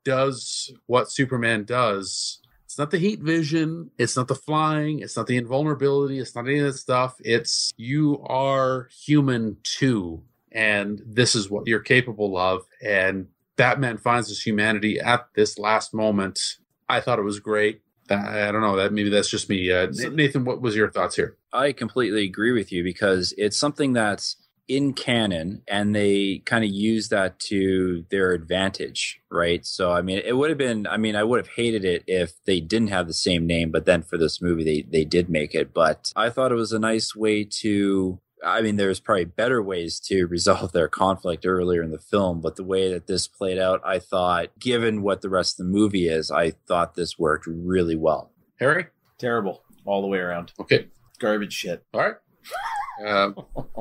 does what Superman does. It's not the heat vision. It's not the flying. It's not the invulnerability. It's not any of that stuff. It's you are human too. And this is what you're capable of. And Batman finds his humanity at this last moment. I thought it was great. I I don't know that maybe that's just me. Uh, Nathan, what was your thoughts here? I completely agree with you because it's something that's in canon and they kind of use that to their advantage, right? So, I mean, it would have been, I mean, I would have hated it if they didn't have the same name, but then for this movie, they, they did make it. But I thought it was a nice way to I mean, there's probably better ways to resolve their conflict earlier in the film, but the way that this played out, I thought, given what the rest of the movie is, I thought this worked really well. Harry? Terrible all the way around. Okay. Garbage shit. All right. Um,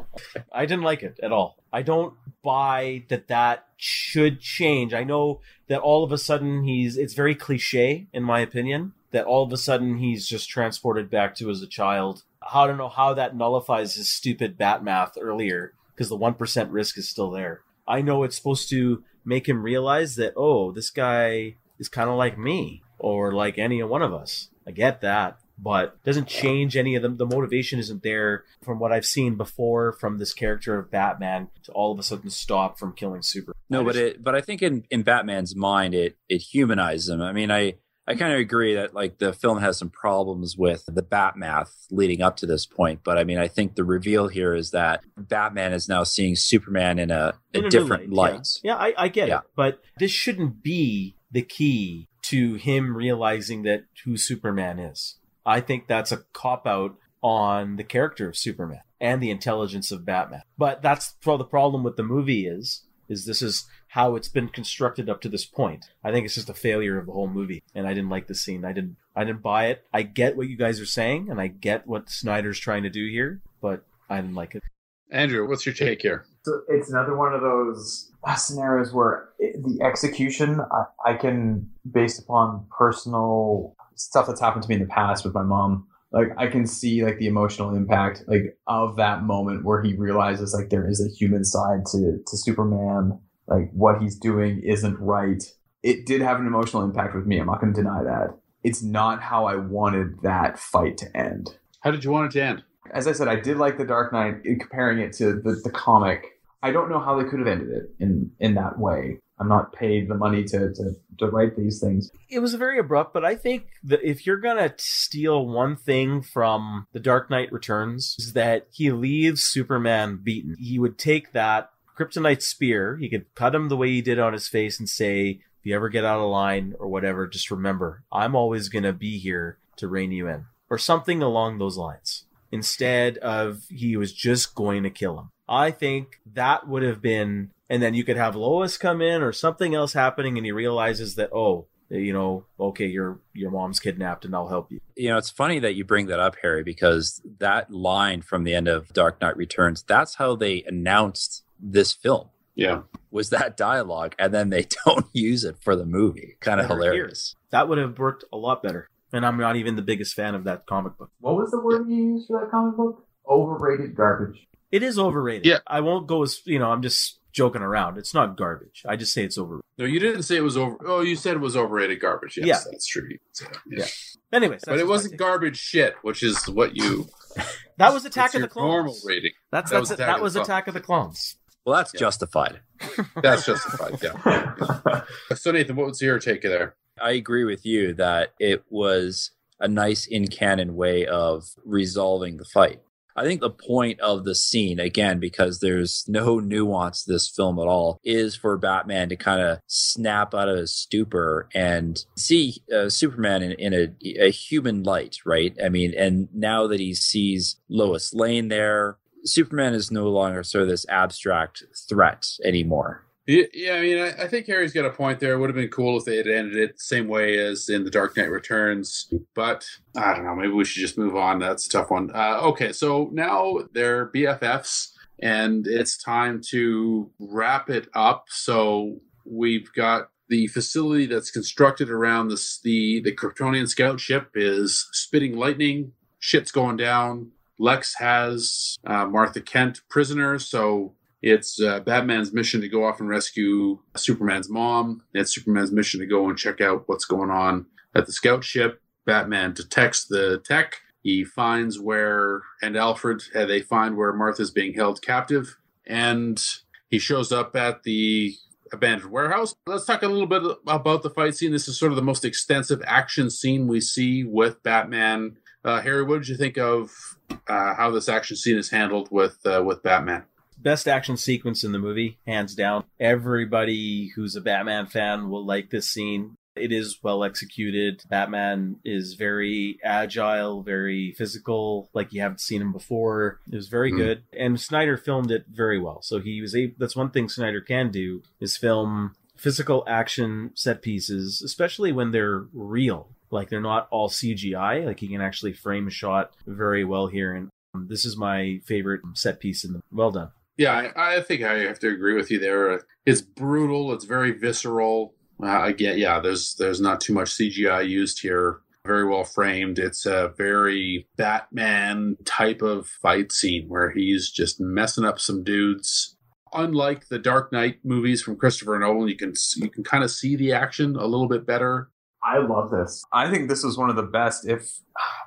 I didn't like it at all. I don't buy that that should change. I know that all of a sudden he's, it's very cliche in my opinion, that all of a sudden he's just transported back to as a child. I don't know how that nullifies his stupid bat math earlier because the 1% risk is still there. I know it's supposed to make him realize that, oh, this guy is kind of like me or like any one of us. I get that but doesn't change any of them. The motivation isn't there from what I've seen before from this character of Batman to all of a sudden stop from killing Super. No, but it but I think in in Batman's mind it it humanizes him. I mean, I I kind of agree that like the film has some problems with the bat math leading up to this point, but I mean, I think the reveal here is that Batman is now seeing Superman in a, a in different light, light. Yeah, yeah I, I get Yeah. it, but this shouldn't be the key to him realizing that who Superman is. I think that's a cop out on the character of Superman and the intelligence of Batman. But that's the problem with the movie is is this is how it's been constructed up to this point. I think it's just a failure of the whole movie, and I didn't like the scene. I didn't I didn't buy it. I get what you guys are saying, and I get what Snyder's trying to do here, but I didn't like it. Andrew, what's your take here? So it's another one of those scenarios where the execution I, I can, based upon personal stuff that's happened to me in the past with my mom, like I can see like the emotional impact like of that moment where he realizes like there is a human side to to Superman, like what he's doing isn't right. It did have an emotional impact with me. I'm not going to deny that. It's not how I wanted that fight to end How did you want it to end? as I said, I did like the Dark Knight in comparing it to the, the comic. I don't know how they could have ended it in in that way. I'm not paid the money to, to, to write these things. it was very abrupt, but I think that if you're gonna steal one thing from The Dark Knight Returns, is that he leaves Superman beaten. He would take that kryptonite spear, he could cut him the way he did on his face and say, if you ever get out of line or whatever, just remember, I'm always gonna be here to rein you in. Or something along those lines. Instead of he was just going to kill him. I think that would have been and then you could have Lois come in or something else happening and he realizes that, oh, you know, okay, your your mom's kidnapped and I'll help you. You know, it's funny that you bring that up, Harry, because that line from the end of Dark Knight Returns, that's how they announced this film. Yeah. Was that dialogue, and then they don't use it for the movie. Kind of Never hilarious. That would have worked a lot better. And I'm not even the biggest fan of that comic book. What was the word you used for that comic book? Overrated garbage. It is overrated. Yeah. I won't go as you know, I'm just joking around. It's not garbage. I just say it's overrated. No, you didn't say it was over. Oh, you said it was overrated garbage. Yes, Yeah. that's true. You said it, Yeah. Anyways, But it wasn't garbage shit, which is what you. That was Attack of the Clones. Normal rating. That's, That that's was it. Attack that of was Attack of the Clones. Well, that's Yeah. justified. That's justified. Yeah. So Nathan, what was your take there? I agree with you that it was a nice in canon way of resolving the fight. I think the point of the scene, again, because there's no nuance to this film at all, is for Batman to kind of snap out of his stupor and see uh, Superman in, in a, a human light, right? I mean, and now that he sees Lois Lane there, Superman is no longer sort of this abstract threat anymore. Yeah, I mean, I, I think Harry's got a point there. It would have been cool if they had ended it the same way as in The Dark Knight Returns, but I don't know. Maybe we should just move on. That's a tough one. Uh, okay, so now they're BFFs, and it's time to wrap it up. So we've got the facility that's constructed around this, the the Kryptonian scout ship is spitting lightning. Shit's going down. Lex has uh, Martha Kent prisoner, so it's uh, Batman's mission to go off and rescue Superman's mom. It's Superman's mission to go and check out what's going on at the scout ship. Batman detects the tech. He finds where, and Alfred, uh, they find where Martha's being held captive. And he shows up at the abandoned warehouse. Let's talk a little bit about the fight scene. This is sort of the most extensive action scene we see with Batman. Uh, Harry, what did you think of uh, how this action scene is handled with uh, with Batman? Best action sequence in the movie, hands down. Everybody who's a Batman fan will like this scene. It is well executed. Batman is very agile, very physical, like you haven't seen him before. It was very Mm. good. And Snyder filmed it very well. So he was a that's one thing Snyder can do is film physical action set pieces, especially when they're real. Like they're not all CGI. Like he can actually frame a shot very well here. And um, this is my favorite set piece in the well done. Yeah, I, I think I have to agree with you there. It's brutal. It's very visceral. Uh, again, yeah, there's there's not too much CGI used here. Very well framed. It's a very Batman type of fight scene where he's just messing up some dudes. Unlike the Dark Knight movies from Christopher Nolan, you can you can kind of see the action a little bit better. I love this. I think this was one of the best. If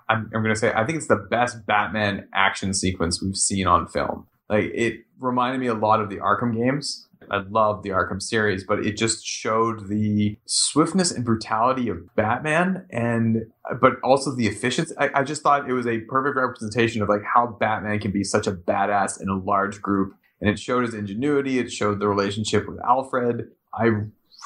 I'm, I'm going to say, I think it's the best Batman action sequence we've seen on film. Like it reminded me a lot of the Arkham games. I love the Arkham series, but it just showed the swiftness and brutality of Batman, and but also the efficiency. I, I just thought it was a perfect representation of like how Batman can be such a badass in a large group, and it showed his ingenuity. It showed the relationship with Alfred. I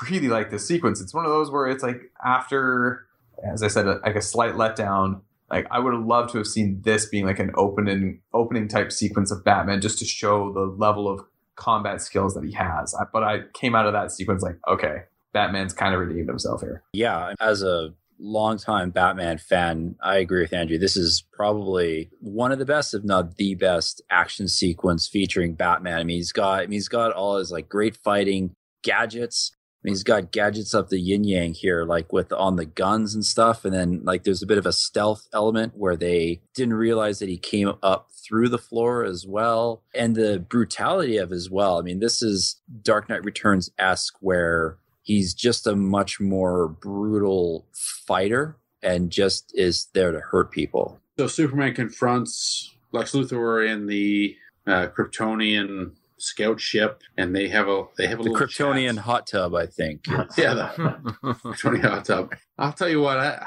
really like this sequence. It's one of those where it's like after, as I said, like a slight letdown. Like I would have loved to have seen this being like an opening opening type sequence of Batman just to show the level of combat skills that he has. But I came out of that sequence like, okay, Batman's kind of redeemed himself here. Yeah, as a longtime Batman fan, I agree with Andrew. This is probably one of the best, if not the best, action sequence featuring Batman. I mean, he's got, I mean, he's got all his like great fighting gadgets. Mean, he's got gadgets up the yin yang here, like with on the guns and stuff. And then like there's a bit of a stealth element where they didn't realize that he came up through the floor as well. And the brutality of as well. I mean, this is Dark Knight Returns esque where he's just a much more brutal fighter and just is there to hurt people. So Superman confronts Lex Luthor in the uh, Kryptonian scout ship, and they have a they have a The little Kryptonian chat. hot tub, I think. yeah, the Kryptonian hot tub. I'll tell you what, I,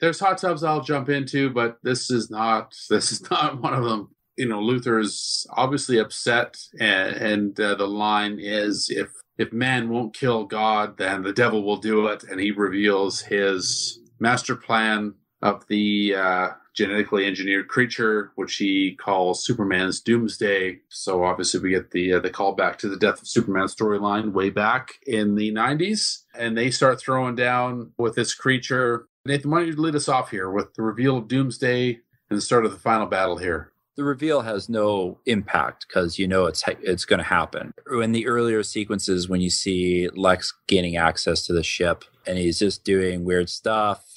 there's hot tubs I'll jump into, but this is not this is not one of them. You know, Luthor is obviously upset, and, and uh, the line is if if man won't kill God, then the devil will do it, and he reveals his master plan of the uh, genetically engineered creature, which he calls Superman's Doomsday. So obviously, we get the uh, the callback to the Death of Superman storyline way back in the '90s, and they start throwing down with this creature. Nathan, why don't you lead us off here with the reveal of Doomsday and the start of the final battle here? the reveal has no impact because you know it's it's going to happen. In the earlier sequences, when you see Lex gaining access to the ship and he's just doing weird stuff,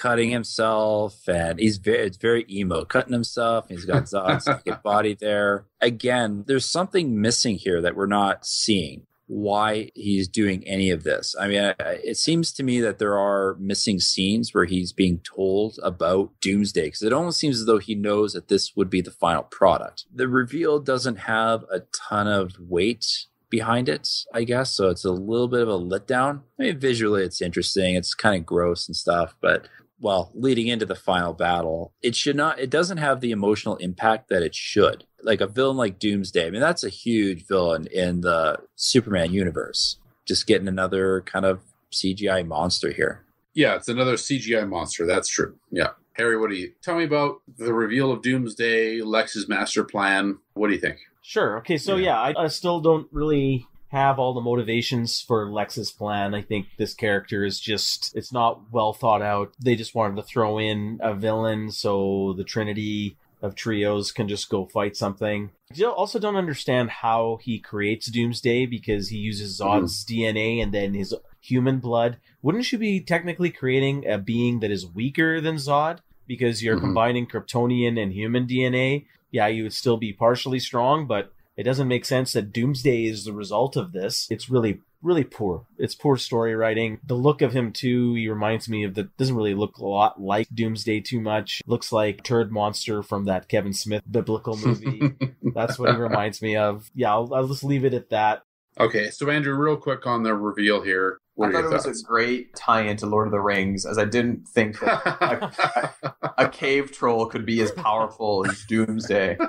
cutting himself, and he's very it's very emo, cutting himself. He's got Zod's naked body there. Again, there's something missing here that we're not seeing. Why he's doing any of this? I mean, it seems to me that there are missing scenes where he's being told about Doomsday because it almost seems as though he knows that this would be the final product. The reveal doesn't have a ton of weight behind it, I guess. So it's a little bit of a letdown. I mean, visually, it's interesting. It's kind of gross and stuff, but well, leading into the final battle, it should not, it doesn't have the emotional impact that it should. Like a villain like Doomsday, I mean, that's a huge villain in the Superman universe. Just getting another kind of CGI monster here. Yeah, it's another CGI monster. That's true. Yeah. Harry, what do you tell me about the reveal of Doomsday, Lex's master plan? What do you think? Sure. Okay. So yeah, I, I still don't really have all the motivations for Lex's plan. I think this character is just it's not well thought out. They just wanted to throw in a villain so the Trinity of trios can just go fight something. I also don't understand how he creates Doomsday because he uses Zod's DNA and then his human blood. Wouldn't you be technically creating a being that is weaker than Zod because you're Mhm. combining Kryptonian and human DNA? Yeah, you would still be partially strong, but it doesn't make sense that Doomsday is the result of this. It's really, really poor. It's poor story writing. The look of him too, he reminds me of the doesn't really look a lot like Doomsday too much. Looks like Turd Monster from that Kevin Smith biblical movie. That's what he reminds me of. Yeah, I'll, I'll just leave it at that. okay, so Andrew, real quick on the reveal here. What I thought your it was thoughts? a great tie-in to Lord of the Rings, as I didn't think that a cave troll could be as powerful as Doomsday.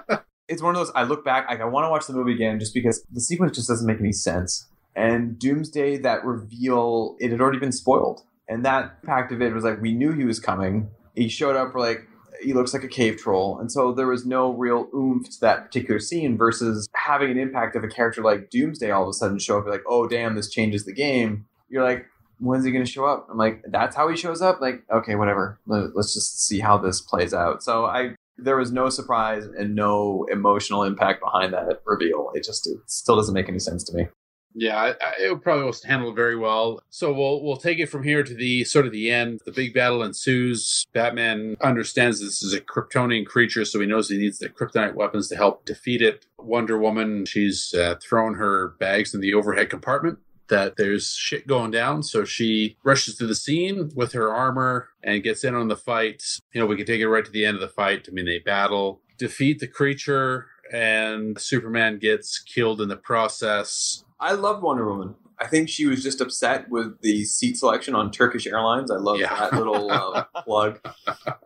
It's one of those I look back, like I want to watch the movie again just because the sequence just doesn't make any sense. And Doomsday, that reveal, it had already been spoiled. And that impact of it was like we knew he was coming. He showed up like he looks like a cave troll, and so there was no real oomph to that particular scene. Versus having an impact of a character like Doomsday all of a sudden show up, like, oh damn, this changes the game. You're like, when's he going to show up? I'm like, that's how he shows up. Like, okay, whatever. Let's just see how this plays out. So I, there was no surprise and no emotional impact behind that reveal. It just it still doesn't make any sense to me. Yeah, I, I, it probably was handled very well. So we'll we'll take it from here to the sort of the end. The big battle ensues. Batman understands this is a Kryptonian creature, so he knows he needs the kryptonite weapons to help defeat it. Wonder Woman, she's uh, thrown her bags in the overhead compartment. That there's shit going down, so she rushes to the scene with her armor and gets in on the fight. You know, we can take it right to the end of the fight. I mean, they battle, defeat the creature, and Superman gets killed in the process. I love Wonder Woman. I think she was just upset with the seat selection on Turkish Airlines. I love Yeah. that little uh, plug.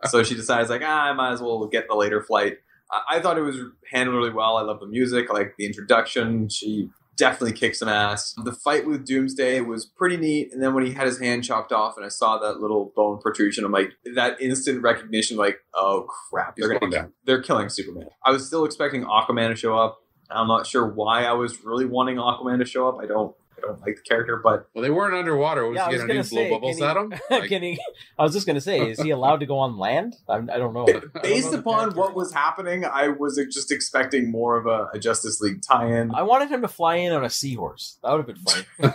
So she decides like, ah, I might as well get the later flight. I, I thought it was handled really well. I love the music. I like the introduction. She definitely kicks some ass. The fight with Doomsday was pretty neat. And then when he had his hand chopped off and I saw that little bone protrusion, I'm like, that instant recognition, like, oh crap, they're gonna down. they're killing Superman. I was still expecting Aquaman to show up. I'm not sure why I was really wanting Aquaman to show up. I don't I don't like the character, but Well, they weren't underwater. Was Yeah, he was going to do blow bubbles can at he- him? Like, Can he? I was just gonna say, is he allowed to go on land? I, I don't know. I don't based know upon what was happening, I was just expecting more of a, a Justice League tie-in. I wanted him to fly in on a seahorse. That would have been funny.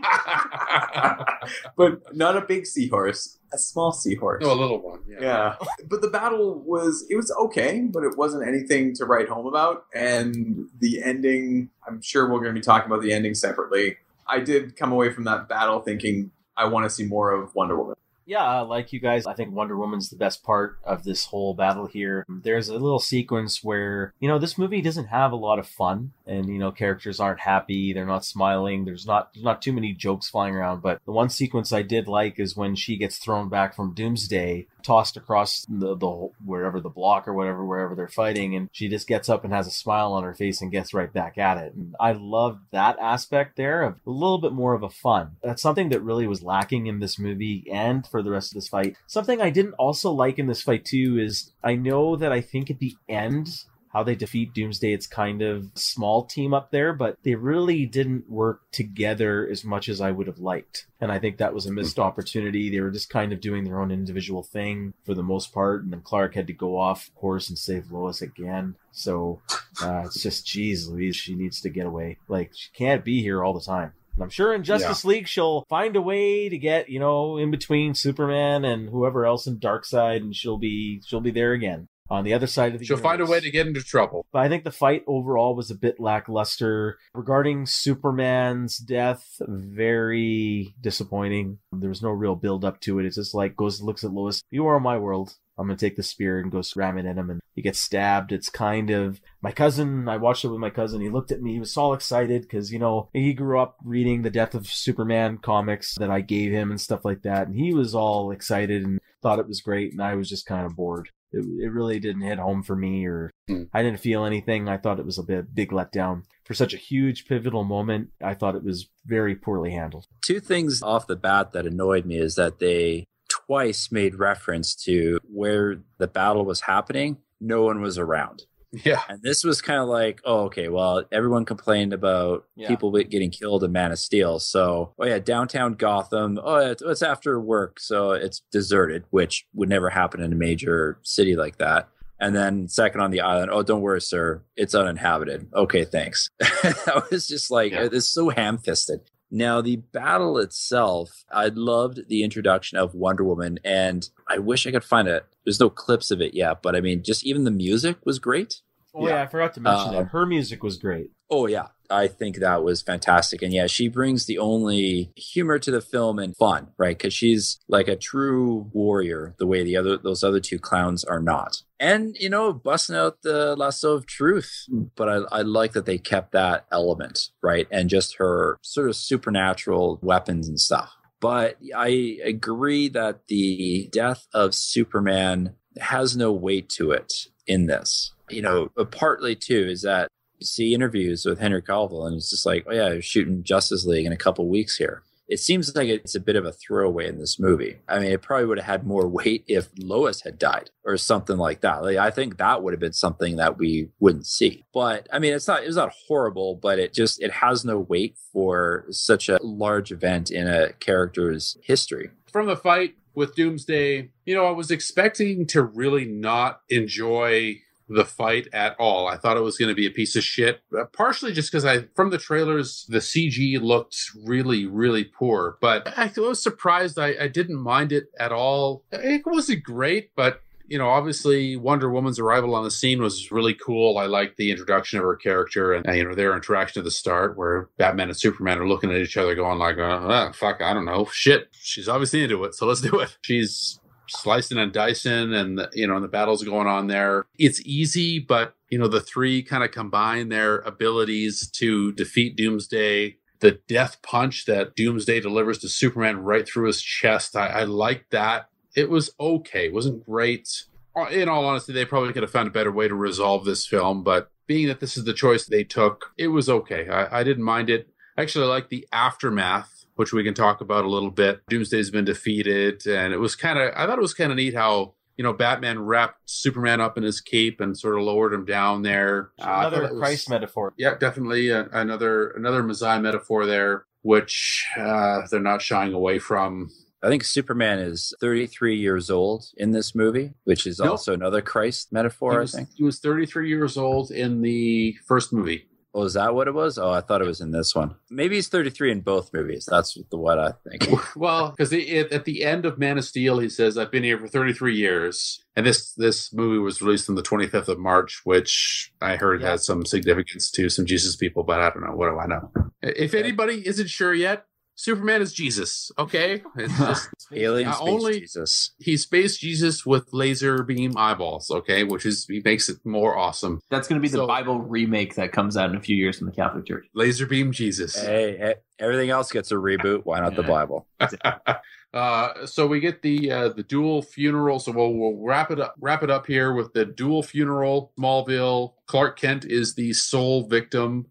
but not a big seahorse, a small seahorse. no, a little one. Yeah. yeah, but the battle was it was okay, but it wasn't anything to write home about. And the ending, I'm sure we're going to be talking about the ending separately. I did come away from that battle thinking I want to see more of Wonder Woman. Yeah, uh, like you guys, I think Wonder Woman's the best part of this whole battle here. There's a little sequence where, you know, this movie doesn't have a lot of fun and, you know, characters aren't happy, they're not smiling, there's not there's not too many jokes flying around, but the one sequence I did like is when she gets thrown back from Doomsday, tossed across the, the wherever the block or whatever wherever they're fighting and she just gets up and has a smile on her face and gets right back at it. And I loved that aspect there of a little bit more of a fun. That's something that really was lacking in this movie and for the rest of this fight. Something I didn't also like in this fight too is I know that I think at the end how they defeat Doomsday, it's kind of small team up there, but they really didn't work together as much as I would have liked. And I think that was a missed opportunity. They were just kind of doing their own individual thing for the most part. And then Clark had to go off course and save Lois again. So uh, it's just, geez, Louise, she needs to get away. Like, she can't be here all the time. And I'm sure in Justice League she'll find a way to get, you know, in between Superman and whoever else in Darkseid, and she'll be she'll be there again on the other side of the. She'll find a way to get into trouble. But I think the fight overall was a bit lackluster. Regarding Superman's death, very disappointing. There was no real build up to it. It's just like goes looks at Lois. You are my world. I'm gonna take the spear and go ram it in him, and he gets stabbed. It's kind of my cousin. I watched it with my cousin. He looked at me. He was all excited because you know he grew up reading the Death of Superman comics that I gave him and stuff like that, and he was all excited and thought it was great, and I was just kind of bored. It, it really didn't hit home for me, or Hmm. I didn't feel anything. I thought it was a bit big letdown for such a huge pivotal moment. I thought it was very poorly handled. Two things off the bat that annoyed me is that they twice made reference to where the battle was happening. No one was around. Yeah. And this was kind of like, oh, okay, well, everyone complained about Yeah. people getting killed in Man of Steel. So, oh, yeah, downtown Gotham, oh, it's, it's after work. So it's deserted, which would never happen in a major city like that. And then second on the island, oh, don't worry, sir, it's uninhabited. Okay, thanks. that was just like, Yeah. it's so ham fisted. Now, the battle itself, I loved the introduction of Wonder Woman, and I wish I could find it. There's no clips of it yet, but I mean, just even the music was great. Oh yeah, I forgot to mention Um, that her music was great. Oh yeah, I think that was fantastic, and yeah, she brings the only humor to the film and fun, right? Because she's like a true warrior, the way the other those other two clowns are not. And you know, busting out the lasso of truth. But I, I like that they kept that element, right? And just her sort of supernatural weapons and stuff. But I agree that the death of Superman has no weight to it in this. You know, uh, partly too is that you see interviews with Henry Cavill, and it's just like, oh yeah, shooting Justice League in a couple weeks here. it seems like it's a bit of a throwaway in this movie. I mean, it probably would have had more weight if Lois had died or something like that. Like, I think that would have been something that we wouldn't see. But I mean, it's not it's not horrible, but it just it has no weight for such a large event in a character's history. From the fight with Doomsday, you know, I was expecting to really not enjoy the fight at all. I thought it was going to be a piece of shit, uh, partially just because I, from the trailers, the CG looked really, really poor. But I was surprised. I, I didn't mind it at all. It wasn't great, but you know, obviously Wonder Woman's arrival on the scene was really cool. I liked the introduction of her character and, you know, their interaction at the start where Batman and Superman are looking at each other going like, oh, fuck, I don't know. Shit. She's obviously into it. So let's do it. She's slicing and dicing and, the, you know, and the battles going on there. It's easy, but, you know, the three kind of combine their abilities to defeat Doomsday the death punch that Doomsday delivers to Superman right through his chest. I, I like that it was okay. It wasn't great. Uh, in all honesty, they probably could have found a better way to resolve this film, but being that this is the choice they took, it was okay. I, I didn't mind it. Actually, I like the aftermath, which we can talk about a little bit. Doomsday's been defeated, and it was kind of, I thought it was kind of neat how you know, Batman wrapped Superman up in his cape and sort of lowered him down there. Uh, another was, Christ metaphor. Yeah, definitely uh, another another Messiah metaphor there, which uh, they're not shying away from. I think Superman is 33 years old in this movie, which is nope. also another Christ metaphor, was, I think. He was 33 years old in the first movie. Oh, is that what it was? Oh, I thought it was in this one. Maybe he's 33 in both movies. That's the what I think. well, because at the end of Man of Steel, he says, "I've been here for 33 years," and this this movie was released on the 25th of March, which I heard yeah. has some significance to some Jesus people, but I don't know. What do I know? If anybody isn't sure yet, Superman is Jesus. Okay, it's just alien space only Jesus. He's space Jesus with laser beam eyeballs. Okay, which is he makes it more awesome. That's going to be so, the Bible remake that comes out in a few years from the Catholic Church. Laser beam Jesus. Hey, hey everything else gets a reboot. Why not yeah. the Bible? Uh, so we get the uh, the dual funeral. So we'll, we'll wrap it up wrap it up here with the dual funeral. Smallville. Clark Kent is the sole victim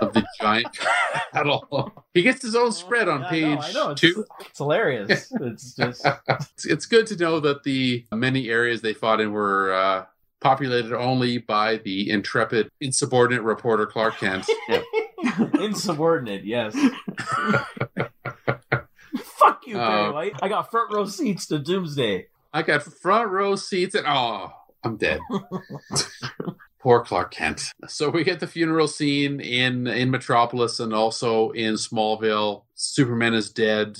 of the giant battle. He gets his own spread on yeah, page I know, I know. two. It's, it's hilarious. It's just it's, it's, good to know that the many areas they fought in were uh, populated only by the intrepid, insubordinate reporter Clark Kent. insubordinate, yes. Fuck you, Barry uh, White. I got front row seats to Doomsday. I got front row seats, and oh, I'm dead. Poor Clark Kent. So we get the funeral scene in in Metropolis and also in Smallville. Superman is dead.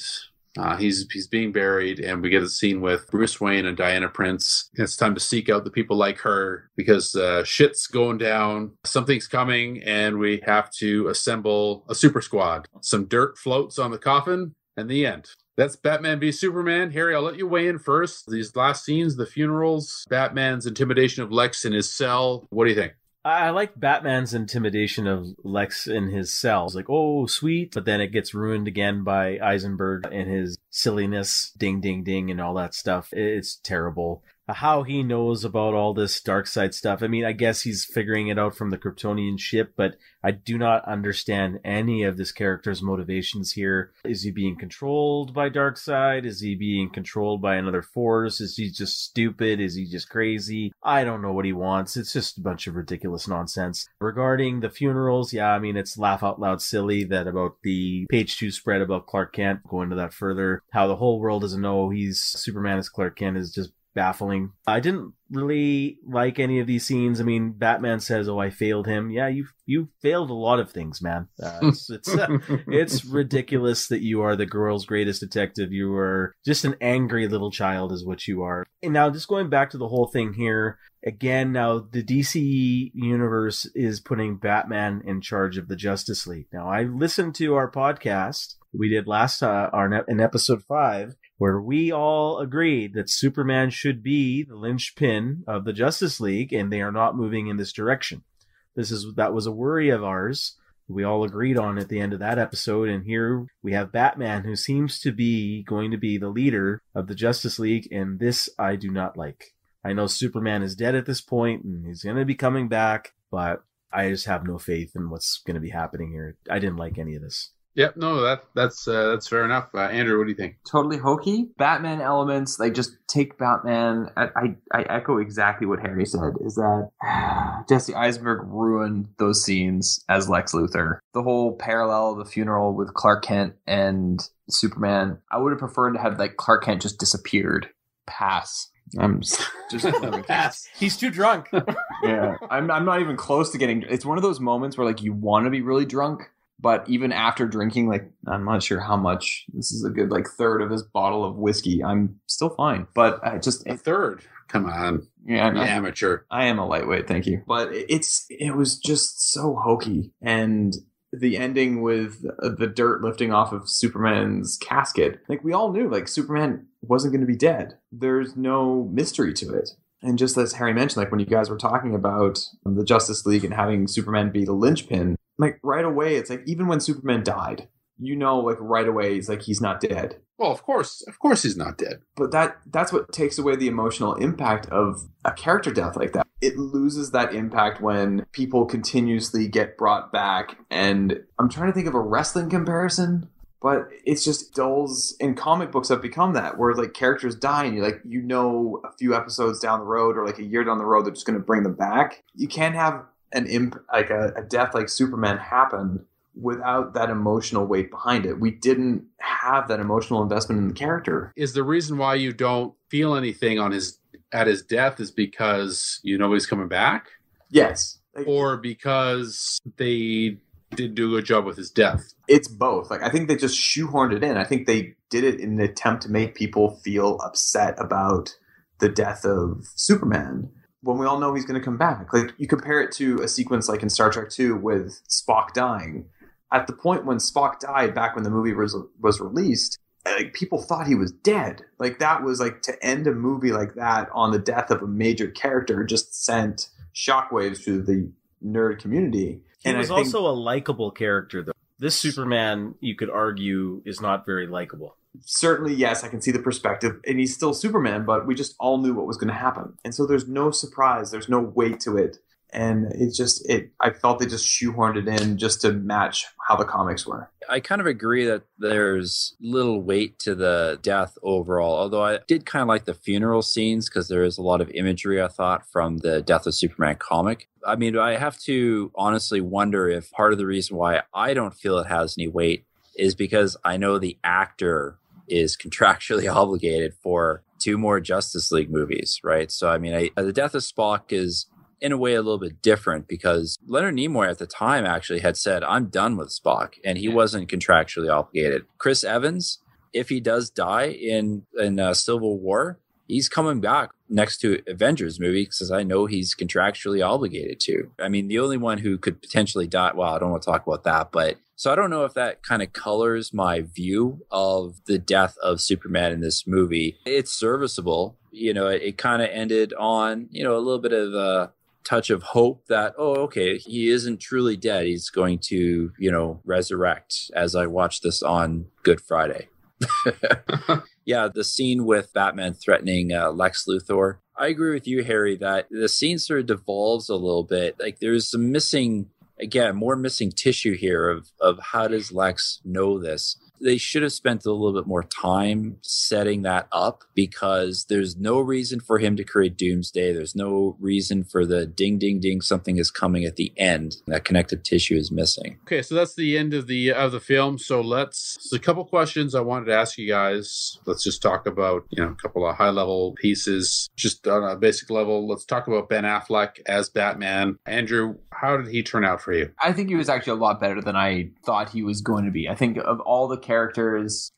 Uh, he's he's being buried, and we get a scene with Bruce Wayne and Diana Prince. It's time to seek out the people like her because uh, shit's going down. Something's coming, and we have to assemble a super squad. Some dirt floats on the coffin, and the end. That's Batman v Superman. Harry, I'll let you weigh in first. These last scenes, the funerals, Batman's intimidation of Lex in his cell. What do you think? I like Batman's intimidation of Lex in his cell. It's like, oh, sweet. But then it gets ruined again by Eisenberg and his silliness, ding, ding, ding, and all that stuff. It's terrible how he knows about all this Darkseid stuff. I mean, I guess he's figuring it out from the Kryptonian ship, but I do not understand any of this character's motivations here. Is he being controlled by Darkseid? Is he being controlled by another force? Is he just stupid? Is he just crazy? I don't know what he wants. It's just a bunch of ridiculous nonsense. Regarding the funerals, yeah, I mean, it's laugh out loud silly that about the page two spread about Clark Kent. Go into that further. How the whole world doesn't know he's Superman as Clark Kent is just baffling. I didn't really like any of these scenes. I mean, Batman says, "Oh, I failed him." Yeah, you you failed a lot of things, man. Uh, it's it's, uh, it's ridiculous that you are the girl's greatest detective. You are just an angry little child, is what you are. And now, just going back to the whole thing here again. Now, the DC universe is putting Batman in charge of the Justice League. Now, I listened to our podcast we did last uh, our in episode five where we all agreed that Superman should be the linchpin of the Justice League, and they are not moving in this direction. This is that was a worry of ours. We all agreed on at the end of that episode, and here we have Batman, who seems to be going to be the leader of the Justice League, and this I do not like. I know Superman is dead at this point, and he's going to be coming back, but I just have no faith in what's going to be happening here. I didn't like any of this. Yep, no, that that's uh, that's fair enough. Uh, Andrew, what do you think? totally hokey. Batman elements, like just take Batman. I, I, I echo exactly what Harry said. Is that Jesse Eisenberg ruined those scenes as Lex Luthor. The whole parallel of the funeral with Clark Kent and Superman. I would have preferred to have like Clark Kent just disappeared. Pass. I'm just, just Pass. He's too drunk. yeah. I'm I'm not even close to getting. It's one of those moments where like you want to be really drunk, but even after drinking, like I'm not sure how much. This is a good like third of this bottle of whiskey. I'm still fine, but I just A third. Come on, yeah, I'm not- amateur. I am a lightweight, thank you. But it's it was just so hokey, and the ending with uh, the dirt lifting off of Superman's casket, like we all knew, like Superman wasn't going to be dead. There's no mystery to it. And just as Harry mentioned, like when you guys were talking about the Justice League and having Superman be the linchpin, like right away, it's like even when Superman died, you know, like right away, he's like he's not dead. Well, of course, of course, he's not dead. but that that's what takes away the emotional impact of a character death like that. It loses that impact when people continuously get brought back and i'm trying to think of a wrestling comparison but it's just dulls in comic books have become that where like characters die and you like you know a few episodes down the road or like a year down the road they're just going to bring them back. You can't have an imp like a, a death like superman happen without that emotional weight behind it we didn't have that emotional investment in the character Is the reason why you don't feel anything on his at his death is because you know he's coming back, Yes. Or because they did do a good job with his death? it's both. Like I think they just shoehorned it in. I think they did it in an attempt to make people feel upset about the death of Superman when we all know he's going to come back. Like you compare it to a sequence like in Star Trek 2 with Spock dying. At the point when Spock died back when the movie was was released, like people thought he was dead. Like that was like to end a movie like that on the death of a major character just sent shockwaves through the nerd community. He And was think- also a likable character, though. This Superman, you could argue, is not very likable. Certainly yes i can see the perspective. And he's still superman but we just all knew what was going to happen. And so there's no surprise. There's no weight to it. And it's just it i felt they just shoehorned it in just to match how the comics were. I kind of agree that there's little weight to the death overall, although I did kind of like the funeral scenes because there is a lot of imagery, I thought, from the Death of Superman comic. I mean, I have to honestly wonder if part of the reason why I don't feel it has any weight is because I know the actor is contractually obligated for two more Justice League movies, right? So, I mean, I, the death of Spock is in a way a little bit different because Leonard Nimoy at the time actually had said, I'm done with Spock, and he wasn't contractually obligated. Chris Evans, if he does die in, in uh, Civil War, he's coming back next to Avengers movie because I know he's contractually obligated to. I mean, the only one who could potentially die, well, I don't want to talk about that, but so I don't know if that kind of colors my view of the death of Superman in this movie. It's serviceable. You know, it, it kind of ended on, you know, a little bit of a touch of hope that, oh, okay, he isn't truly dead. He's going to, you know, resurrect as I watch this on Good Friday. yeah, the scene with Batman threatening uh, Lex Luthor. I agree with you, Harry, that the scene sort of devolves a little bit. Like there's some missing, again, more missing tissue here of of how does Lex know this? They should have spent a little bit more time setting that up because there's no reason for him to create Doomsday. There's no reason for the ding, ding, ding, something is coming at the end. That connective tissue is missing. Okay, so that's the end of the of the film. So let's. So a couple questions I wanted to ask you guys. Let's just talk about you know a couple of high level pieces, just on a basic level. Let's talk about Ben Affleck as Batman. Andrew, how did he turn out for you? I think he was actually a lot better than I thought he was going to be. I think of all the characters,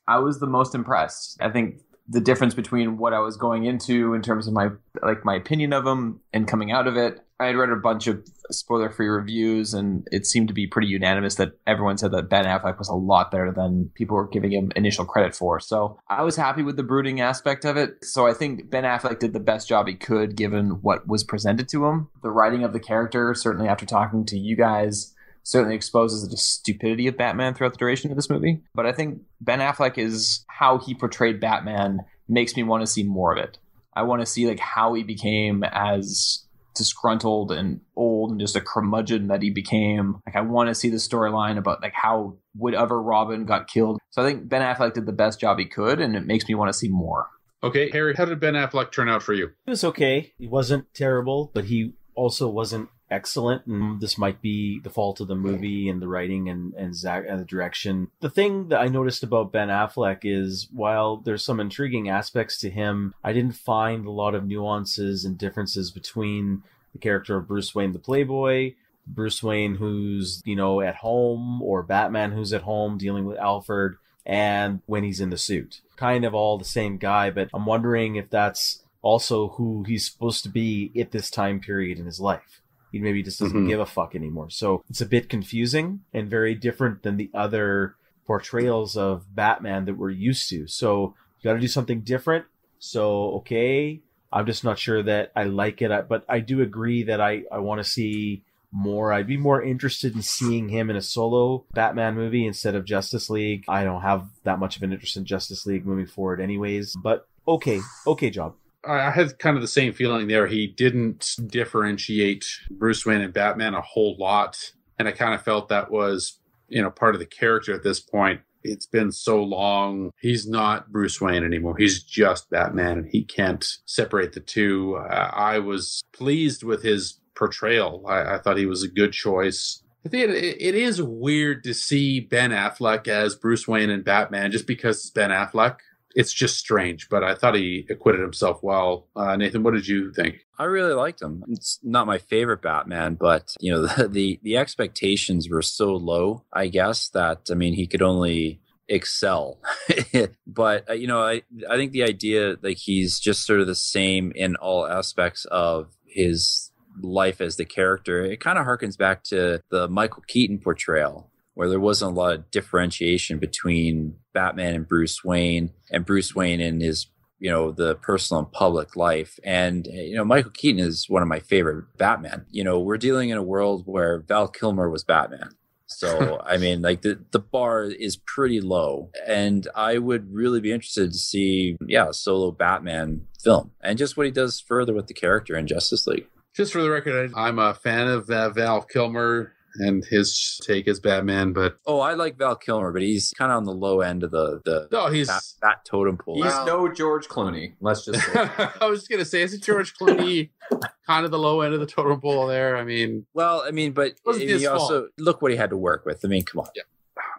I was the most impressed. I think the difference between what I was going into in terms of my like my opinion of him and coming out of it. I had read a bunch of spoiler-free reviews, and it seemed to be pretty unanimous that everyone said that Ben Affleck was a lot better than people were giving him initial credit for. So I was happy with the brooding aspect of it. So I think Ben Affleck did the best job he could given what was presented to him. The writing of the character, certainly after talking to you guys, certainly exposes the stupidity of Batman throughout the duration of this movie. But I think Ben Affleck is how he portrayed Batman makes me want to see more of it. I want to see like how he became as disgruntled and old and just a curmudgeon that he became. Like I want to see the storyline about like how whatever Robin got killed. So I think Ben Affleck did the best job he could, and it makes me want to see more. Okay, Harry, how did Ben Affleck turn out for you? He was okay. He wasn't terrible, but he also wasn't excellent. And this might be the fault of the movie and the writing and and Zack and the direction. The thing that I noticed about Ben Affleck is while there's some intriguing aspects to him, I didn't find a lot of nuances and differences between the character of Bruce Wayne, the Playboy. Bruce Wayne, who's, you know, at home, or Batman, who's at home dealing with Alfred, and when he's in the suit. Kind of all the same guy, but I'm wondering if that's also who he's supposed to be at this time period in his life. He maybe just doesn't Mhm. give a fuck anymore. So it's a bit confusing and very different than the other portrayals of Batman that we're used to. So you got to do something different. So, okay. I'm just not sure that I like it, I- but I do agree that I, I want to see more. I'd be more interested in seeing him in a solo Batman movie instead of Justice League. I don't have that much of an interest in Justice League moving forward, anyways. But okay, okay job. I had kind of the same feeling there. He didn't differentiate Bruce Wayne and Batman a whole lot. And I kind of felt that was, you know, part of the character at this point. It's been so long. He's not Bruce Wayne anymore. He's just Batman, and he can't separate the two. Uh, I was pleased with his portrayal. I, I thought he was a good choice. I think it, it is weird to see Ben Affleck as Bruce Wayne and Batman just because it's Ben Affleck it's just strange, but I thought he acquitted himself well. Uh, Nathan, what did you think? I really liked him. It's not my favorite Batman, but you know the the, the expectations were so low. I guess that I mean he could only excel. but uh, you know I I think the idea like he's just sort of the same in all aspects of his life as the character. It kind of harkens back to the Michael Keaton portrayal where there wasn't a lot of differentiation between Batman and Bruce Wayne and Bruce Wayne and his you know the personal and public life. And you know michael keaton is one of my favorite batman. You know we're dealing in a world where val kilmer was batman. So i mean like the, the bar is pretty low. And i would really be interested to see yeah a solo batman film and just what he does further with the character in justice league. Just for the record, I- I'm a fan of uh, Val Kilmer and his take as Batman, but oh i like val kilmer but he's kind of on the low end of the the no, he's. that, bat totem pole He's Well- no George Clooney. Let's just say. I was just gonna say, isn't George Clooney kind of the low end of the totem pole there? I mean, well i mean but he his also look what he had to work with i mean come on Yeah.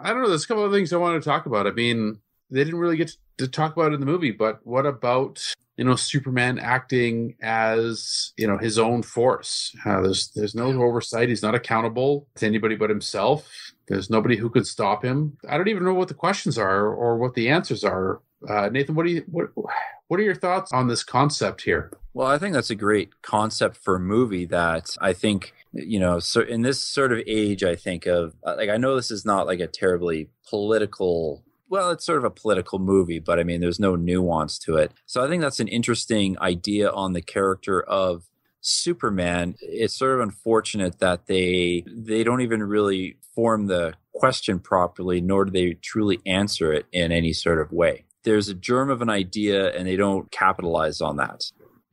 I don't know. There's a couple of things I wanted to talk about. I mean, they didn't really get to talk about it in the movie, but what about you know Superman acting as you know his own force? Uh, there's there's no oversight. He's not accountable to anybody but himself. There's nobody who could stop him. I don't even know what the questions are or what the answers are. Uh, Nathan, what do you what what are your thoughts on this concept here? Well, I think that's a great concept for a movie that I think, you know, so in this sort of age, I think of, uh, like, I know this is not like a terribly political, well, it's sort of a political movie, but I mean, there's no nuance to it. So I think that's an interesting idea on the character of Superman. It's sort of unfortunate that they they don't even really form the question properly, nor do they truly answer it in any sort of way. There's a germ of an idea, and they don't capitalize on that.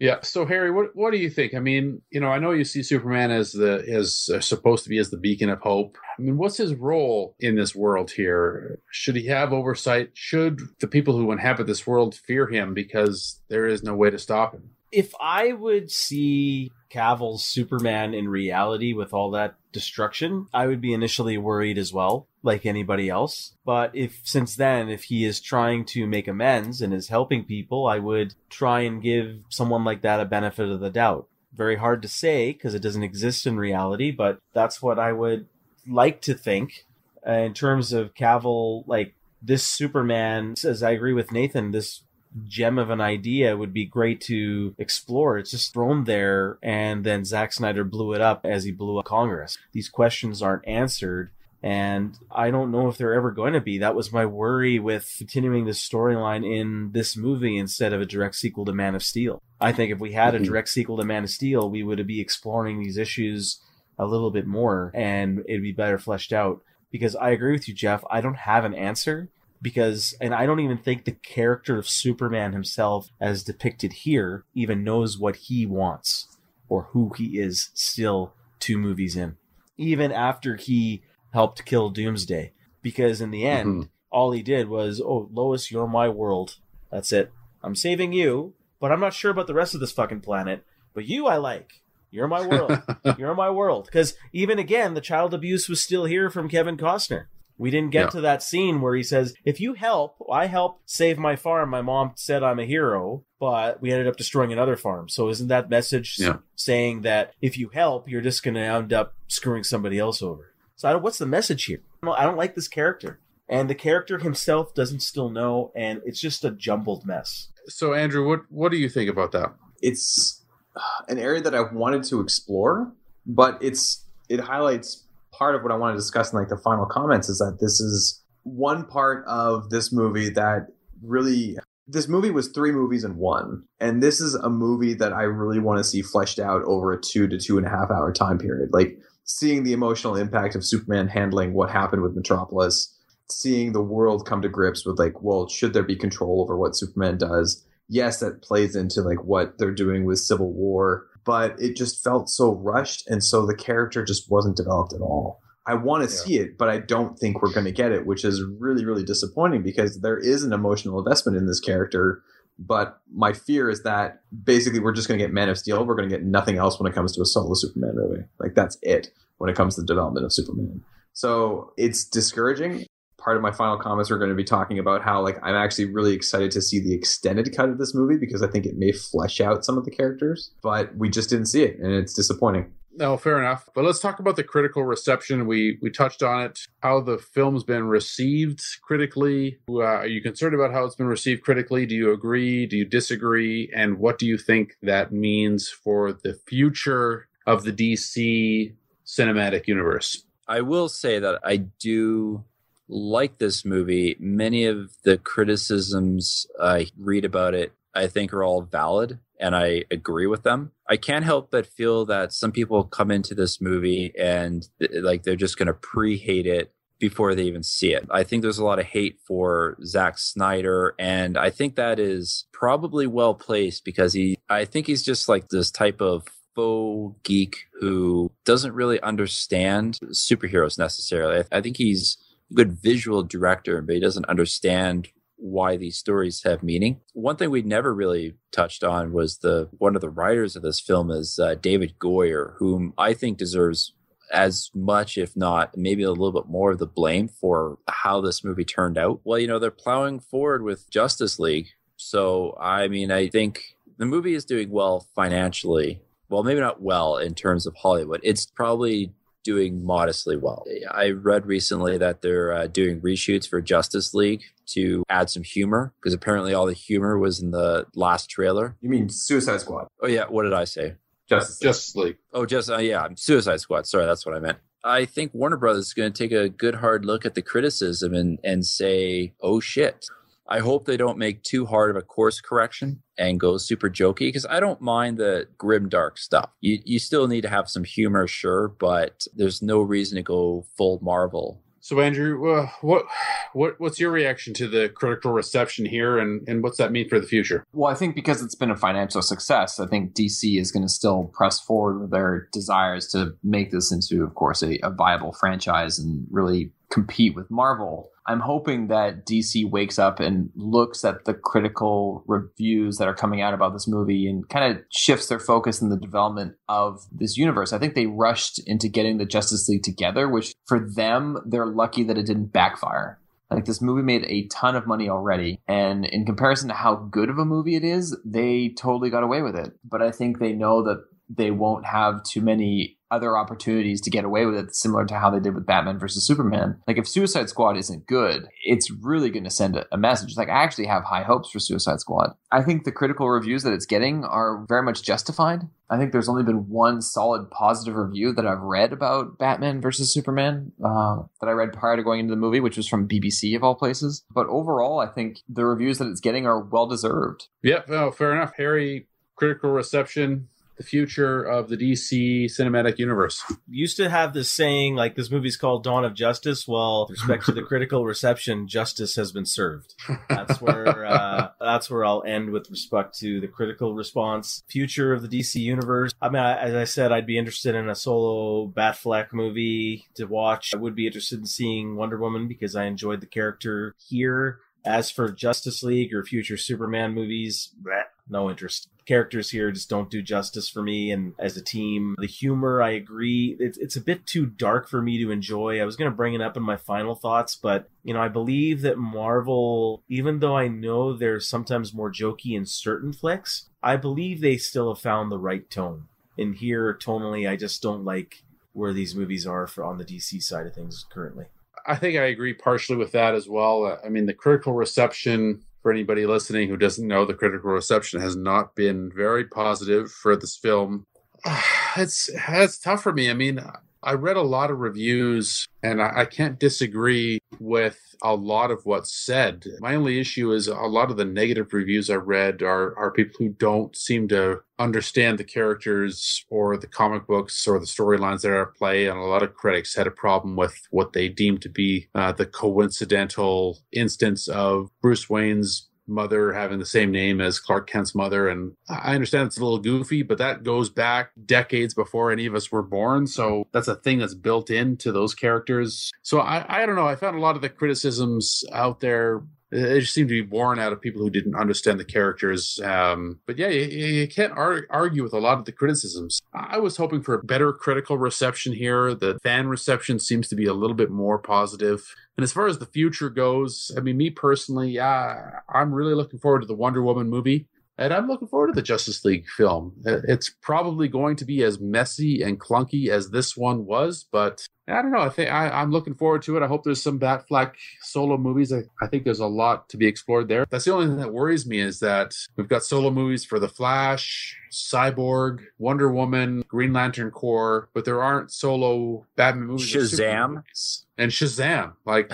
Yeah. So Harry, what what do you think? I mean, you know, I know you see Superman as the as uh, supposed to be as the beacon of hope. I mean, what's his role in this world here? Should he have oversight? Should the people who inhabit this world fear him because there is no way to stop him? if I would see Cavill's Superman in reality with all that destruction, I would be initially worried as well, like anybody else. But if since then, if he is trying to make amends and is helping people, I would try and give someone like that a benefit of the doubt. Very hard to say because it doesn't exist in reality, but that's what I would like to think. Uh, in terms of Cavill, like this Superman, as I agree with Nathan, this gem of an idea would be great to explore. It's just thrown there, and then Zack Snyder blew it up as he blew up Congress. These questions aren't answered, and I don't know if they're ever going to be. That was my worry with continuing this storyline in this movie instead of a direct sequel to Man of Steel. I think if we had a Mhm. direct sequel to Man of Steel, we would be exploring these issues a little bit more, and it'd be better fleshed out. Because I agree with you, Jeff. I don't have an answer because and I don't even think the character of Superman himself as depicted here even knows what he wants. or who he is still two movies in, even after he helped kill Doomsday. Because in the end, Mhm. all he did was, "Oh, Lois, you're my world. That's it. I'm saving you, but I'm not sure about the rest of this fucking planet. But you, I like. You're my world. you're my world." Because even again, the child abuse was still here from Kevin Costner. We didn't get Yeah. to that scene where he says, "If you help, I help save my farm. My mom said I'm a hero, but we ended up destroying another farm." So isn't that message Yeah. saying that if you help, you're just going to end up screwing somebody else over? So I don't, what's the message here? I don't, I don't like this character, and the character himself doesn't still know, and it's just a jumbled mess. So, Andrew, what what do you think about that? it's uh, an area that I wanted to explore, but it's it highlights part of what I want to discuss in like the final comments is that this is one part of this movie that really this movie was three movies in one, and this is a movie that I really want to see fleshed out over a two to two and a half hour time period. Like seeing the emotional impact of Superman handling what happened with Metropolis, seeing the world come to grips with like, well, should there be control over what Superman does? Yes, that plays into like what they're doing with Civil War, but it just felt so rushed, and so the character just wasn't developed at all. I want to Yeah. see it, but I don't think we're going to get it, which is really, really disappointing because there is an emotional investment in this character. But my fear is that basically we're just going to get Man of Steel. We're going to get nothing else when it comes to a solo Superman movie. Like that's it when it comes to the development of Superman. So it's discouraging. Part of my final comments are going to be talking about how like I'm actually really excited to see the extended cut of this movie because I think it may flesh out some of the characters, but we just didn't see it and it's disappointing. No, fair enough. But let's talk about the critical reception. We we touched on it. How the film's been received critically. Uh, are you concerned about how it's been received critically? Do you agree? Do you disagree? And what do you think that means for the future of the DC cinematic universe? I will say that I do like this movie. Many of the criticisms I read about it, I think, are all valid, and I agree with them. I can't help but feel that some people come into this movie and th- like they're just going to pre-hate it before they even see it. I think there's a lot of hate for Zack Snyder, and I think that is probably well placed because he, I think he's just like this type of faux geek who doesn't really understand superheroes necessarily. I think he's a good visual director, but he doesn't understand why these stories have meaning. One thing we'd never really touched on was the one of the writers of this film is uh, David Goyer, whom I think deserves as much, if not maybe a little bit more of the blame for how this movie turned out. Well, you know, they're plowing forward with Justice League. So, I mean, I think the movie is doing well financially. Well, maybe not well in terms of Hollywood. It's probably doing modestly well. I read recently that they're uh, doing reshoots for Justice League to add some humor because apparently all the humor was in the last trailer. You mean Suicide Squad? Oh, yeah. What did I say? Justice. Justice League. Oh, just uh, yeah, Suicide Squad. Sorry, that's what I meant. I think Warner Brothers is going to take a good hard look at the criticism and and say, "Oh shit." I hope they don't make too hard of a course correction and go super jokey because I don't mind the grim dark stuff. You you still need to have some humor, sure, but there's no reason to go full Marvel. So, Andrew, uh, what what what's your reaction to the critical reception here, and and what's that mean for the future? Well, I think because it's been a financial success, I think DC is going to still press forward with their desires to make this into, of course, a, a viable franchise and really compete with Marvel. I'm hoping that DC wakes up and looks at the critical reviews that are coming out about this movie and kind of shifts their focus in the development of this universe. I think they rushed into getting the Justice League together, which for them, they're lucky that it didn't backfire. Like this movie made a ton of money already, and in comparison to how good of a movie it is, they totally got away with it. But I think they know that they won't have too many other opportunities to get away with it, similar to how they did with Batman versus Superman. Like if Suicide Squad isn't good, it's really going to send a, a message. Like I actually have high hopes for Suicide Squad. I think the critical reviews that it's getting are very much justified. I think there's only been one solid positive review that I've read about Batman versus Superman uh, that I read prior to going into the movie, which was from BBC of all places. But overall, I think the reviews that it's getting are well deserved. Yep, oh, fair enough. Harry, critical reception. The future of the DC cinematic universe. Used to have this saying like this movie's called Dawn of Justice. Well, with respect to the critical reception, justice has been served. That's where uh, that's where I'll end with respect to the critical response. Future of the DC universe. I mean, I, as I said, I'd be interested in a solo Batfleck movie to watch. I would be interested in seeing Wonder Woman because I enjoyed the character here. As for Justice League or future Superman movies, bleh, no interest. Characters here just don't do justice for me, and as a team, the humor, I agree, it's, it's a bit too dark for me to enjoy. I was going to bring it up in my final thoughts, but, you know, I believe that Marvel, even though I know they're sometimes more jokey in certain flicks, I believe they still have found the right tone. And here, tonally, I just don't like where these movies are for on the DC side of things currently. I think I agree partially with that as well. Uh, I mean, the critical reception for anybody listening who doesn't know, the critical reception has not been very positive for this film. It's it's tough for me. I mean, I read a lot of reviews, and I, I can't disagree with a lot of what's said. My only issue is a lot of the negative reviews I read are are people who don't seem to understand the characters or the comic books or the storylines that are at play. And a lot of critics had a problem with what they deemed to be uh, the coincidental instance of Bruce Wayne's mother having the same name as Clark Kent's mother. And I understand it's a little goofy, but that goes back decades before any of us were born. So that's a thing that's built into those characters. So I, I don't know. I found a lot of the criticisms out there it just seemed to be born out of people who didn't understand the characters. Um, but yeah, you, you can't ar- argue with a lot of the criticisms. I was hoping for a better critical reception here. The fan reception seems to be a little bit more positive. And as far as the future goes, I mean, me personally, yeah, I'm really looking forward to the Wonder Woman movie. And I'm looking forward to the Justice League film. It's probably going to be as messy and clunky as this one was, but I don't know. I think I, am looking forward to it. I hope there's some Batfleck solo movies. I, I, think there's a lot to be explored there. That's the only thing that worries me is that we've got solo movies for The Flash, Cyborg, Wonder Woman, Green Lantern Corps, but there aren't solo Batman movies. Shazam. Movies. And Shazam. Like,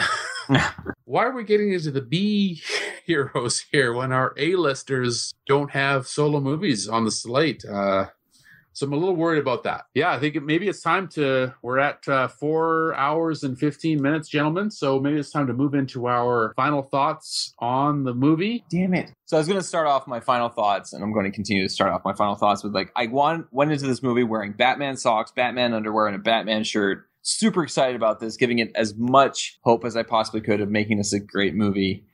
why are we getting into the B heroes here when our A-listers don't have solo movies on the slate? Uh, so I'm a little worried about that. Yeah, I think maybe it's time to. We're at uh, four hours and 15 minutes, gentlemen. So maybe it's time to move into our final thoughts on the movie. Damn it. So I was going to start off my final thoughts, and I'm going to continue to start off my final thoughts with like I won, went into this movie wearing Batman socks, Batman underwear, and a Batman shirt. Super excited about this, giving it as much hope as I possibly could of making this a great movie.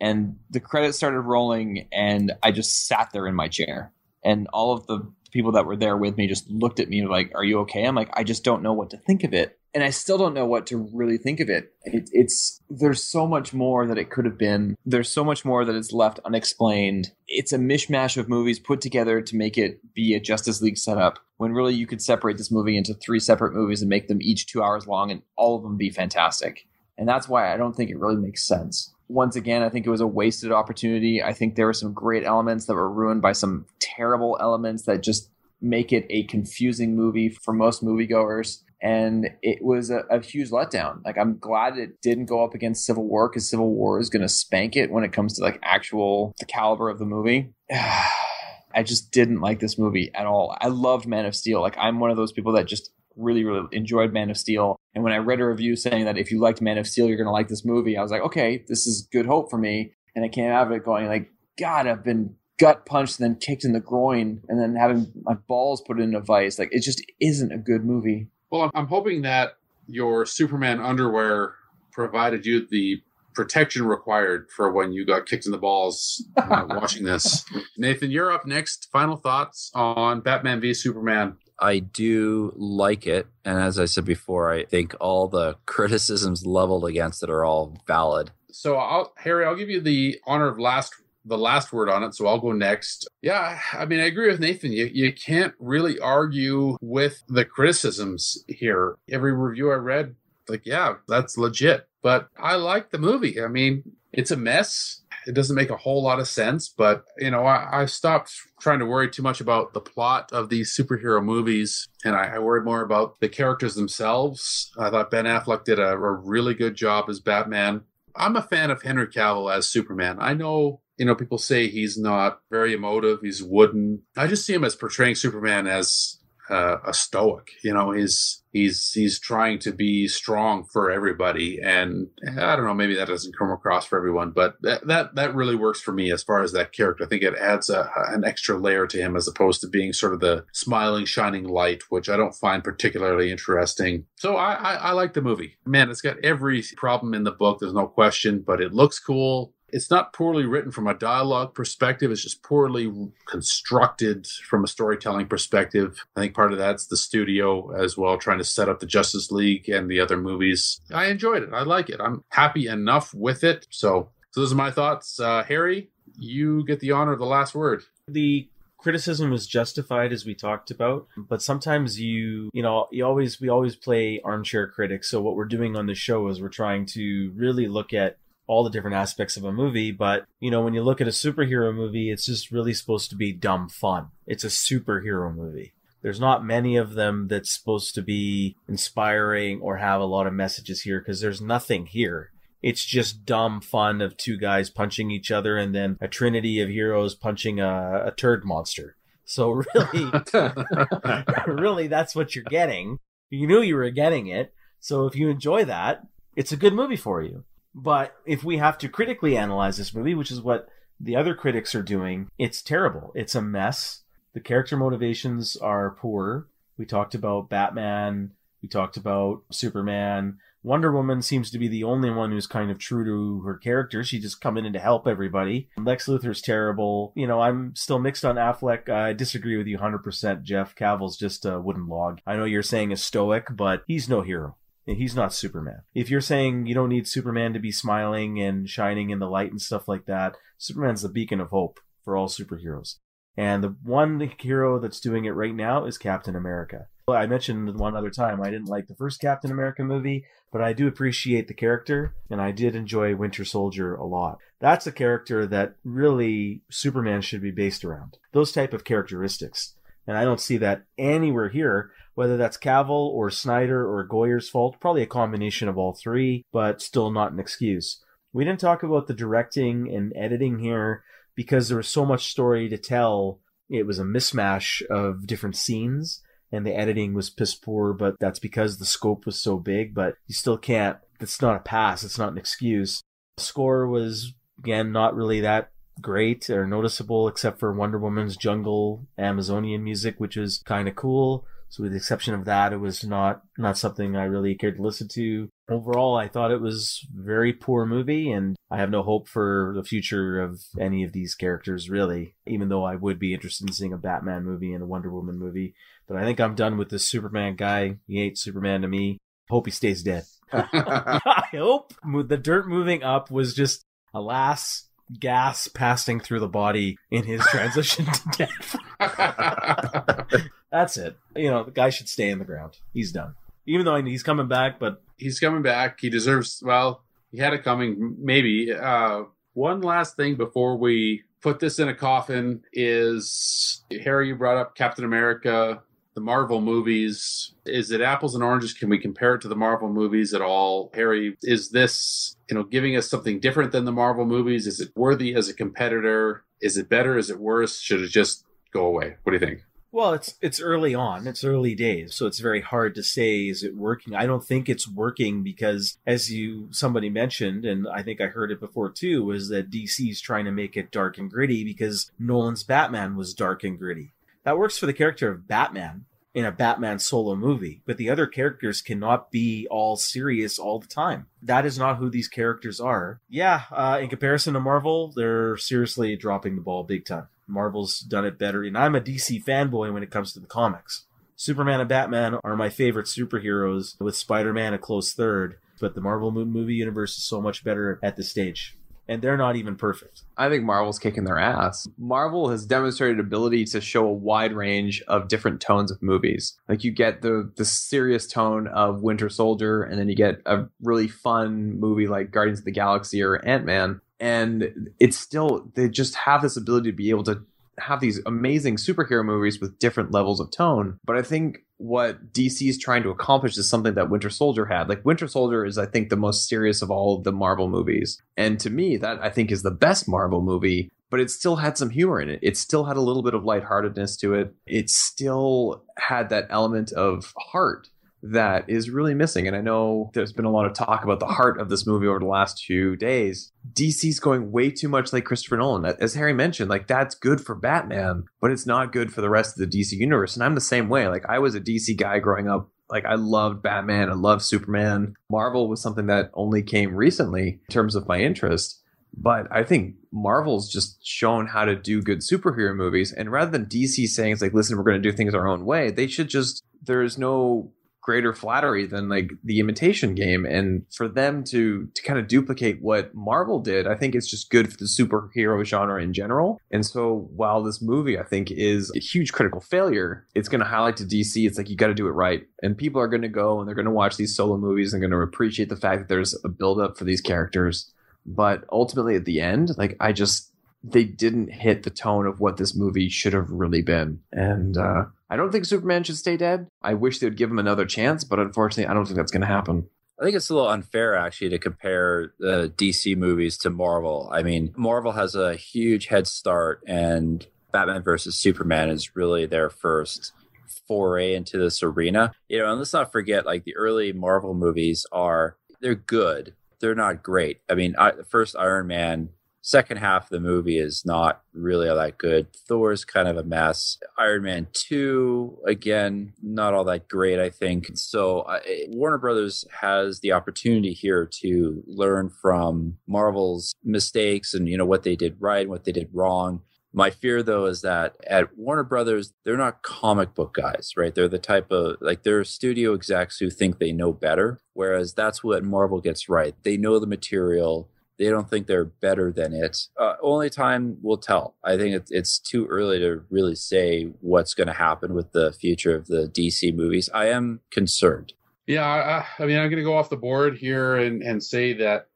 And the credits started rolling, and I just sat there in my chair. And all of the people that were there with me just looked at me like, "Are you okay?" I'm like, "I just don't know what to think of it." And I still don't know what to really think of it. it. It's there's so much more that it could have been. There's so much more that is left unexplained. It's a mishmash of movies put together to make it be a Justice League setup. When really you could separate this movie into three separate movies and make them each two hours long, and all of them be fantastic. And that's why I don't think it really makes sense once again, I think it was a wasted opportunity. I think there were some great elements that were ruined by some terrible elements that just make it a confusing movie for most moviegoers. And it was a, a huge letdown. Like, I'm glad it didn't go up against Civil War because Civil War is going to spank it when it comes to like actual the caliber of the movie. I just didn't like this movie at all. I loved Man of Steel. Like, I'm one of those people that just really, really enjoyed Man of Steel. And when I read a review saying that if you liked Man of Steel, you're going to like this movie, I was like, okay, this is good hope for me. And I came out of it going like, God, I've been gut punched and then kicked in the groin and then having my balls put in a vice. Like, it just isn't a good movie. Well, I'm hoping that your Superman underwear provided you the protection required for when you got kicked in the balls uh, watching this. Nathan, you're up next. Final thoughts on Batman v Superman. I do like it. And as I said before, I think all the criticisms leveled against it are all valid. So, I'll, Harry, I'll give you the honor of last the last word on it, so I'll go next. Yeah, I mean, I agree with Nathan. You, you can't really argue with the criticisms here. Every review I read, like, yeah, that's legit. But I like the movie. I mean, it's a mess. It doesn't make a whole lot of sense, but you know, I, stopped trying to worry too much about the plot of these superhero movies, and I, I worried more about the characters themselves. I thought Ben Affleck did a, a really good job as Batman. I'm a fan of Henry Cavill as Superman. I know you know, people say he's not very emotive, he's wooden. I just see him as portraying Superman as uh, a stoic. You know, he's he's he's trying to be strong for everybody, and I don't know, maybe that doesn't come across for everyone, but that that, that really works for me as far as that character. I think it adds a, an extra layer to him as opposed to being sort of the smiling, shining light, which I don't find particularly interesting. So I, I, I like the movie. Man, it's got every problem in the book. There's no question, but it looks cool it's not poorly written from a dialogue perspective. It's just poorly constructed from a storytelling perspective. I think part of that's the studio as well, trying to set up the Justice League and the other movies. I enjoyed it. I like it. I'm happy enough with it. So, so those are my thoughts. Uh, Harry, you get the honor of the last word. The criticism was justified as we talked about but sometimes you you know you always we always play armchair critics so what we're doing on the show is we're trying to really look at all the different aspects of a movie. But, you know, when you look at a superhero movie, it's just really supposed to be dumb fun. It's a superhero movie. There's not many of them that's supposed to be inspiring or have a lot of messages here because there's nothing here. It's just dumb fun of two guys punching each other and then a trinity of heroes punching a, a turd monster. So really, really, that's what you're getting. You knew you were getting it. So if you enjoy that, it's a good movie for you. But if we have to critically analyze this movie, which is what the other critics are doing, it's terrible. It's a mess. The character motivations are poor. We talked about Batman. We talked about Superman. Wonder Woman seems to be the only one who's kind of true to her character. She just coming in to help everybody. Lex Luthor's terrible. You know, I'm still mixed on Affleck. I disagree with you 100%, Jeff. Cavill's just a wooden log. I know you're saying a stoic, but he's no hero. He's not Superman. If you're saying you don't need Superman to be smiling and shining in the light and stuff like that, Superman's the beacon of hope for all superheroes. And the one hero that's doing it right now is Captain America. I mentioned one other time I didn't like the first Captain America movie, but I do appreciate the character and I did enjoy Winter Soldier a lot. That's a character that really Superman should be based around. Those type of characteristics. And I don't see that anywhere here, whether that's Cavill or Snyder or Goyer's fault. Probably a combination of all three, but still not an excuse. We didn't talk about the directing and editing here because there was so much story to tell. It was a mismatch of different scenes and the editing was piss poor, but that's because the scope was so big, but you still can't, it's not a pass. It's not an excuse. The score was, again, not really that great or noticeable except for Wonder Woman's jungle Amazonian music, which was kind of cool. So with the exception of that, it was not not something I really cared to listen to. Overall, I thought it was very poor movie, and I have no hope for the future of any of these characters really. Even though I would be interested in seeing a Batman movie and a Wonder Woman movie, but I think I'm done with this Superman guy. He ain't Superman to me. Hope he stays dead. I hope the dirt moving up was just alas gas passing through the body in his transition to death. That's it. You know, the guy should stay in the ground. He's done. Even though he's coming back, but he's coming back. He deserves. Well, he had it coming. Maybe. Uh, one last thing before we put this in a coffin is Harry. You brought up Captain America the Marvel movies. Is it apples and oranges? Can we compare it to the Marvel movies at all? Harry, is this, you know, giving us something different than the Marvel movies? Is it worthy as a competitor? Is it better? Is it worse? Should it just go away? What do you think? Well, it's it's early on. It's early days, so it's very hard to say is it working. I don't think it's working because as you somebody mentioned and I think I heard it before too is that DC's trying to make it dark and gritty because Nolan's Batman was dark and gritty. That works for the character of Batman, in a Batman solo movie, but the other characters cannot be all serious all the time. That is not who these characters are. Yeah, uh, in comparison to Marvel, they're seriously dropping the ball big time. Marvel's done it better, and I'm a DC fanboy when it comes to the comics. Superman and Batman are my favorite superheroes, with Spider Man a close third, but the Marvel movie universe is so much better at this stage and they're not even perfect. I think Marvel's kicking their ass. Marvel has demonstrated ability to show a wide range of different tones of movies. Like you get the the serious tone of Winter Soldier, and then you get a really fun movie like Guardians of the Galaxy or Ant Man, and it's still they just have this ability to be able to have these amazing superhero movies with different levels of tone. But I think what DC is trying to accomplish is something that Winter Soldier had. Like Winter Soldier is, I think, the most serious of all the Marvel movies, and to me, that I think is the best Marvel movie. But it still had some humor in it. It still had a little bit of lightheartedness to it. It still had that element of heart that is really missing. And I know there's been a lot of talk about the heart of this movie over the last few days. DC's going way too much like Christopher Nolan. As Harry mentioned, like that's good for Batman, but it's not good for the rest of the DC universe. And I'm the same way. Like I was a DC guy growing up. Like I loved Batman, I loved Superman. Marvel was something that only came recently in terms of my interest. But I think Marvel's just shown how to do good superhero movies. And rather than DC saying it's like, listen, we're going to do things our own way, they should just, there's no greater flattery than like the imitation game. And for them to to kind of duplicate what marvel did i think it's just good for the superhero genre in general. And so while this movie i think is a huge critical failure it's going to highlight to dc it's like you got to do it right. And people are going to go and they're going to watch these solo movies and going to appreciate the fact that there's a build up for these characters. But ultimately at the end like i just they didn't hit the tone of what this movie should have really been and uh I don't think Superman should stay dead. I wish they would give him another chance, but unfortunately, I don't think that's going to happen. I think it's a little unfair actually to compare the DC movies to Marvel. I mean, Marvel has a huge head start, and Batman versus Superman is really their first foray into this arena. You know, and let's not forget, like the early Marvel movies are they're good, they're not great. I mean, I, the first Iron Man second half of the movie is not really all that good. Thor's kind of a mess. Iron Man 2, again, not all that great, I think. So uh, Warner Brothers has the opportunity here to learn from Marvel's mistakes and, you know, what they did right and what they did wrong. My fear, though, is that at Warner Brothers, they're not comic book guys, right? They're the type of like they're studio execs who think they know better, whereas that's what Marvel gets right. They know the material, they don't think they're better than it. Uh, only time will tell. I think it's, it's too early to really say what's going to happen with the future of the DC movies. I am concerned. Yeah, I, I mean, I'm going to go off the board here and, and say that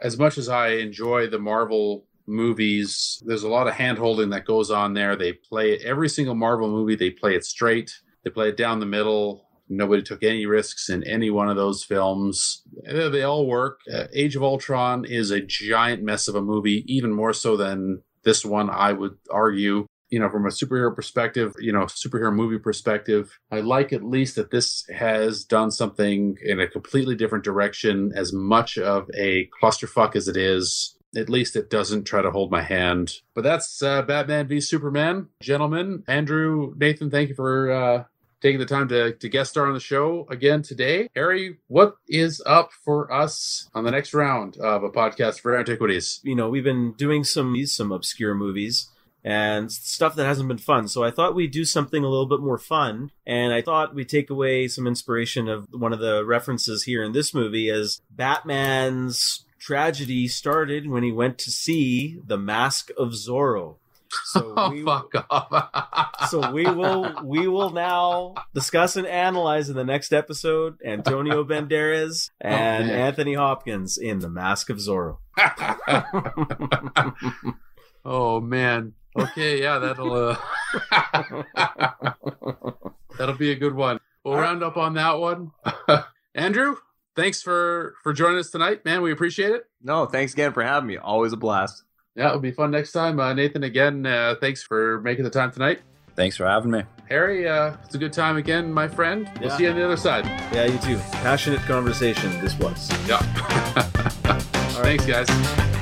as much as I enjoy the Marvel movies, there's a lot of handholding that goes on there. They play every single Marvel movie, they play it straight, they play it down the middle. Nobody took any risks in any one of those films. They all work. Uh, Age of Ultron is a giant mess of a movie, even more so than this one, I would argue. You know, from a superhero perspective, you know, superhero movie perspective, I like at least that this has done something in a completely different direction. As much of a clusterfuck as it is, at least it doesn't try to hold my hand. But that's uh, Batman v Superman, gentlemen. Andrew, Nathan, thank you for uh, taking the time to, to guest star on the show again today. Harry, what is up for us on the next round of a podcast for antiquities? You know, we've been doing some some obscure movies and stuff that hasn't been fun. So I thought we'd do something a little bit more fun. And I thought we'd take away some inspiration of one of the references here in this movie as Batman's tragedy started when he went to see The Mask of Zorro. So oh, we, fuck off. so we will we will now discuss and analyze in the next episode Antonio Banderas and oh, Anthony Hopkins in The Mask of Zorro. oh man. Okay, yeah, that'll uh... that'll be a good one. We'll round up on that one. Andrew, thanks for for joining us tonight, man. We appreciate it. No, thanks again for having me. Always a blast. Yeah, it'll be fun next time. Uh, Nathan, again, uh, thanks for making the time tonight. Thanks for having me. Harry, uh, it's a good time again, my friend. We'll yeah. see you on the other side. Yeah, you too. Passionate conversation, this was. Yeah. thanks, guys.